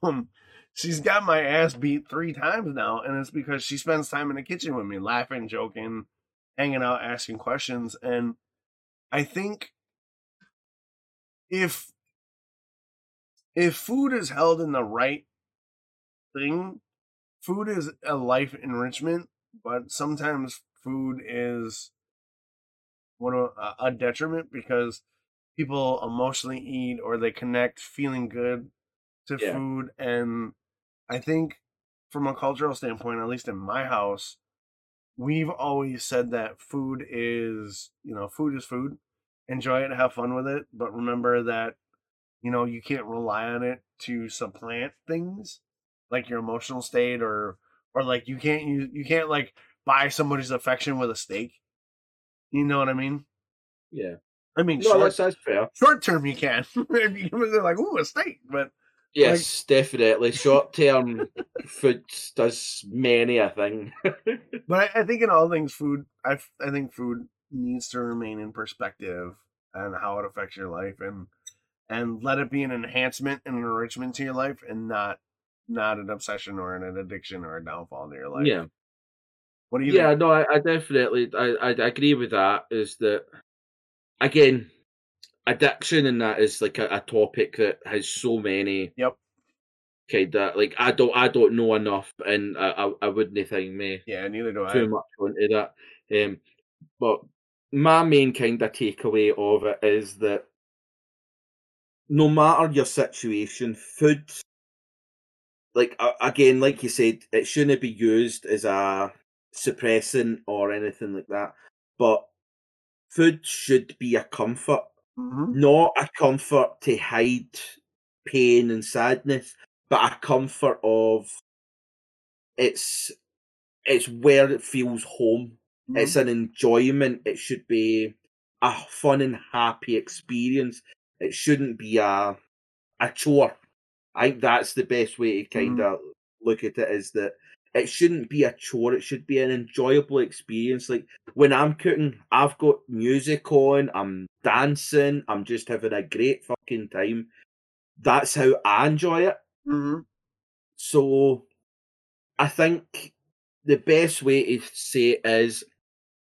Um she's got my ass beat three times now and it's because she spends time in the kitchen with me laughing joking hanging out asking questions and i think if if food is held in the right thing, food is a life enrichment, but sometimes food is one a- a detriment because people emotionally eat or they connect feeling good to Yeah. food and I think from a cultural standpoint, at least in my house, we've always said that food is, you know, food is food. Enjoy it, have fun with it, but remember that you know you can't rely on it to supplant things like your emotional state or or like you can't you, you can't like buy somebody's affection with a steak you know what i mean Yeah. i mean No, short, that's, that's fair. short term you can they're like oh a steak but Yes, definitely. Short term food does many a thing. but I, I think in all things food i i think food needs to remain in perspective and how it affects your life and and let it be an enhancement and an enrichment to your life and not not an obsession or an addiction or a downfall to your life yeah. what do you Yeah, think? no, I, I definitely I, I I agree with that. Is that again, addiction and that is like a, a topic that has so many yep kind of like I don't I don't know enough, and I I, I wouldn't think me yeah neither do i too much onto that. Um, but my main kind of takeaway of it is that no matter your situation, food, like again, like you said, it shouldn't be used as a suppressant or anything like that. But food should be a comfort, Mhm. not a comfort to hide pain and sadness, but a comfort of it's it's where it feels home. It's an enjoyment. It should be a fun and happy experience. It shouldn't be a a chore. I think that's the best way to kind of look at it is that it shouldn't be a chore. It should be an enjoyable experience. Like when I'm cooking, I've got music on, I'm dancing, I'm just having a great fucking time. That's how I enjoy it. Mhm. So I think the best way to say it is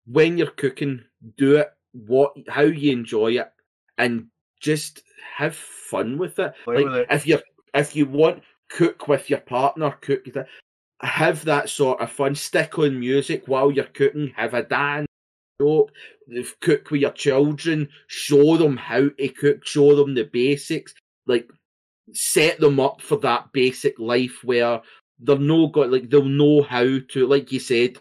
when you're cooking, do it what how you enjoy it and just have fun with it. Play like with it. if you if you want cook with your partner, cook have that sort of fun. Stick on music while you're cooking, have a dance, joke, cook with your children, show them how to cook, show them the basics. Like set them up for that basic life where they're no got like they'll know how to like you said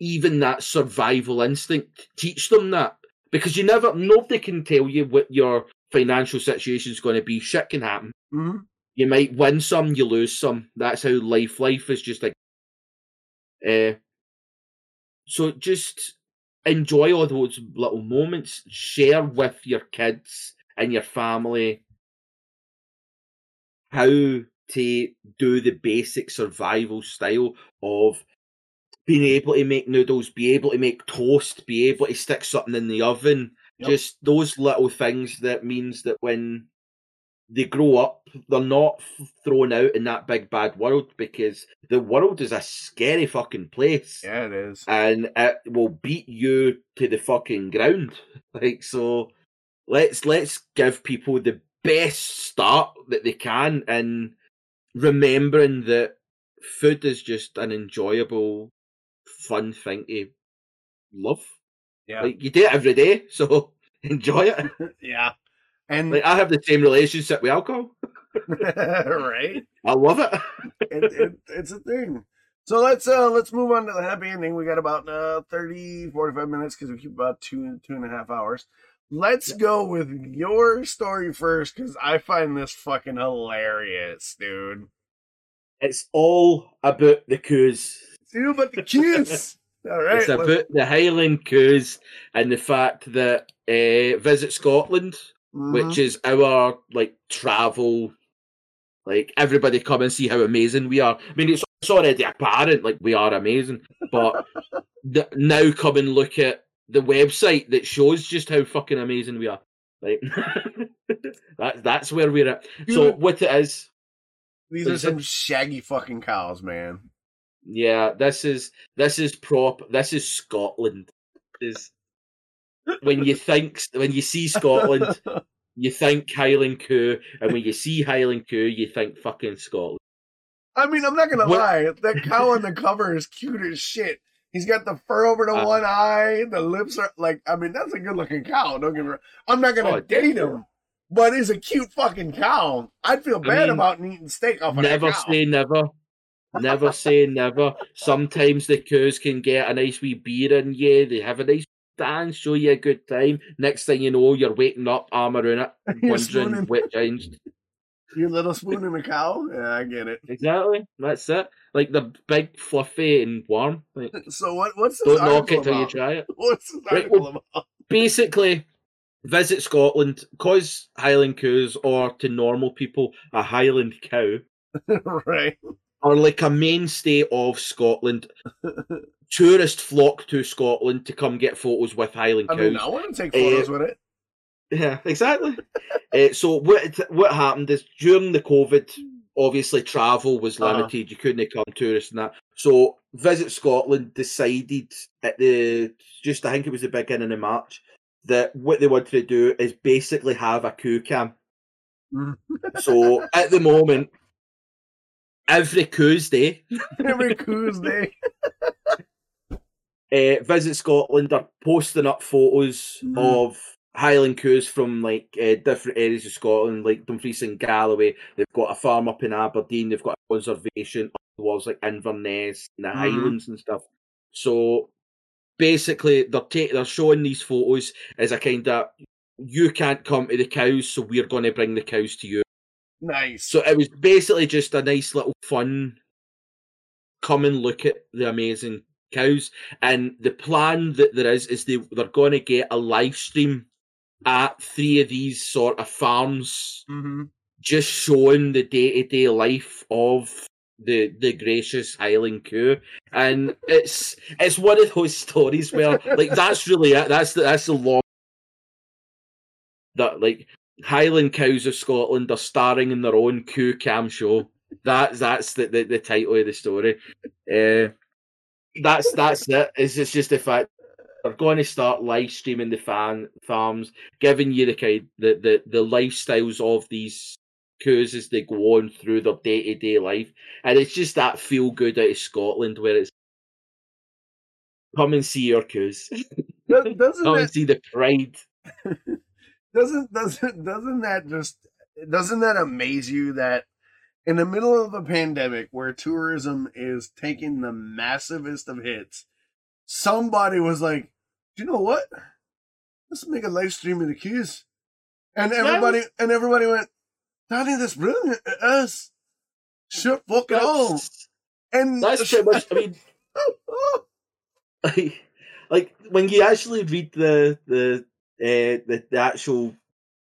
even that survival instinct teach them that because you never nobody can tell you what your financial situation is going to be shit can happen Mhm. you might win some you lose some that's how life life is just like uh so just enjoy all those little moments share with your kids and your family how to do the basic survival style of being able to make noodles, be able to make toast, be able to stick something in the oven. Yep. Just those little things that means that when they grow up, they're not thrown out in that big bad world because the world is a scary fucking place. Yeah, it is. and it will beat you to the fucking ground. Like so, let's let's give people the best start that they can, and remembering that food is just an enjoyable, fun thing to love. Yeah. Like you do it every day, so enjoy it. yeah. And Like I have the same relationship with alcohol. right. I love it. it, it, it's a thing. So let's uh let's move on to the happy ending. We got about uh 30, 45 minutes because we keep about two two and a half hours. Let's go with your story first because I find this fucking hilarious, dude. It's all about the coos. Dude, but the kids. All right. it's let's- about the Highland coos and the fact that uh, Visit Scotland Mhm. which is our like travel like everybody come and see how amazing we are i mean it's, it's already apparent like we are amazing but the, now come and look at the website that shows just how fucking amazing we are like that, that's where we're at so what it is these are some shaggy fucking cows, man. Yeah this is this is prop this is scotland is when you think when you see scotland you think Highland Coo, and when you see Highland Coo, you think fucking Scotland. I mean, I'm not gonna What- lie. That cow on the cover is cute as shit. He's got the fur over the Uh, one eye. The lips are like. I mean, that's a good looking cow. Don't get me wrong. I'm not gonna Oh, date him, but he's a cute fucking cow. I'd feel I bad mean, about eating steak off of Never say never. Never say never. Sometimes the coos can get a nice wee beer in you. They have a nice dance, show you a good time. Next thing you know, you're waking up, arm around it, wondering what changed. Your little spoon in a cow. Yeah, I get it. Exactly. That's it. Like the big, fluffy, and warm. Like, So what? What's this don't knock it till you try it. What's this Right, well- about? basically visit Scotland cause Highland coos or to normal people a Highland cow right. Are like a mainstay of Scotland. Tourists flock to Scotland to come get photos with Highland I cows. mean, I want to take photos with it. Yeah, exactly. uh, so what what happened is during the COVID, obviously travel was Uh-huh. limited. You couldn't come tourists and that. So Visit Scotland decided at the just I think it was the beginning of March that what they wanted to do is basically have a Coo Cam. Mhm. So at the moment, every Tuesday, Every Tuesday. uh, Visit Scotland are posting up photos Mhm. of Highland coos from like uh, different areas of Scotland, like Dumfries and Galloway. They've got a farm up in Aberdeen. They've got a conservation up towards like Inverness and the Mhm. Highlands and stuff. So basically, they're ta- they're showing these photos as a kind of you can't come to the cows, so we're going to bring the cows to you. Nice. So it was basically just a nice little fun come and look at the amazing cows. And the plan that there is is they they're going to get a live stream at three of these sort of farms, hmm just showing the day to day life of the the gracious Highland Coo. And it's it's one of those stories where like that's really it. That's the that's the long that like Highland Cows of Scotland are starring in their own Coo Cam show. That's that's the, the, the title of the story. Uh, that's that's it. It's, it's just the fact they're going to start live streaming the fan farms, giving you the kind the, the, the lifestyles of these coos as they go on through their day to day life, and it's just that feel good out of Scotland where it's come and see your coos, Doesn't come and see the pride. doesn't doesn't doesn't that just doesn't that amaze you that in the middle of a pandemic where tourism is taking the massivest of hits, somebody was like, "Do you know what? Let's make a live stream of the keys," and everybody and everybody went, "Daddy, that's brilliant! Is. Sure, fuck it all." And that's pretty much. I mean, like, like when you actually read the the uh, the, the actual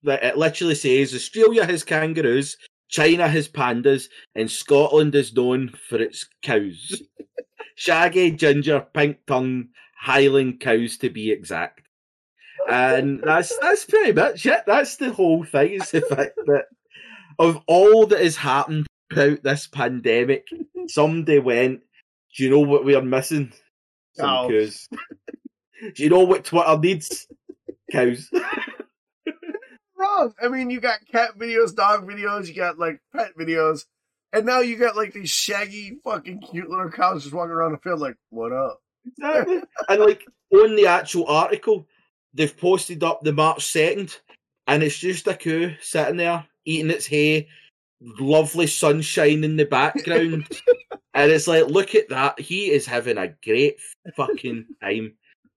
that it literally says Australia has kangaroos, China has pandas, and Scotland is known for its cows. Shaggy, ginger, pink tongue, Highland cows to be exact. And that's that's pretty much it. That's the whole thing. Is the fact that of all that has happened throughout this pandemic, somebody went, Do you know what we are missing? Some Cows. cows. Do you know what Twitter needs? Cows. Wrong. I mean, you got cat videos, dog videos, you got like pet videos, and now you got like these shaggy, fucking cute little cows just walking around the field, like, what up? Exactly. and like on the actual article, they've posted up the March second, and it's just a cow sitting there eating its hay, lovely sunshine in the background, and it's like, look at that, he is having a great fucking time.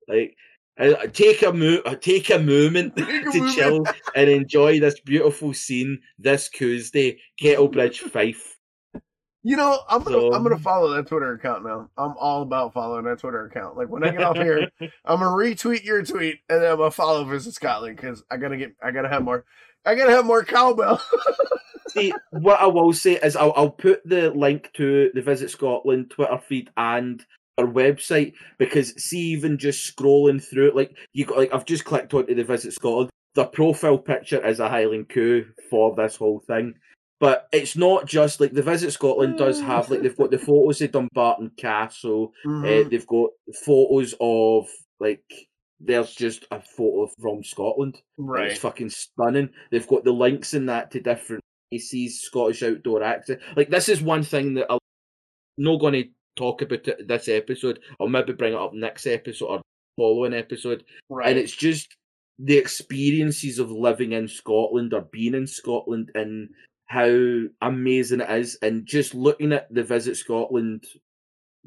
Like, uh, take a mo- uh, take a moment Take a to moment. chill and enjoy this beautiful scene this Tuesday, Kettlebridge Fife. You know, I'm gonna So- I'm gonna follow that Twitter account now. I'm all about following that Twitter account. Like when I get off here, I'm gonna retweet your tweet and then I'm gonna follow Visit Scotland because I gotta get I gotta have more I gotta have more cowbell. See, what I will say is I'll, I'll put the link to the Visit Scotland Twitter feed and our website because see, even just scrolling through it, like you got, like I've just clicked onto the Visit Scotland. The profile picture is a Highland coo for this whole thing, but it's not just like the Visit Scotland does have like they've got the photos of Dumbarton Castle, Mhm. uh, they've got photos of like there's just a photo from Scotland. right. It's fucking stunning. They've got the links in that to different places, Scottish outdoor access. Like this is one thing that I'm not going to talk about it this episode. I'll maybe bring it up next episode or following episode. Right. And it's just the experiences of living in Scotland or being in Scotland and how amazing it is. And just looking at the Visit Scotland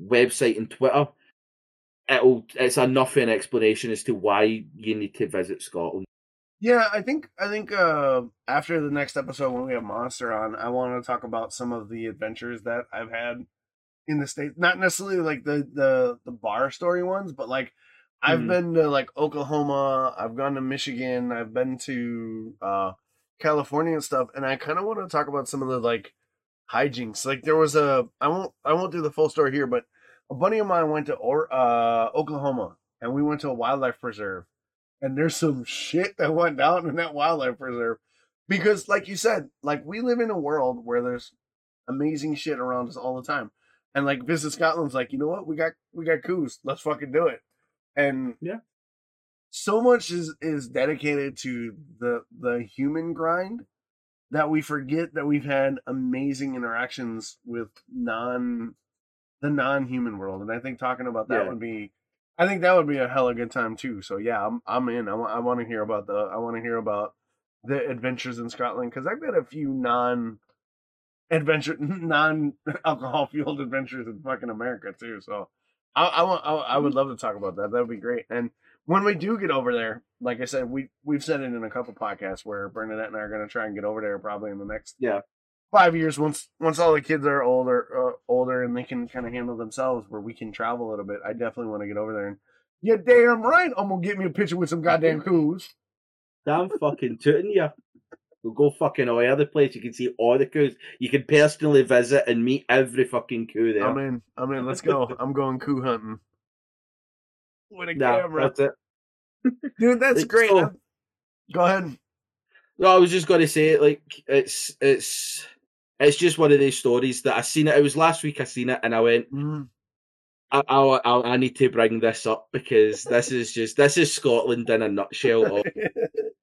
website and Twitter, it'll it's enough an explanation as to why you need to visit Scotland. Yeah, I think I think uh, after the next episode when we have Monster on, I want to talk about some of the adventures that I've had in the states. Not necessarily like the the the bar story ones, but like I've Mhm. been to like Oklahoma, I've gone to Michigan, I've been to uh, California and stuff, and I kind of want to talk about some of the like hijinks. Like there was a I won't I won't do the full story here, but a buddy of mine went to or, uh, Oklahoma, and we went to a wildlife preserve and there's some shit that went down in that wildlife preserve because like you said like we live in a world where there's amazing shit around us all the time and like visit scotland's like you know what we got we got coos let's fucking do it and Yeah. so much is is dedicated to the the human grind that we forget that we've had amazing interactions with non the non-human world and i think talking about that Yeah. would be I think that would be a hella good time too. So yeah, I'm I'm in. I want I want to hear about the I want to hear about the adventures in Scotland because I've got a few non adventure non alcohol fueled adventures in fucking America too. So I I want I, I would love to talk about that. That would be great. And when we do get over there, like I said, we we've said it in a couple podcasts where Bernadette and I are going to try and get over there probably in the next Yeah. five years once once all the kids are older uh, older and they can kind of handle themselves where we can travel a little bit i definitely want to get over there and yeah damn right i'm gonna get me a picture with some goddamn coos Damn fucking tooting you. We'll go fucking all over the place. You can see all the coos. You can personally visit and meet every fucking coo there. i'm in i'm in let's go i'm going coo hunting with a Nah, camera that's it. dude that's Like, great so- go ahead No, I was just going to say, like, it's it's it's just one of these stories that I seen it. It was last week I seen it, and I went, Mm. I, I, I, I need to bring this up because this is just this is Scotland in a nutshell.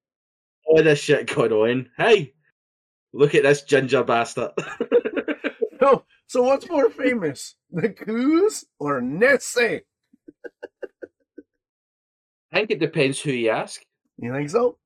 All this shit going on. Hey, look at this ginger bastard. so, so what's more famous the coos or nessie I think it depends who you ask. you think so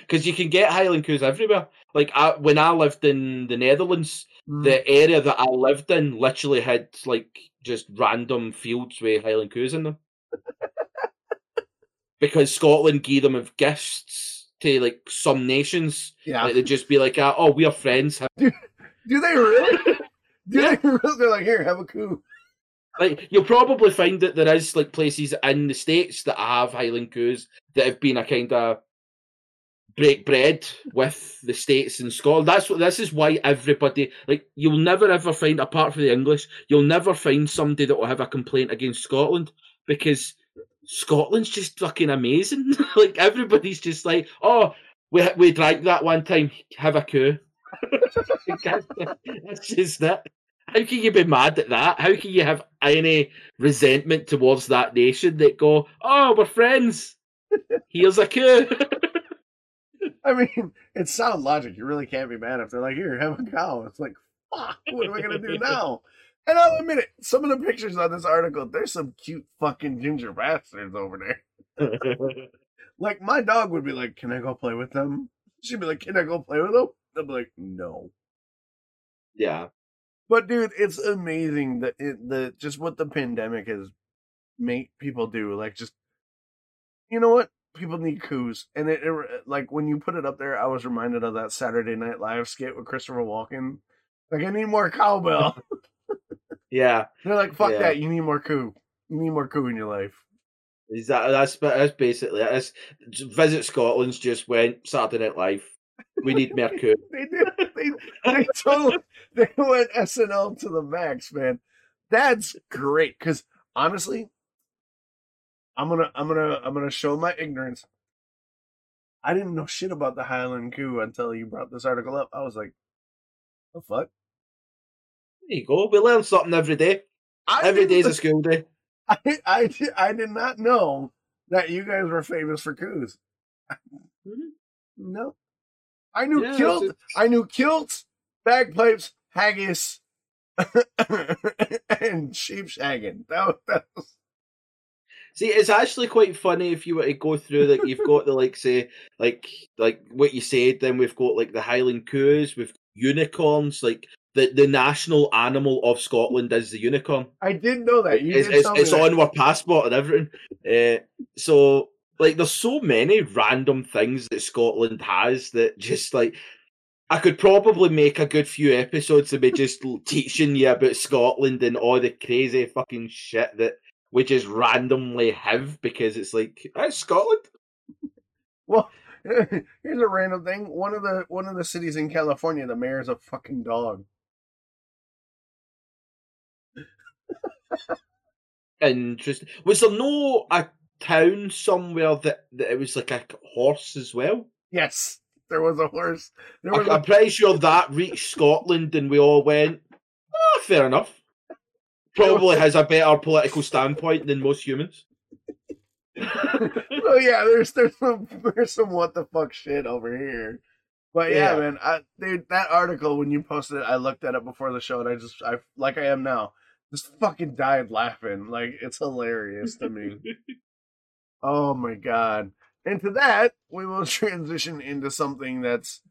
Because you can get Highland coos everywhere. Like I, when I lived in the Netherlands, Mm. the area that I lived in literally had like just random fields with Highland coos in them. because Scotland gave them of gifts to like some nations. yeah Like they'd just be like, uh, "Oh, we are friends." do they really do Yeah. they really they're like here have a coo." Like you'll probably find that there is like places in the states that have Highland coos that have been a kind of break bread with the states and Scotland. That's what this is why everybody like you'll never ever find apart from the English, you'll never find somebody that will have a complaint against Scotland because Scotland's just fucking amazing. like everybody's just like, oh, we we drank that one time, have a coo. That's just that. How can you be mad at that? How can you have any resentment towards that nation that go, oh, we're friends? Here's a coo. I mean, it's sound logic. You really can't be mad if they're like, here, have a cow. It's like, fuck, what am I going to do now? And I'll admit it, some of the pictures on this article, there's some cute fucking ginger bastards over there. Like, my dog would be like, can I go play with them? She'd be like, can I go play with them? I'd be like, no. yeah. But dude, it's amazing that it, the just what the pandemic has made people do. Like, just you know what? People need coos, and it, it like when you put it up there, I was reminded of that Saturday Night Live skit with Christopher Walken. Like, I need more cowbell. Yeah. They're like, fuck Yeah. that. You need more coo. You need more coo in your life. Is that that's that's basically it. It's, Visit Scotland's just went Saturday Night Live. We need more coo. They did. They, they totally they went SNL to the max, man. That's great. Because honestly, I'm gonna I'm gonna I'm gonna show my ignorance. I didn't know shit about the Highland coo until you brought this article up. I was like, the fuck? There you go. We learn something every day. I Every didn't- a school day. I, I, I did not know that you guys were famous for coos. Mhm. No. I knew Yeah, kilt. it's- I knew kilts, bagpipes, haggis, and sheep shagging. That, was- that was, See, it's actually quite funny if you were to go through that. You've got the like, say, like, like what you said. Then we've got like the Highland coos. We've unicorns. Like the the national animal of Scotland is the unicorn. I didn't know that. You it's it's, it's that. on our passport and everything. Uh, so like, there's so many random things that Scotland has that just like. I could probably make a good few episodes of me just teaching you about Scotland and all the crazy fucking shit that we just randomly have because it's like that's Scotland. Well, here's a random thing. One of the one of the cities in California, the mayor's a fucking dog. Interesting. Was there no a town somewhere that, that it was like a horse as well? Yes, there was a horse. There was I, I'm a, pretty sure that reached Scotland and we all went, ah, fair enough. Probably has a better political standpoint than most humans. oh yeah, there's there's some there's some what the fuck shit over here. But yeah, Yeah. man, I dude, that article when you posted it, I looked at it before the show and I just I like I am now, just fucking died laughing. Like it's hilarious to me. oh my god. And to that, we will transition into something that's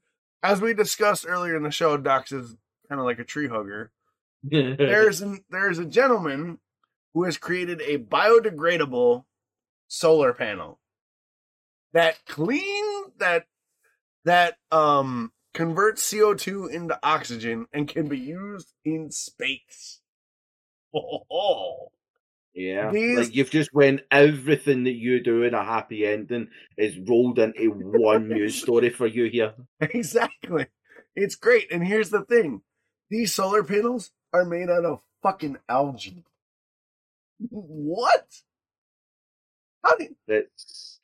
as we discussed earlier in the show, Dox is kind of like a tree hugger. There's an there's a gentleman who has created a biodegradable solar panel that clean that that um converts CO2 into oxygen and can be used in space. Oh, yeah. These- Like you've just went everything that you do in a happy ending is rolled into one news story for you here. exactly. It's great. And here's the thing. These solar panels are made out of fucking algae. What? How do It's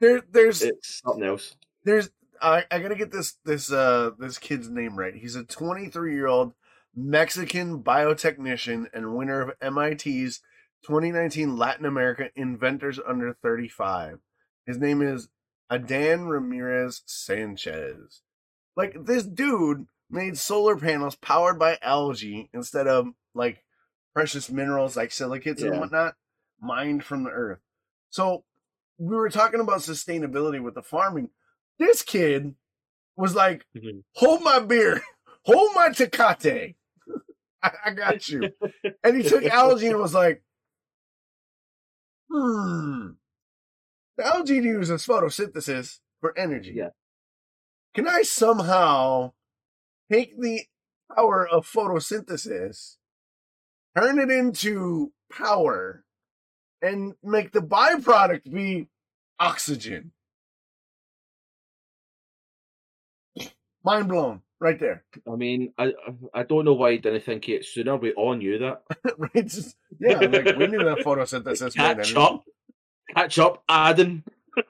there there's it's something else. there's I, I gotta get this this uh this kid's name right. He's a 23 year old Mexican biotechnician and winner of MIT's 2019 Latin America Inventors Under 35. His name is Adan Ramirez Sanchez. Like this dude made solar panels powered by algae instead of like precious minerals like silicates and whatnot mined from the earth. So we were talking about sustainability with the farming. This kid was like, Mhm. hold my beer, hold my Tecate. I, got you. and he took algae and was like, hmm. The algae uses photosynthesis for energy. Yeah. Can I somehow take the power of photosynthesis, turn it into power, and make the byproduct be oxygen? Mind blown, right there. I mean, I I don't know why I didn't think it sooner. We all knew that. right? Just, yeah, like we knew that photosynthesis. Catch up, catch up, Adam.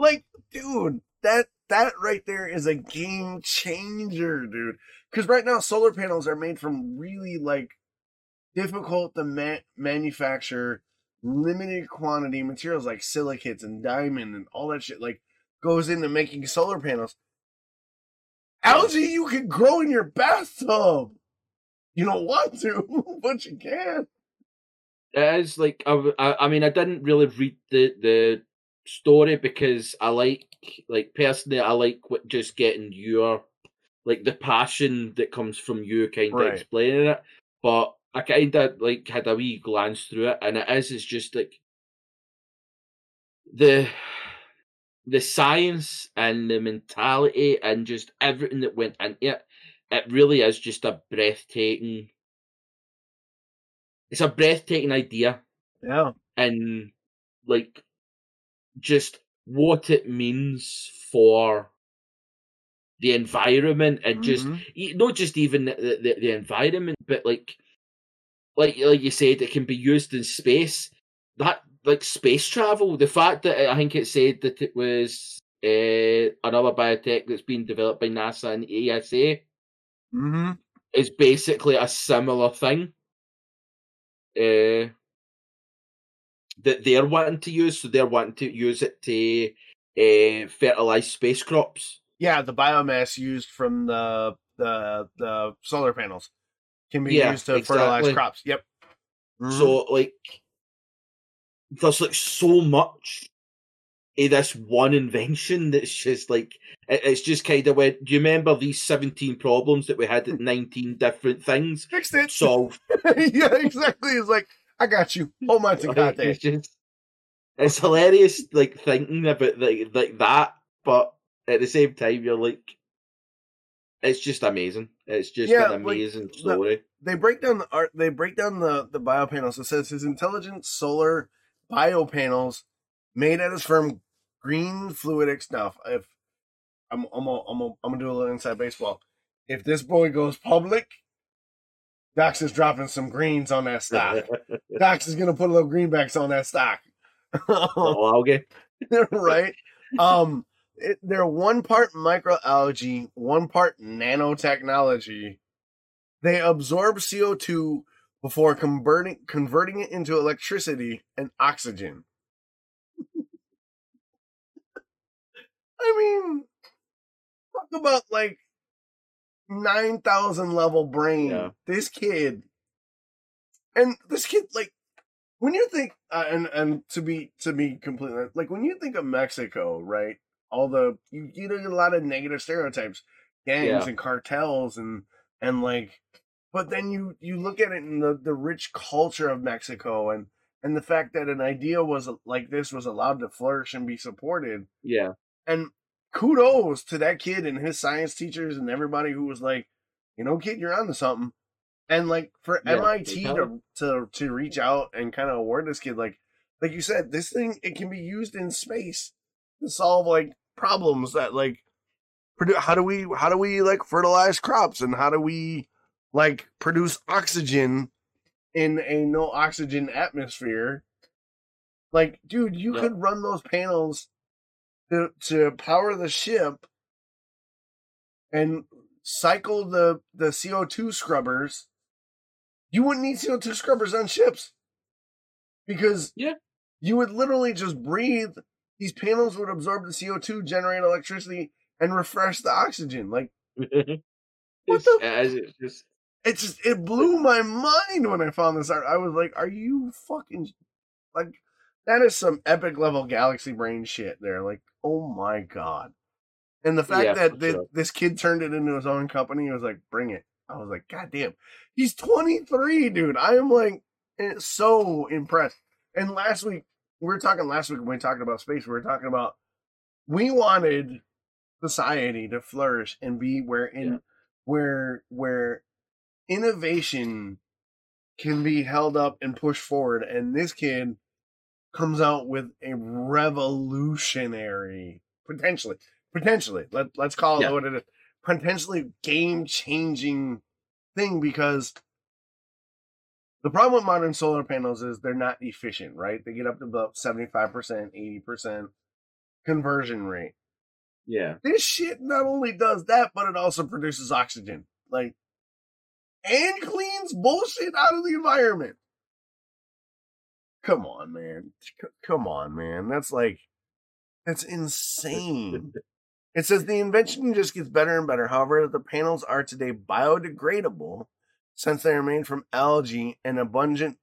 Like, dude, that that right there is a game changer, dude. Because right now, solar panels are made from really like difficult to ma- manufacture, limited quantity materials like silicates and diamond and all that shit. Like goes into making solar panels. Algae you can grow in your bathtub. You don't want to, but you can. It is like I mean I didn't really read the the story because I like like personally I like what, just getting your like the passion that comes from you kind of Right. explaining it. But I kind of like had a wee glance through it, and it is it's just like the the science and the mentality and just everything that went into it. It really is just a breathtaking. It's a breathtaking idea Yeah. and like just what it means for the environment and just Mhm. e- not just even the, the, the environment but like like like you said it can be used in space that like space travel the fact that i think it said that it was uh, another biotech that's been developed by nasa and esa Mm-hmm. is basically a similar thing uh, that they're wanting to use. So they're wanting to use it to uh, fertilize space crops. Yeah, the biomass used from the the the solar panels can be Yeah, used to fertilize crops. Yep. Mhm. So like, there's like so much of this one invention that's just like it- it's just kind of went. Do you remember these 17 problems that we had at 19 different things fixed it. solved? yeah, exactly. It's like I got you. Oh my god, it's just it's hilarious like thinking about like like that but at the same time you're like it's just amazing it's just Yeah, an like, amazing the- they break down the art. They break down the the biopanels. It says his intelligent solar biopanels made at his firm Green Fluidic stuff. If I'm I'm gonna, I'm gonna, I'm gonna do a little inside baseball. If this boy goes public, Dox is dropping some greens on that stock. Dox is gonna put a little greenbacks on that stock. Little algae. right? Um, it, they're one part microalgae, one part nanotechnology. They absorb CO2 before converting converting it into electricity and oxygen. I mean, talk about like nine thousand level brain. Yeah. This kid, and this kid, like when you think, uh, and and to be to be completely like when you think of Mexico, right? All the you you know a lot of negative stereotypes, gangs Yeah. and cartels and and like, but then you you look at it in the the rich culture of Mexico and and the fact that an idea was like this was allowed to flourish and be supported yeah and kudos to that kid and his science teachers and everybody who was like, you know, kid, you're onto something. And like for Yeah, MIT to to to reach out and kind of award this kid, like like you said, this thing it can be used in space to solve like problems that like how do we how do we like fertilize crops and how do we like produce oxygen in a no oxygen atmosphere like dude you Yeah. could run those panels to to power the ship and cycle the the CO2 scrubbers you wouldn't need CO2 scrubbers on ships because Yeah. you would literally just breathe these panels would absorb the CO2 generate electricity and refresh the oxygen like it's, the- it is, it's just it just it blew my mind when I found this art. I was like, "Are you fucking like that is some epic level galaxy brain shit there." Like, oh my god! And the fact Yeah, that sure. this kid turned it into his own company, he was like, "Bring it!" I was like, "God damn, he's 23, dude!" I am like eh, so impressed. And last week we were talking. Last week when we talked about space, we were talking about we wanted society to flourish and be where in Yeah. where where innovation can be held up and pushed forward and this kid comes out with a revolutionary potentially potentially let, let's call it Yeah. what it is potentially game changing thing because the problem with modern solar panels is they're not efficient right they get up to about 75% 80% conversion rate Yeah. This shit not only does that, but it also produces oxygen. Like, and cleans bullshit out of the environment. Come on, man. C- come on, man. That's like, that's insane. it says the invention just gets better and better. However, the panels are today biodegradable since they are made from algae and abundant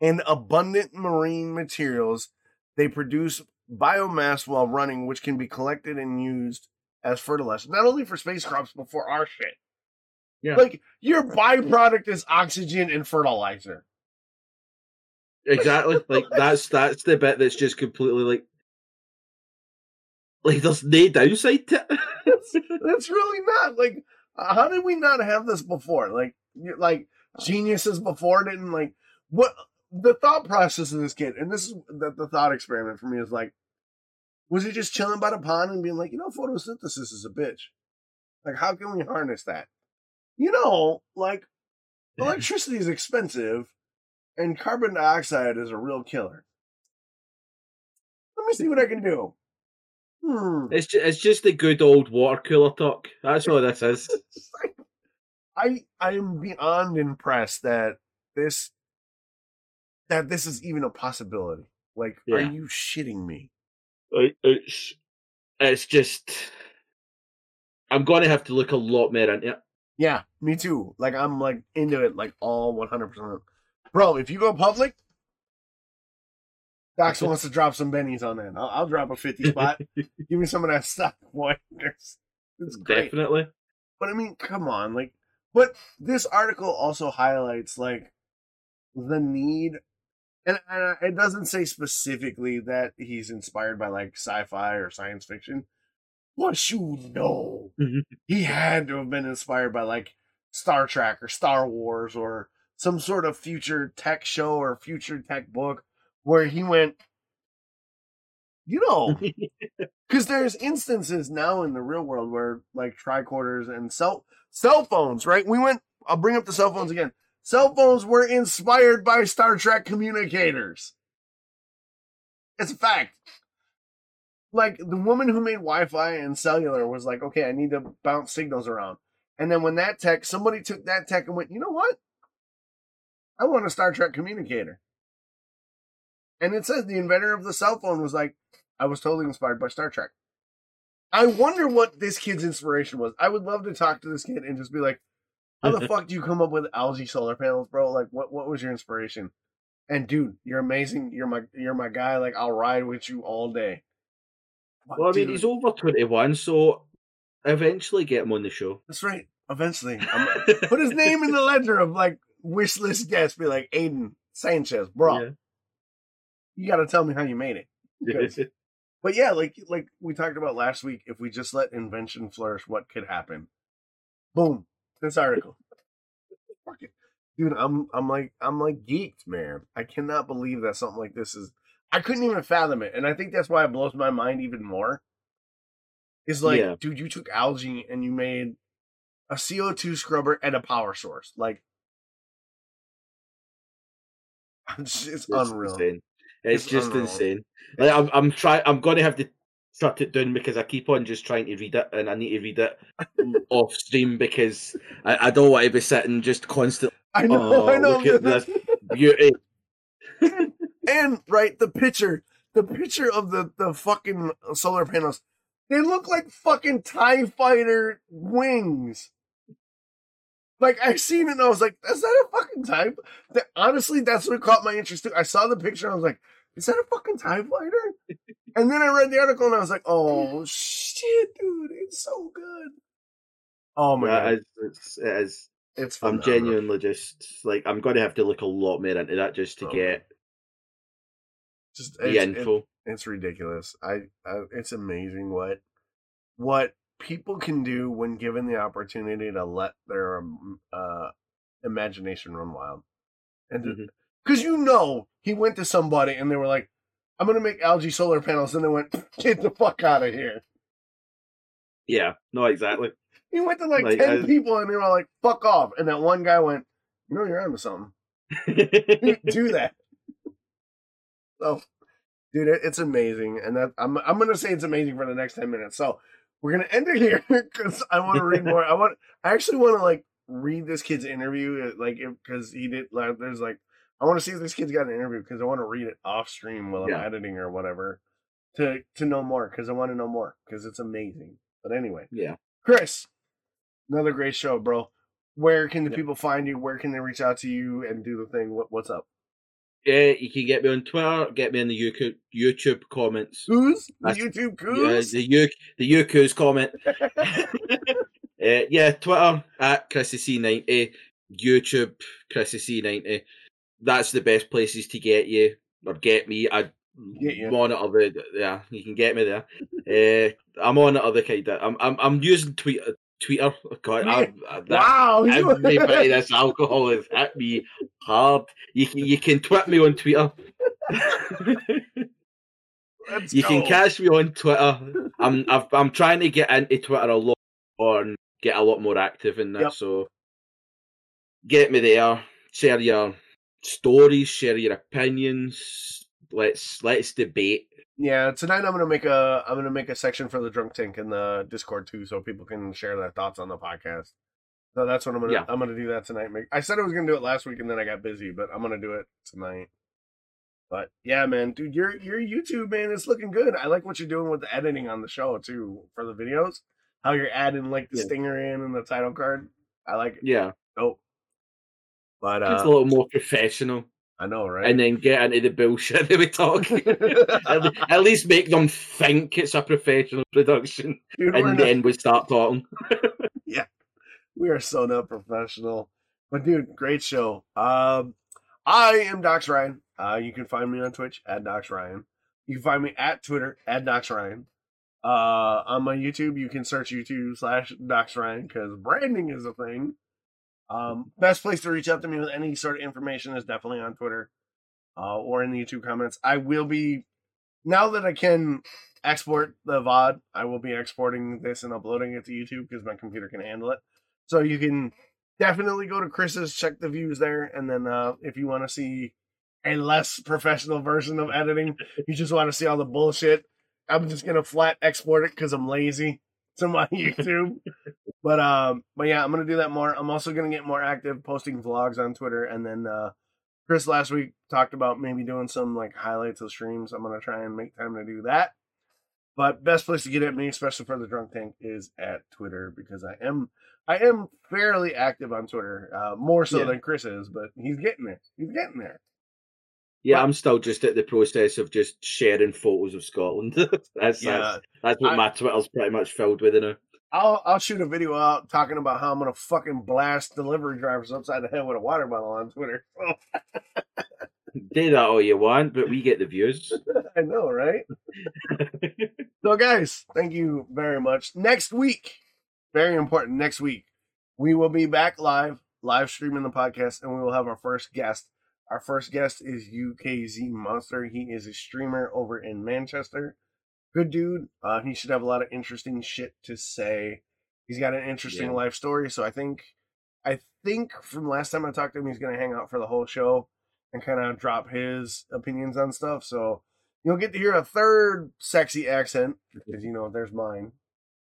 and abundant marine materials. They produce biomass while running, which can be collected and used as fertilizer, not only for space crops, but for our shit. Yeah. Like your byproduct is oxygen and fertilizer. Exactly. Like that's that's the bit that's just completely like like there's no downside to it. That's, that's really not like how did we not have this before? Like like geniuses before didn't like what the thought process of this kid, and this is the, the thought experiment for me is like, was he just chilling by the pond and being like, you know, photosynthesis is a bitch. Like, how can we harness that? You know, like electricity is expensive, and carbon dioxide is a real killer. Let me see what I can do. Hmm. It's just, it's just the good old water cooler talk. That's all this is. I I am beyond impressed that this that this is even a possibility. Like, are you shitting me? It's it's just I'm gonna have to look a lot more into it. Yeah, me too. Like, I'm like into it, like all 100. percent Bro, if you go public, Dox wants to drop some bennies on that. I'll, I'll drop a 50 spot. Give me some of that stock, boy. It's, it's great. Definitely. But I mean, come on, like, but this article also highlights like the need, and, and uh, it doesn't say specifically that he's inspired by like sci-fi or science fiction, but you know, Mhm. he had to have been inspired by like Star Trek or Star Wars or some sort of future tech show or future tech book where he went, you know, because there's instances now in the real world where like tricorders and cell cell phones, right? We went. I'll bring up the cell phones again. Cell phones were inspired by Star Trek communicators. It's a fact. Like the woman who made Wi-Fi and cellular was like, okay, I need to bounce signals around. And then when that tech, somebody took that tech and went, you know what? I want a Star Trek communicator. And it says the inventor of the cell phone was like, I was totally inspired by Star Trek. I wonder what this kid's inspiration was. I would love to talk to this kid and just be like, how the fuck do you come up with algae solar panels, bro? Like what what was your inspiration? And dude, you're amazing. You're my you're my guy. Like I'll ride with you all day. Well, I mean, he's over 21, so eventually get him on the show. That's right. Eventually. I'm, put his name in the ledger of like wish list guests. Be like Aiden Sanchez, bro. You got to tell me how you made it. Because- But yeah, like like we talked about last week, if we just let invention flourish, what could happen? Boom. This article. Fuck it. Dude, I'm I'm like I'm like geeked, man. I cannot believe that something like this is I couldn't even fathom it. And I think that's why it blows my mind even more. Is like, Yeah. dude, you took algae and you made a CO2 scrubber and a power source. Like it's, it's unreal. insane. It's, It's just unreal. insane. Like, I'm, I'm trying. I'm going to have to shut it down because I keep on just trying to read it, and I need to read it off stream because I, I don't want to be sitting just constantly I know, Oh, I know. look at this. beauty. And right, the picture, the picture of the the fucking solar panels, they look like fucking Tie Fighter wings. Like I seen it and I was like, "Is that a fucking Tie?" That, honestly, that's what caught my interest too. I saw the picture and I was like, "Is that a fucking Tie Fighter?" and then I read the article and I was like, "Oh shit, dude, it's so good." Oh my Yeah, god, it's, it's, it is. I'm genuinely just like I'm going to have to look a lot more into that just to Oh, get just it's- it- it's ridiculous. I, I it's amazing what what people can do when given the opportunity to let their um, uh imagination run wild. And because you know he went to somebody and they were like, "I'm gonna make algae solar panels," and they went, "Get the fuck out of here." Yeah, no, exactly. He went to like Like, ten I- people and they were like, "Fuck off," and that one guy went, "You know, you're onto something." do that. So, dude, it's amazing, and that I'm I'm gonna say it's amazing for the next ten minutes. So, we're gonna end it here because I want to read more. I want. I actually want to like read this kid's interview, uh, like because he did. Like, there's like, I want to see if this kid's got an interview because I want to read it off stream while I'm Yeah. editing or whatever to to know more because I want to know more because it's amazing. But anyway, Yeah. Chris, another great show, bro. Where can the Yeah. people find you? Where can they reach out to you and do the thing? What, what's up? Yeah, you can get me on Twitter, get me in the YouTube YouTube comments. Who's the YouTube Yeah, the U the UQ's comment. uh, yeah, Twitter at Chrissy C ninety, YouTube Chrissy C ninety. That's the best places to get you or get me. I Get you. I'm it yeah, you can get me there. uh, I'm on other kind of I'm I'm I'm using Twitter Twitter. God, I, I, that, wow, Everybody that's alcohol has hit me hard. You can you can tweet me on Twitter. You can catch me on Twitter. I'm I've, I'm trying to get into Twitter a lot more and get a lot more active in that. Yep. So get me there. Share your stories. Share your opinions. Let's let's debate. Yeah, tonight I'm gonna make a I'm gonna make a section for the drunk tank in the Discord too, so people can share their thoughts on the podcast. So that's what I'm gonna Yeah. I'm gonna do that tonight. Make I said I was gonna do it last week and then I got busy, but I'm gonna do it tonight. But yeah, man, dude, your your YouTube man is looking good. I like what you're doing with the editing on the show too for the videos. How you're adding like the Yeah. stinger in and the title card. I like it. Yeah, Dope. But it's a uh, little more professional, I know, right? and then get into the bullshit that we talk. at, least make them think it's a professional production, Dude, and not- then we start talking. Yeah, we are so not professional. But dude, great show. Um I am Dox Ryan. Uh you can find me on Twitch at Dox Ryan. You can find me at Twitter at Dox Ryan. Uh on my YouTube you can search YouTube slash Dox Ryan because branding is a thing. Um best place to reach out to me with any sort of information is definitely on Twitter. Uh or in the YouTube comments. I will be now that I can export the VOD, I will be exporting this and uploading it to YouTube because my computer can handle it. So you can definitely go to Chris's, check the views there, and then uh, if you want to see a less professional version of editing, you just want to see all the bullshit. I'm just gonna flat export it because I'm lazy to my YouTube. but um, but yeah, I'm gonna do that more. I'm also gonna get more active, posting vlogs on Twitter, and then uh, Chris last week talked about maybe doing some like highlights of streams. I'm gonna try and make time to do that. But best place to get at me, especially for the drunk tank, is at Twitter because I am I am fairly active on Twitter, uh, more so Yeah. than Chris is, but he's getting there. He's getting there. Yeah, But- I'm still just at the process of just sharing photos of Scotland. that's, Yeah, that's that's what I- my Twitter's pretty much filled with now. I'll I'll shoot a video out talking about how I'm gonna fucking blast delivery drivers upside the head with a water bottle on Twitter. Do that all you want, but we get the views. I know, right? So, guys, thank you very much. Next week, very important. Next week, we will be back live, live streaming the podcast, and we will have our first guest. Our first guest is UKZ Monster. He is a streamer over in Manchester. Good dude. Uh, he should have a lot of interesting shit to say. He's got an interesting Yeah. life story. So I think, I think from last time I talked to him, he's gonna hang out for the whole show and kind of drop his opinions on stuff. So you'll get to hear a third sexy accent because you know there's mine,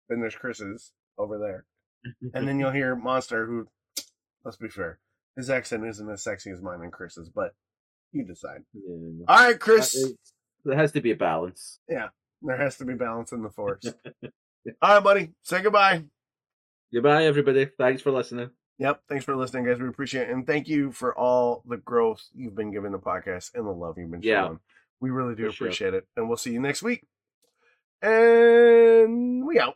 then there's Chris's over there, and then you'll hear Monster, who, let's be fair, his accent isn't as sexy as mine and Chris's, but you decide. Yeah. All right, uh, Chris, There has to be a balance. Yeah, there has to be balance in the force. All right, buddy, say goodbye. Goodbye, everybody. Thanks for listening. Yep, thanks for listening, guys. We appreciate it, and thank you for all the growth you've been giving the podcast and the love you've been Yeah. showing. We really do For sure. appreciate it, and we'll see you next week. And we out.